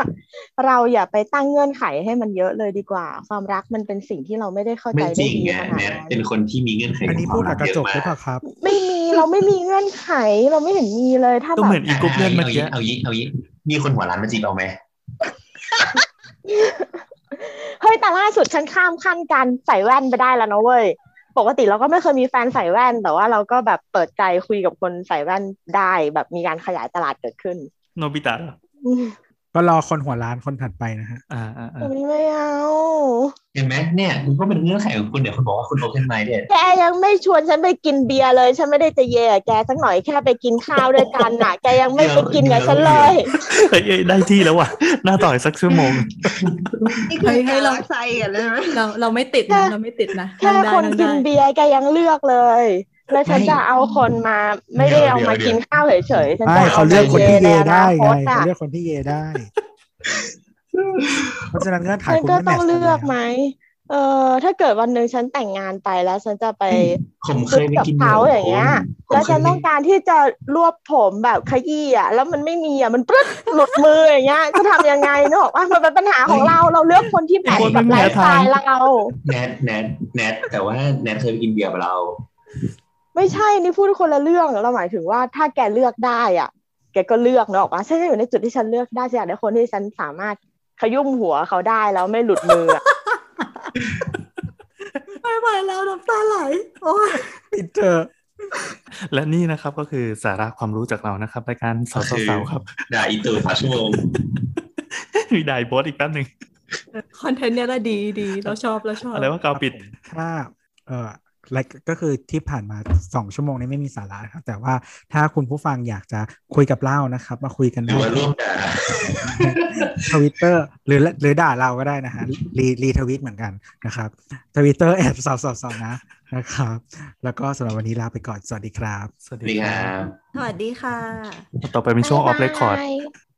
เราอย่าไปตั้งเงื่อนไขให้มันเยอะเลยดีกว่า ความรักมันเป็นสิ่งที่เราไม่ได้เข้าใจไม่จได้ริงดีไงขนาดแนทนั้นเป็นคนที่มีเงื่อนไขอันนี้บพูดควากับมกระจกเยหรืออะเปมาล่ากครับ ไม่มีเราไม่มีเงื่อนไขเราไม่เห็นมีเลยถ้าก็แบเหบมือนอีกรุ๊ปเลื่อนเมื่อกี้เอางี้เอางี้มีคนหัวร้านมาจีบเอาไหมเฮ้ยแต่ล่าสุดฉันข้ามขั้นการใส่แว่นไปได้แล้วนะเว้ย ปกติเราก็ไม่เคยมีแฟนใส่แว่น แต่ว่าเราก็แบบเปิดใจคุยกับคนใส่แว่นได้ แบบมีการขยายตลาดเกิดขึ้น โนบิตะเหรออืม ก็รอคนหัวล้านคนถัดไปนะฮะ อ่าอ่าอ่าไม่เอาเห็นไหมเนี่ยมันก็เป็นเงื่อนไขของคุณเดี๋ยวคุณบอกว่าคุณโอเพนไมด์เด็ดแกยังไม่ชวนฉันไปกินเบียร์เลย ฉันไม่ได้จะเย่กับแกสักหน่อยแค่ไปกินข้าวด้วยกันน่ะ แกยังไม่ไปกินกับฉันเลยเฮ้ยเอ้ยได้ที่แล้วว่ะหน้าต่อยสักชั่วโมงนี่คือการรักไซกันเลยไหมเราเราไม่ติดนะเราไม่ติดนะแค่นั่งได้คนนั่งกิได้นเบียร์แกยังเลือกเลย แล้วฉันจะเอาคนมาไม่ได้เอามากินข้าวเฉยๆฉันจะไม่เขาเลือกคนที่เยได้ไงอนาคตเขาอะเลือกคนที่เยได้ เพราะฉะนั้นเงื่อนไขฉันคุณก็ไม่แมต้อทงช์เลือกกันไหมเออถ้าเกิดวันหนึ่งฉันแต่งงานไปแล้วฉันจะไปผมเคคุยยไปกับกินเขาอย่างเงี้ยผมแล้วเคฉัยนไปต้องการที่จะรวบผมแบบขยี้อะ แล้วมันไม่มีอะมันปรึ๊ดหลุดมืออย่างเงี้ยจะทำยังไงเนกอะว่ามันเป็นปัญหาของเราเราเลือกคนที่แมทช์กับไลฟ์สไตล์เราแนทแนทแนทแต่ว่าแนทเคยไปกินเบียร์กับเรา ไม่ใช่นี่พูดคนละเรื่องเราหมายถึงว่าถ้าแกเลือกได้อะ แกก็เลือกเนกอะว่าฉันจะอยู่ในจุดที่ฉันเลือกได้ฉันอยากได้คนที่ฉันสามารถขยุ่มหัวเขาได้แล้วไม่หลุดมืออะไม่ไหวแล้วน้ำตาไหลโอ้ยปิดเจอและนี่นะครับก็คือสาระความรู้จากเรานะครับรายการสาวก็คือสาวๆครับด่าอีตูสามชั่วโมงมีได้โบสอีกแป๊บหนึ่งคอนเทนต์เนี้ยละดีดีเราชอบเราชอบอะไรว่าเกาปิดถ้าเออ และก็คือที่ผ่านมาสองชั่วโมงนี้ไม่มีสาระครับ แต่ว่าถ้าคุณผู้ฟังอยากจะคุยกับเล่านะครับ มาคุยกันหรือได้ว่าร่วมด่าทวิตเตอร์หรือหรือด่าเราก็ได้นะฮะรีรีทวิตเหมือนกันนะครับทวิตเตอร์แอดเสาเสานะนะครับ แล้วก็สำหรับวันนี้ลาไปก่อน สวัสดีครับ สวัสสวัสดีดีคครัรับบสวัสดีค่ะ ต่อไปเป็นช่วง off recordบ๊ายบาย